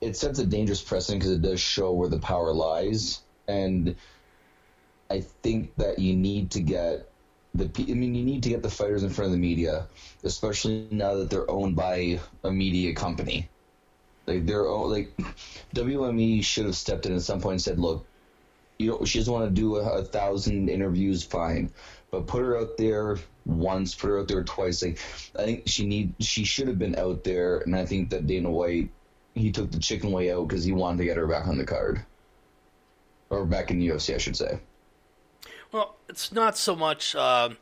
It sets a dangerous precedent because it does show where the power lies, and I think that you need to get the. I mean, you need to get the fighters in front of the media, especially now that they're owned by a media company. Like they're own- like WME should have stepped in at some point and said, "Look, you know, she doesn't want to do a, a thousand interviews, fine, but put her out there once, put her out there twice. Like, I think she need, she should have been out there, and I think that Dana White, he took the chicken way out because he wanted to get her back on the card, or back in the UFC, I should say. Well, it's not so much um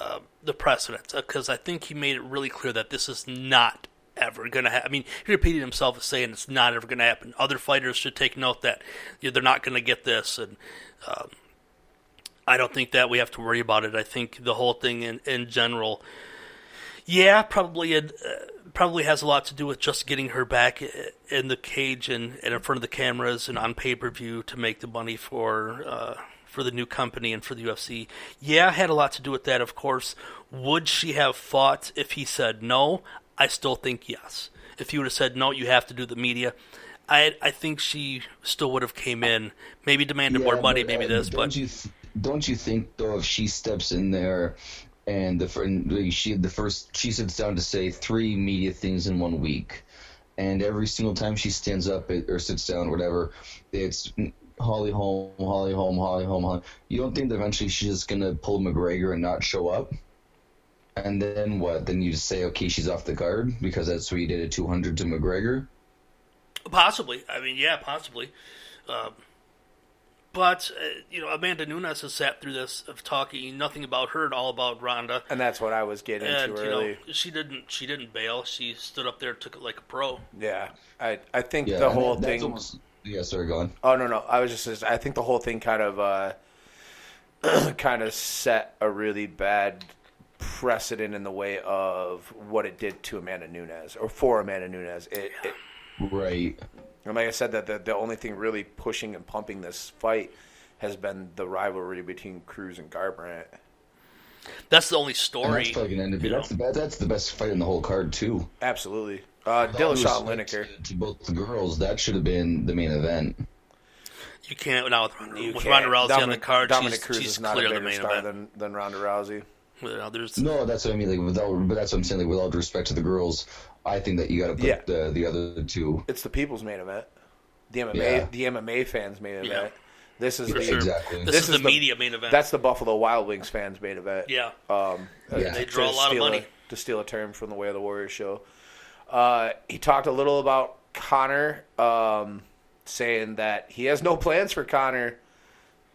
uh, the precedent, because I think he made it really clear that this is not ever going to happen. I mean, he repeated himself as saying it's not ever going to happen. Other fighters should take note that you know, they're not going to get this, and um, I don't think that we have to worry about it. I think the whole thing in, in general, yeah, probably it uh, probably has a lot to do with just getting her back in the cage and, and in front of the cameras and on pay per view to make the money for uh, for the new company and for the UFC. Yeah, had a lot to do with that, of course. Would she have fought if he said no? I still think yes. If he would have said no, you have to do the media. I I think she still would have came in, maybe demanded more money, but, maybe uh, this, don't but you th- don't you think though if she steps in there and the and, she the first she sits down to say three media things in one week, and every single time she stands up or sits down, or whatever, it's Holly Holm, Holly Holm, Holly Holm, Holly. You don't think that eventually she's just gonna pull McGregor and not show up? And then what? Then you just say, okay, she's off the card because that's what you did at 200 to McGregor. Possibly. I mean, yeah, possibly. Um, but uh, you know, Amanda Nunes has sat through this of talking nothing about her and all about Ronda, and that's what I was getting and into you know, she didn't she didn't bail. She stood up there, took it like a pro. Yeah, I I think Yeah, the whole that- that's thing. almost- yeah, sorry, go on. Oh no no, I was just I think the whole thing kind of uh, kind of set a really bad precedent in the way of what it did to Amanda Nunes or for Amanda Nunes. It, it Right. and like I said, that the, the only thing really pushing and pumping this fight has been the rivalry between Cruz and Garbrandt. That's the only And story. that's probably gonna end up. That's the best. That's the best fight in the whole card too. Absolutely. Uh, Dillashaw and Lineker. To both the girls, that should have been the main event. You can't now with Ronda, You with can't. Ronda Rousey on the card. Dominick she's Cruz she's is not clear a the bigger main star event. than, than Ronda Rousey. You know, there's No, that's what I mean. Like without, but that's what I'm saying. Like with all due respect to the girls, I think that you got to put Yeah. the the other two. It's the people's main event. The MMA, Yeah. the MMA fans main event. Yeah. This is the sure. Exactly. This, This is, is the, the- media main event. that's the Buffalo Wild Wings fans main event. yeah. Um, Yeah. They to draw a lot of steal money. to steal a term from the Way of the Warriors show. Uh, he talked a little about Conor, um, saying that he has no plans for Conor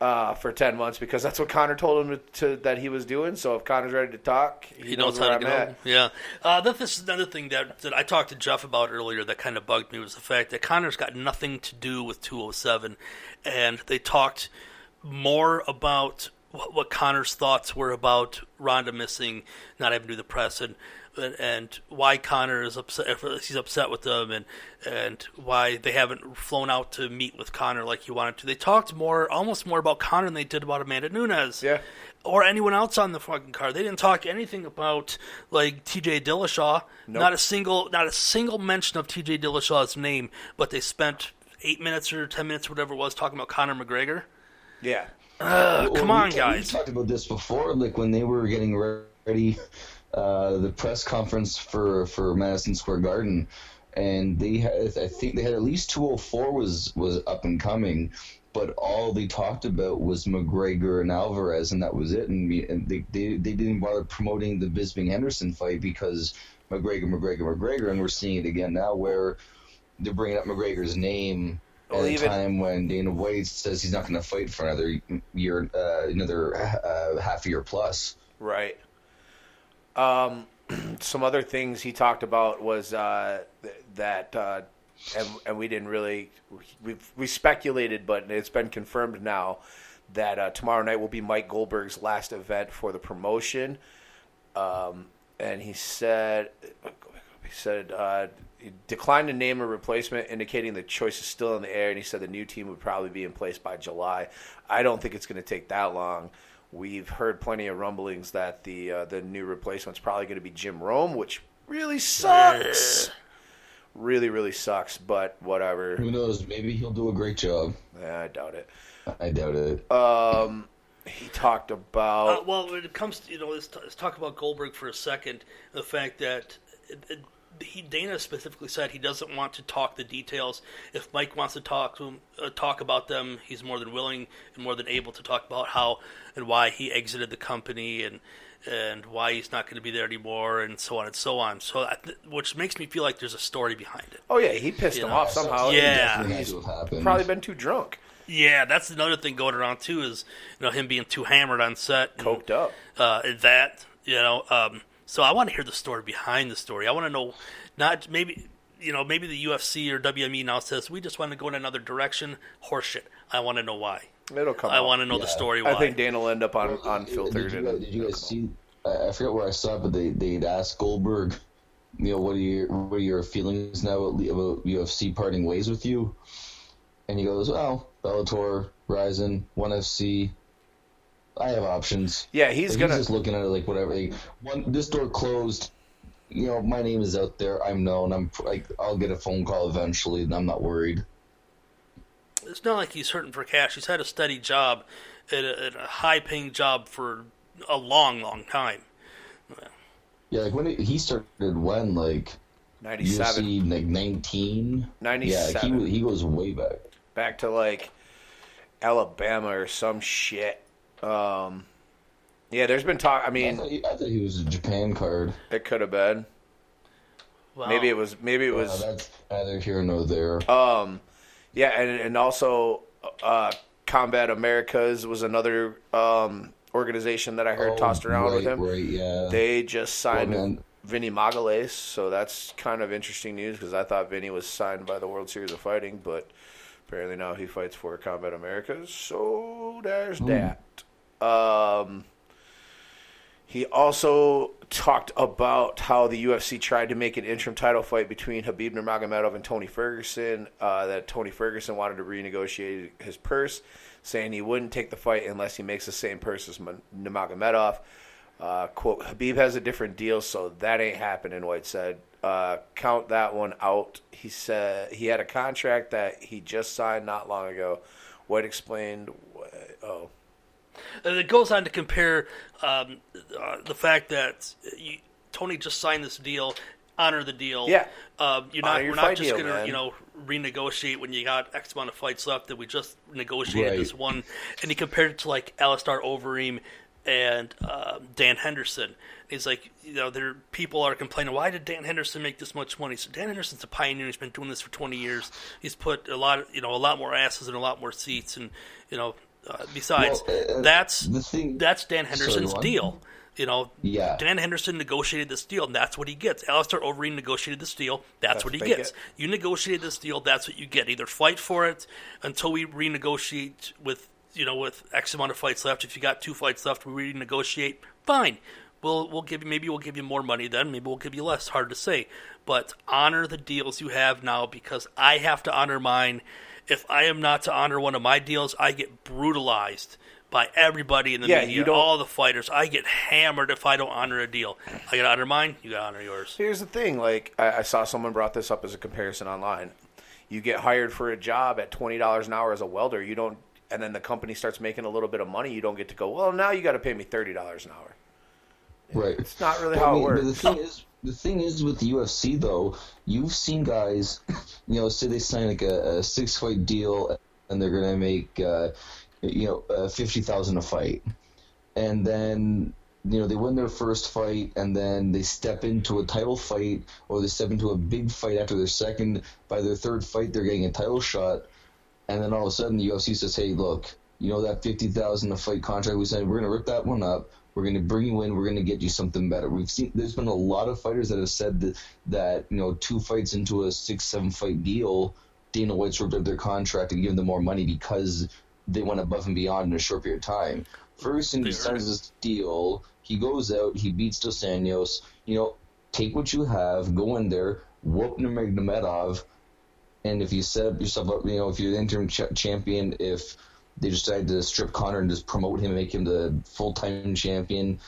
uh, for ten months because that's what Conor told him to, that he was doing. So if Conor's ready to talk, he, He knows, knows how where to I'm get home. Yeah. Uh, that, this is another thing that, that I talked to Jeff about earlier that kind of bugged me was the fact that Conor's got nothing to do with 207. And they talked more about what, what Conor's thoughts were about Ronda missing, not having to do the press, and and, and why Conor is upset. He's upset with them, and and why they haven't flown out to meet with Conor like he wanted to. They talked more, almost more about Conor than they did about Amanda Nunes Yeah. or anyone else on the fucking card. They didn't talk anything about like T.J. Dillashaw. Not a single, not a single mention of T.J. Dillashaw's name. But they spent eight minutes or ten minutes, whatever it was, talking about Conor McGregor. Yeah. Uh, come on, we, guys. We talked about this before, like when they were getting ready, uh, the press conference for for Madison Square Garden, and they had, I think they had at least 204 was was up and coming, but all they talked about was McGregor and Alvarez, and that was it. And, we, and they, they they didn't bother promoting the Bisping Henderson fight because McGregor, McGregor, McGregor, and we're seeing it again now where they're bringing up McGregor's name Well, at a even- time when Dana White says he's not going to fight for another year, uh, another uh, half year plus. Right. Um, some other things he talked about was uh, th- that, uh, and, and we didn't really, we we speculated, but it's been confirmed now that uh, tomorrow night will be Mike Goldberg's last event for the promotion. Um, and he said, he said uh, he declined to name a replacement, indicating the choice is still in the air. And he said the new team would probably be in place by July. I don't think it's going to take that long. We've heard plenty of rumblings that the uh, the new replacement's probably going to be Jim Rome, which really sucks. really, really sucks. But whatever. Who knows? Maybe he'll do a great job. Yeah, I doubt it. I doubt it. Um, he talked about Uh, well, when it comes to you know, let's, t- let's talk about Goldberg for a second. The fact that it, it, he Dana specifically said he doesn't want to talk the details. If Mike wants to talk to him, uh, talk about them, he's more than willing and more than able to talk about how and why he exited the company and and why he's not going to be there anymore and so on and so on. So, I th- which makes me feel like there's a story behind it. Oh yeah, he pissed You him know, off somehow. Yeah. Definitely had he's to have happened. probably been too drunk, Yeah, that's another thing going around too is you know him being too hammered on set, and, coked up. uh, and that you know. Um, so I want to hear the story behind the story. I want to know, not maybe you know maybe the UFC or WME now says we just want to go in another direction. Horseshit. I want to know why. It'll come. I out. want to know the story why. I think Dan will end up on Did unfiltered. you, and guys, did you guys see? I I forget where I saw but they they'd asked Goldberg, you know, what are your what are your feelings now about UFC parting ways with you? And he goes, well, Bellator, Rizin, One FC. I have options. Yeah, he's Like, gonna. just looking at it like whatever. Like, one, this door closed. You know, my name is out there. I'm known. I'm like, I'll get a phone call eventually, and I'm not worried. it's not like he's hurting for cash. He's had a steady job, at a, at a high-paying job for a long, long time. Yeah, like when it, he started, when like 97 UFC like 19. 97. Yeah, he wa- he goes way back. back to like Alabama or some shit. Um, yeah, there's been talk. I I mean, thought, he, I thought he was a Japan card. it could have been. Wow. Maybe it was. Maybe it Well, was. that's neither here nor there. Um, yeah, and and also, uh, Combat Americas was another um organization that I heard Oh, tossed around right, with him. Right, yeah. They just signed Well, man. Vinny Magalhães, so that's kind of interesting news because I thought Vinny was signed by the World Series of Fighting, but apparently now he fights for Combat Americas. So there's Hmm. that. Um, he also talked about how the UFC tried to make an interim title fight between Habib Nurmagomedov and Tony Ferguson. Uh, that Tony Ferguson wanted to renegotiate his purse, saying he wouldn't take the fight unless he makes the same purse as Ma- Nurmagomedov. Uh, quote, Habib has a different deal, so that ain't happening, White said. Uh, count that one out. He said he had a contract that he just signed not long ago. White explained, wh- oh, it goes on to compare um, uh, the fact that you, Tony just signed this deal, honor the deal. Yeah. Um, you're not. your We're not just going to you know renegotiate when you got X amount of fights left. That we just negotiated Right. this one, and he compared it to like Alistair Overeem and uh, Dan Henderson. He's like, you know, there people are complaining. Why did Dan Henderson make this much money? So Dan Henderson's a pioneer. He's been doing this for 20 years. He's put a lot, of, you know, a lot more asses and a lot more seats, and you know, uh, besides, Well, uh, that's thing- that's Dan Henderson's Sorry, deal. You know, Yeah. Dan Henderson negotiated this deal, and that's what he gets. Alistair Overeem negotiated this deal, that's, That's what he gets. get. You negotiated this deal, that's what you get. Either fight for it until we renegotiate with you know with X amount of fights left. If you got two fights left, we renegotiate. Fine, we'll we'll give you maybe we'll give you more money then, maybe we'll give you less. Hard to say, but honor the deals you have now because I have to honor mine. If I am not to honor one of my deals, I get brutalized by everybody in the Yeah, media, you don't- all the fighters. I get hammered if I don't honor a deal. I gotta honor mine. You gotta honor yours. Here's the thing. Like I, I saw someone brought this up as a comparison online. You get hired for a job at twenty dollars an hour as a welder. You don't, and then the company starts making a little bit of money. You don't get to go. Well, now you got to pay me thirty dollars an hour. Right. It's not really But, how I it works. But the thing is, the thing is with the UFC though, you've seen guys, you know, say they sign like a, a six fight deal and they're gonna make, uh, you know, uh, fifty thousand a fight, and then you know they win their first fight and then they step into a title fight or they step into a big fight after their second. By their third fight, they're getting a title shot, and then all of a sudden the UFC says, "Hey, look, you know that fifty thousand a fight contract we signed, we're gonna rip that one up. We're gonna bring you in. We're gonna get you something better." We've seen there's been a lot of fighters that have said that that you know two fights into a six seven fight deal, Dana White's ripped up their contract and given them more money because they went above and beyond in a short period of time. Ferguson signs this deal. He goes out. He beats Dos Anjos. You know, take what you have, go in there, whoop Nurmagomedov, and if you set up yourself up, you know, if you're the interim ch- champion, if they decided to strip Conor and just promote him and make him the full time champion,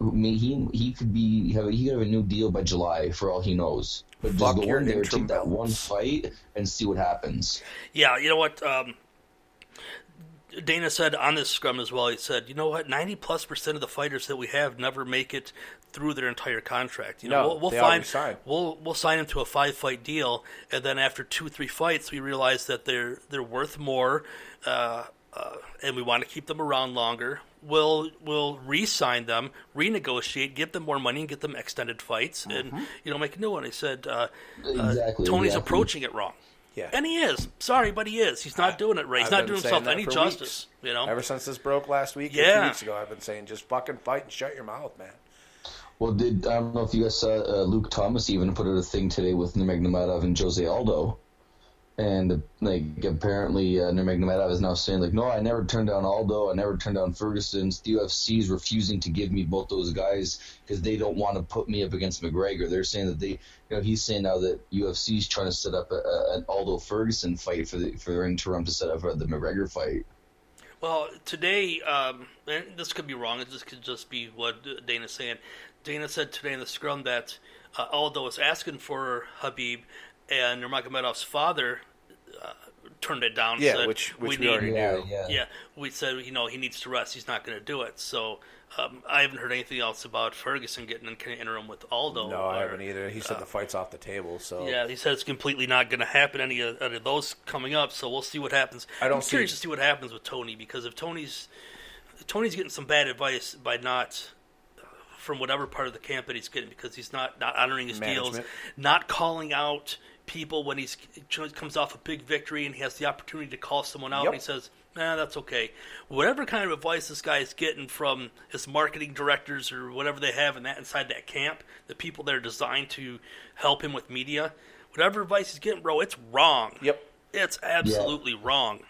I mean, he he could be have he could have a new deal by July for all he knows. But Fuck just go in there, interim take that one fight, and see what happens. Yeah, you know what? Um, Dana said on this scrum as well. He said, "You know what? Ninety plus percent of the fighters that we have never make it through their entire contract. You know, No, we'll, we'll find resign. we'll we'll sign them to a five fight deal, and then after two three fights, we realize that they're they're worth more, uh, uh, and we want to keep them around longer. We'll we'll re-sign them, renegotiate, give them more money, and get them extended fights, Mm-hmm. and you know make a new one." He said, uh, uh, Exactly, "Tony's exactly. approaching it wrong." Yeah. And he is. Sorry, but he is. He's not doing it right. He's I've not doing himself that any justice. weeks. You know. Ever since this broke last week, or two Yeah. weeks ago, I've been saying just fucking fight and shut your mouth, man. Well, did I don't know if you guys saw uh, Luke Thomas even put out a thing today with Nurmagomedov and Jose Aldo, and like apparently uh, Nurmagomedov is now saying like, no, I never turned down Aldo, I never turned down Ferguson. The UFC is refusing to give me both those guys because they don't want to put me up against McGregor. They're saying that they, you know, he's saying now that UFC is trying to set up a, a, an Aldo Ferguson fight for the for interim to set up the McGregor fight. Well, today, um, this could be wrong. This could just be what Dana's saying. Dana said today in the scrum that uh, Aldo was asking for Habib, and Nurmagomedov's father uh, turned it down. Yeah, said, which- which we need, already Yeah, knew. yeah. Yeah, we said you know he needs to rest. He's not going to do it. So um, I haven't heard anything else about Ferguson getting in kind of interim with Aldo. No, I haven't either. He said the fight's off the table, so Yeah, he said it's completely not going to happen. Any of, any of those coming up, so we'll see what happens. I don't I'm curious to see what happens with Tony because if Tony's Tony's getting some bad advice by not from whatever part of the camp that he's getting because he's not not honoring his deals, not calling out people when he's comes off a big victory and he has the opportunity to call someone out Yep. and he says, "Nah, that's okay." Whatever kind of advice this guy is getting from his marketing directors or whatever they have in that inside that camp, the people that are designed to help him with media, whatever advice he's getting, bro, it's wrong. Yep. It's absolutely wrong.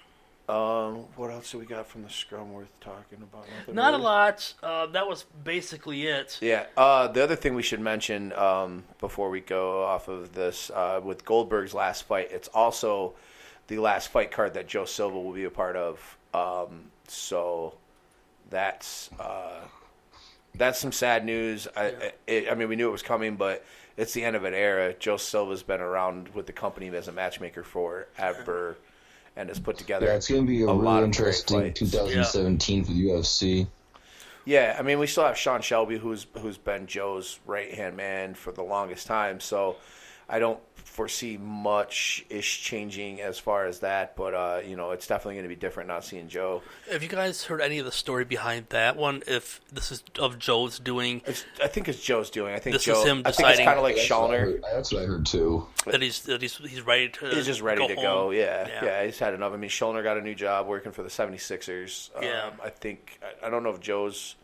Um, what else do we got from the scrum worth talking about? Nothing Not a lot. Uh, that was basically it. Yeah. Uh, the other thing we should mention um, before we go off of this uh, with Goldberg's last fight, it's also the last fight card that Joe Silva will be a part of. Um, so that's uh, that's some sad news. I, it, I mean, we knew it was coming, but it's the end of an era. Joe Silva's been around with the company as a matchmaker forever, and has put together. Yeah, it's going to be a, a really interesting great fights. 2017 for the UFC. Yeah, I mean, we still have Sean Shelby, who's who's been Joe's right hand man for the longest time. So I don't foresee much ish changing as far as that. But uh, you know, it's definitely going to be different not seeing Joe. Have you guys heard any of the story behind that one? If this is of Joe's doing, It's, I think it's Joe's doing. I think This is Joe. him I think it's deciding- kind of like That's what I heard- That's what I heard too. that he's that he's he's ready to He's just ready to go. home? Yeah. yeah, He's had enough. I mean, Schulner got a new job working for the 76ers. Um, Yeah. I think I, I don't know if Joe's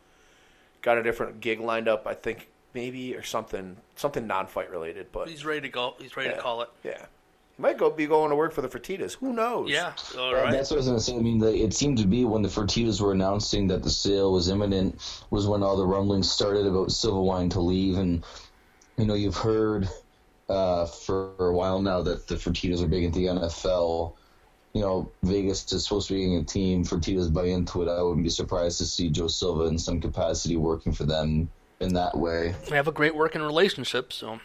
got a different gig lined up. I think maybe or something something non-fight related, but He's ready to go. He's ready yeah, to call it. Yeah, he might go be going to work for the Fertitas. Who knows? Yeah. All Uh. That's what I was going to say. I mean, the, it seemed to be when the Fertitas were announcing that the sale was imminent was when all the rumblings started about Silva wanting to leave. And, you know, you've heard uh, for a while now that the Fertitas are big into the NFL. You know, Vegas is supposed to be getting a team. Fertitas buy into it. I wouldn't be surprised to see Joe Silva in some capacity working for them in that way. We have a great working relationship, so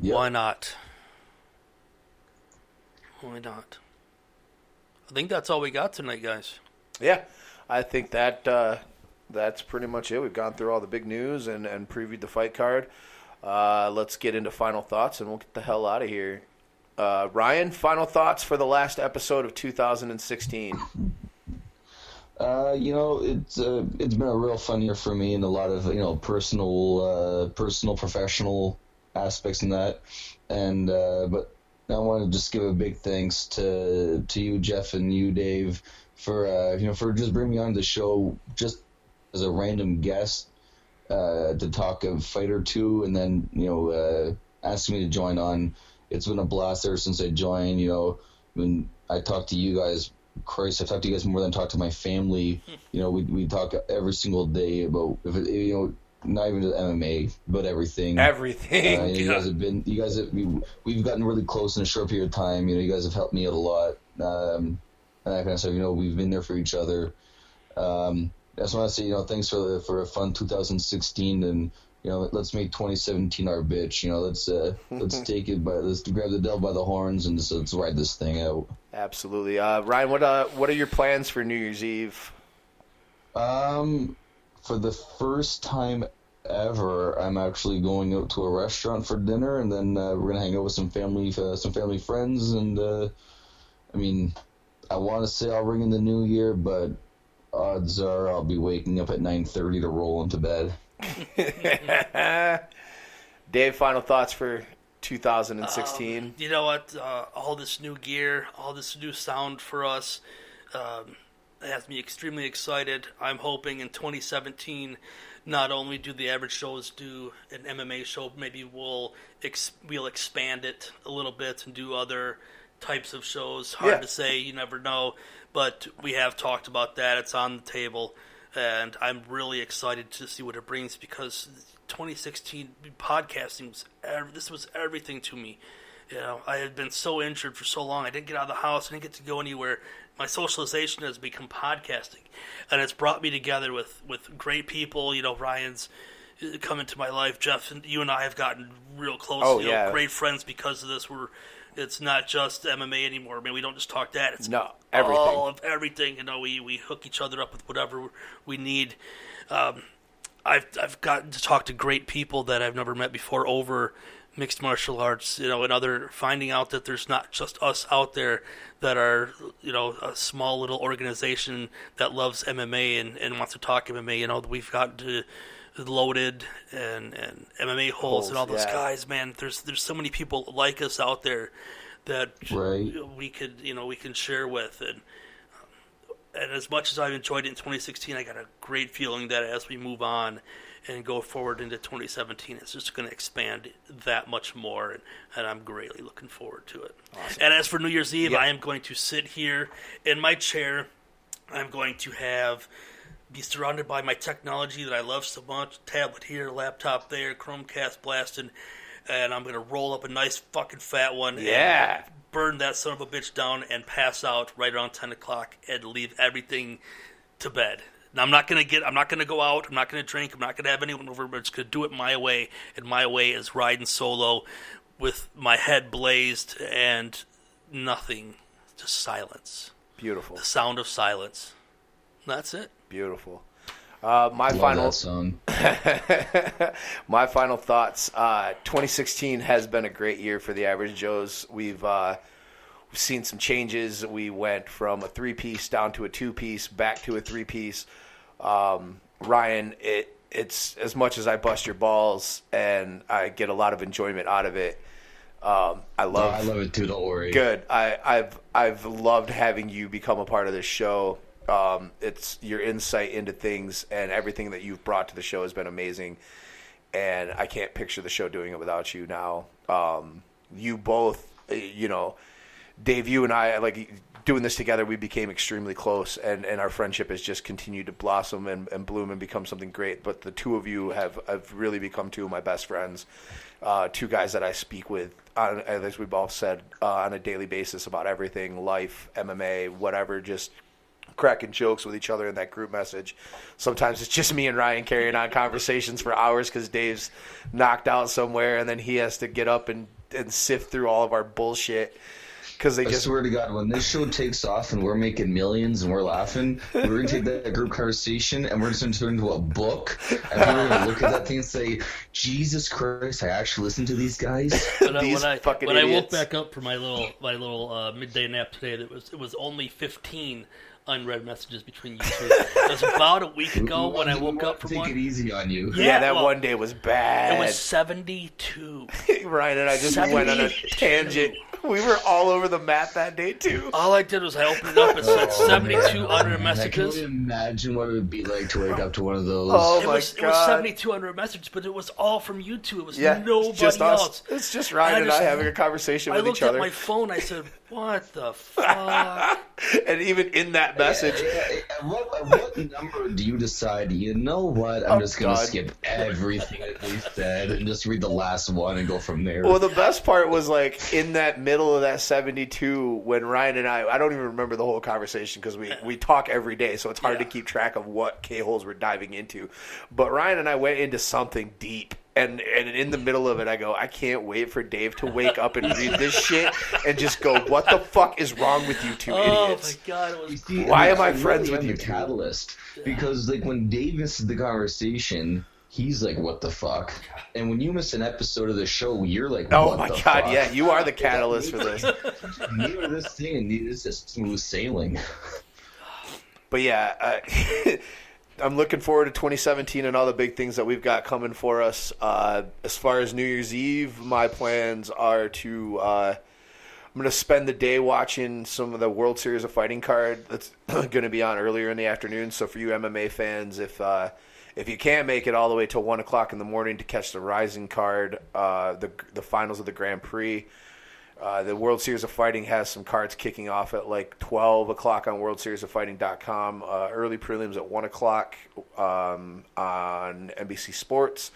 Yeah. why not? Why not? I think that's all we got tonight, guys. Yeah, I think that uh, that's pretty much it. We've gone through all the big news and, and previewed the fight card. Uh, let's get into final thoughts and we'll get the hell out of here. Uh, Ryan, final thoughts for the last episode of 2016. Uh, you know, it's uh, it's been a real fun year for me in a lot of you know personal, uh, personal, professional aspects in that, and uh, but I want to just give a big thanks to to you, Jeff, and you, Dave, for uh, you know for just bringing me on the show just as a random guest uh, to talk a fight or two, and then you know asking me to join on. It's been a blast ever since I joined. You know, when I talk to you guys Christ, I've talked to you guys more than I talk to my family. You know, we we talk every single day about if it, you know, not even just MMA, but everything. Everything. Uh, you Yeah. guys have been, you guys have, we, we've gotten really close in a short period of time. You know, you guys have helped me out a lot. Um, and that kind of stuff. You know, we've been there for each other. Um, I just want to say, you know, thanks for the, for a fun 2016 and, you know, let's make 2017 our bitch. You know, let's, uh, let's take it by, let's grab the devil by the horns and just, let's ride this thing out. Absolutely. Uh, Ryan, what uh, what are your plans for New Year's Eve? Um, for the first time ever, I'm actually going out to a restaurant for dinner, and then uh, we're gonna hang out with some family, uh, some family friends, and uh, I mean, I want to say I'll ring in the new year, but odds are I'll be waking up at 9:30 to roll into bed. Dave, final thoughts for 2016. You know what? Uh, all this new gear, all this new sound for us, um, has me extremely excited. I'm hoping in 2017, not only do the average shows do an MMA show, maybe we'll ex- we'll expand it a little bit and do other types of shows. Hard Yeah. to say, you never know, but we have talked about that. It's on the table, and I'm really excited to see what it brings because 2016 podcasting was ev- this was everything to me. You know, I had been so injured for so long. I didn't get out of the house. I didn't get to go anywhere. My socialization has become podcasting, and it's brought me together with with great people. You know, Ryan's uh, come into my life. Jeff, and you and I have gotten real close. Oh, you know, yeah. great friends because of this. We're it's not just MMA anymore. I mean, we don't just talk that. It's No, everything. all of everything. You know, we we hook each other up with whatever we need. Um, I've I've gotten to talk to great people that I've never met before over mixed martial arts, you know, and other finding out that there's not just us out there that are, you know, a small little organization that loves MMA and, and wants to talk MMA. You know, we've gotten to loaded and, and MMA holes and all those yeah. guys, man. There's there's so many people like us out there that Right. we could you know we can share with and um, and as much as I've enjoyed it in 2016, I got a great feeling that as we move on and go forward into 2017, it's just going to expand that much more, and, and I'm greatly looking forward to it. And as for New Year's Eve, Yeah. I am going to sit here in my chair. I'm going to have be surrounded by my technology that I love so much tablet here, laptop there, Chromecast blasting, and I'm going to roll up a nice fucking fat one. and Yeah. burn that son of a bitch down and pass out right around 10 o'clock and leave everything to bed. Now, I'm not gonna get. I'm not gonna go out. I'm not gonna drink. I'm not gonna have anyone over. But it's gonna do it my way, and my way is riding solo, with my head blazed and nothing, just silence. Beautiful, The sound of silence. That's it. Beautiful. Uh, my Love final song. my final thoughts. Uh, 2016 has been a great year for the average Joes. We've uh, we've seen some changes. We went from a three piece down to a two piece, back to a three piece. Um, Ryan, it it's as much as I bust your balls and I get a lot of enjoyment out of it. Um, I love I love it too. Don't worry. Good. I, I've I've loved having you become a part of this show. Um, it's your insight into things and everything that you've brought to the show has been amazing, and I can't picture the show doing it without you. Now, um, you both, uh, you know, Dave, you and I, like doing this together, we became extremely close, and, and our friendship has just continued to blossom and, and bloom and become something great. But the two of you have, have really become two of my best friends, uh, two guys that I speak with, on, as we've all said, uh, on a daily basis about everything life, MMA, whatever, just cracking jokes with each other in that group message. Sometimes it's just me and Ryan carrying on conversations for hours because Dave's knocked out somewhere, and then he has to get up and, and sift through all of our bullshit because they I just swear to God, when this show takes off and we're making millions and we're laughing, we're gonna take that group conversation and we're just gonna turn it into a book, and we're gonna look at that thing and say, "Jesus Christ, I actually listened to these guys." When, I, These when, I, fucking when I woke back up from my little my little uh, midday nap today, it was it was only 15 unread messages between you two. It was about a week ago when I woke up to from take one. it easy on you. yeah, Yeah, that well, one day was bad. It was 72. Ryan and I just went on a 72. tangent. We were all over the map that day too. All I did was I opened it up and said Oh, 72 man. unread I can only imagine what it would be like to wake up to one of those. Oh It my was, it was god! 72 unread messages, but it was all from you two. It was yeah, nobody it's just else. It's just Ryan I and just- I having a conversation I with each other. I looked at other. my phone. I said, "What the fuck?" and even in that message, At what, what number do you decide? You know what? I'm Oh, just gonna God. skip everything that they said and just read the last one and go from there. Well, the best part was like in that middle of that 72 when Ryan and I, I don't even remember the whole conversation because we, we talk every day, so it's hard to keep track of what K holes we're diving into. But Ryan and I went into something deep. And, and in the middle of it, I go, I can't wait for Dave to wake up and read this shit and just go, what the fuck is wrong with you two oh idiots? Oh my god! It was see, Why am I friends really with you the two? Catalyst, because like when Dave misses the conversation, he's like, "What the fuck?" And when you miss an episode of the show, you're like, Oh my the god, fuck?" yeah, you are the catalyst for this. Neither this thing and neither is just smooth sailing. But yeah, uh, I'm looking forward to 2017 and all the big things that we've got coming for us. Uh, as far as New Year's Eve, my plans are to. Uh, I'm going to spend the day watching some of the World Series of Fighting card that's going to be on earlier in the afternoon. So for you MMA fans, if uh, if you can't make it all the way till one o'clock in the morning to catch the Rizin card, uh, the the finals of the Grand Prix. Uh, the World Series of Fighting has some cards kicking off at like 12 o'clock on WorldSeriesOfFighting.com. Uh, early prelims at 1 o'clock um, on NBC Sports.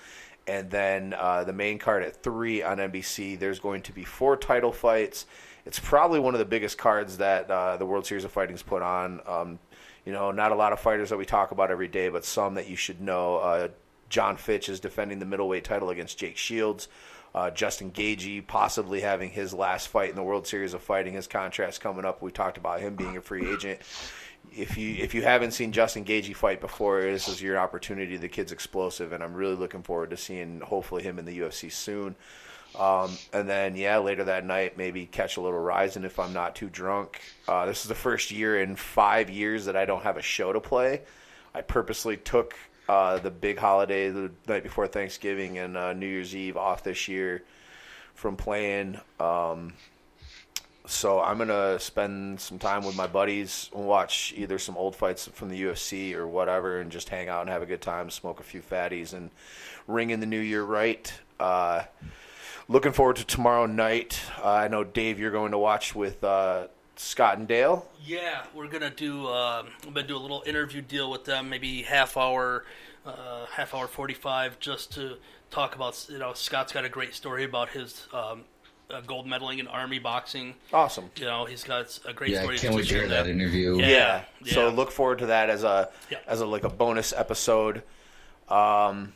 And then uh, the main card at 3 on NBC. There's going to be four title fights. It's probably one of the biggest cards that uh, the World Series of Fighting's put on. Um, you know, not a lot of fighters that we talk about every day, but some that you should know. Uh, Jon Fitch is defending the middleweight title against Jake Shields. Uh, Justin Gaethje possibly having his last fight in the World Series of Fighting. His contract's coming up. We talked about him being a free agent. If you if you haven't seen Justin Gaethje fight before, this is your opportunity. The kid's explosive, and I'm really looking forward to seeing hopefully him in the UFC soon. Um, and then yeah, later that night maybe catch a little Rizin if I'm not too drunk. Uh, this is the first year in five years that I don't have a show to play. I purposely took uh, the big holiday the night before Thanksgiving and uh, New Year's Eve off this year from playing. Um, so I'm gonna spend some time with my buddies and watch either some old fights from the UFC or whatever, and just hang out and have a good time, smoke a few fatties, and ring in the new year right. Uh, looking forward to tomorrow night. Uh, I know Dave, you're going to watch with uh, Scott and Dale. Yeah, we're gonna do. Um, I'm gonna do a little interview deal with them, maybe half hour, uh, half hour forty five, just to talk about. You know, Scott's got a great story about his um, uh, gold medaling in army boxing. Awesome. You know, he's got a great Yeah, story. I to can't wait to share hear that interview. Yeah. Yeah. So yeah. look forward to that as a Yeah. as a like a bonus episode. Um,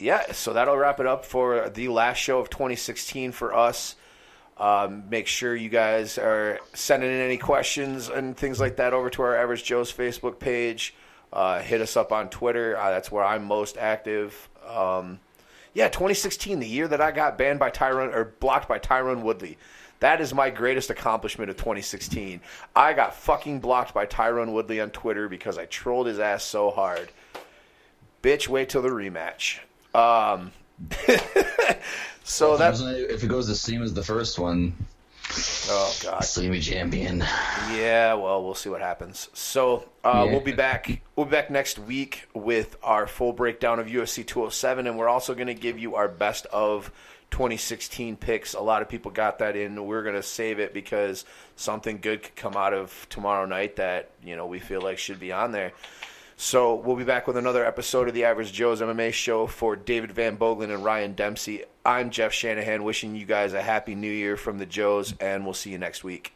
yeah. So that'll wrap it up for the last show of 2016 for us. Um, make sure you guys are sending in any questions and things like that over to our Average Joe's Facebook page. Uh, hit us up on Twitter. Uh, that's where I'm most active. Um, yeah, 2016, the year that I got banned by Tyrone or blocked by Tyrone Woodley. That is my greatest accomplishment of 2016. I got fucking blocked by Tyrone Woodley on Twitter because I trolled his ass so hard. Bitch, wait till the rematch. Um, so that's if it goes the same as the first one, oh god. be champion. Yeah, well, we'll see what happens. So uh, Yeah. we'll be back. We'll be back next week with our full breakdown of UFC 207, and we're also going to give you our best of 2016 picks. A lot of people got that in. We're going to save it because something good could come out of tomorrow night that you know we feel like should be on there. So we'll be back with another episode of the Average Joe's MMA show for David Van Boglin and Ryan Dempsey. I'm Jeff Shanahan, wishing you guys a happy new year from the Joes, and we'll see you next week.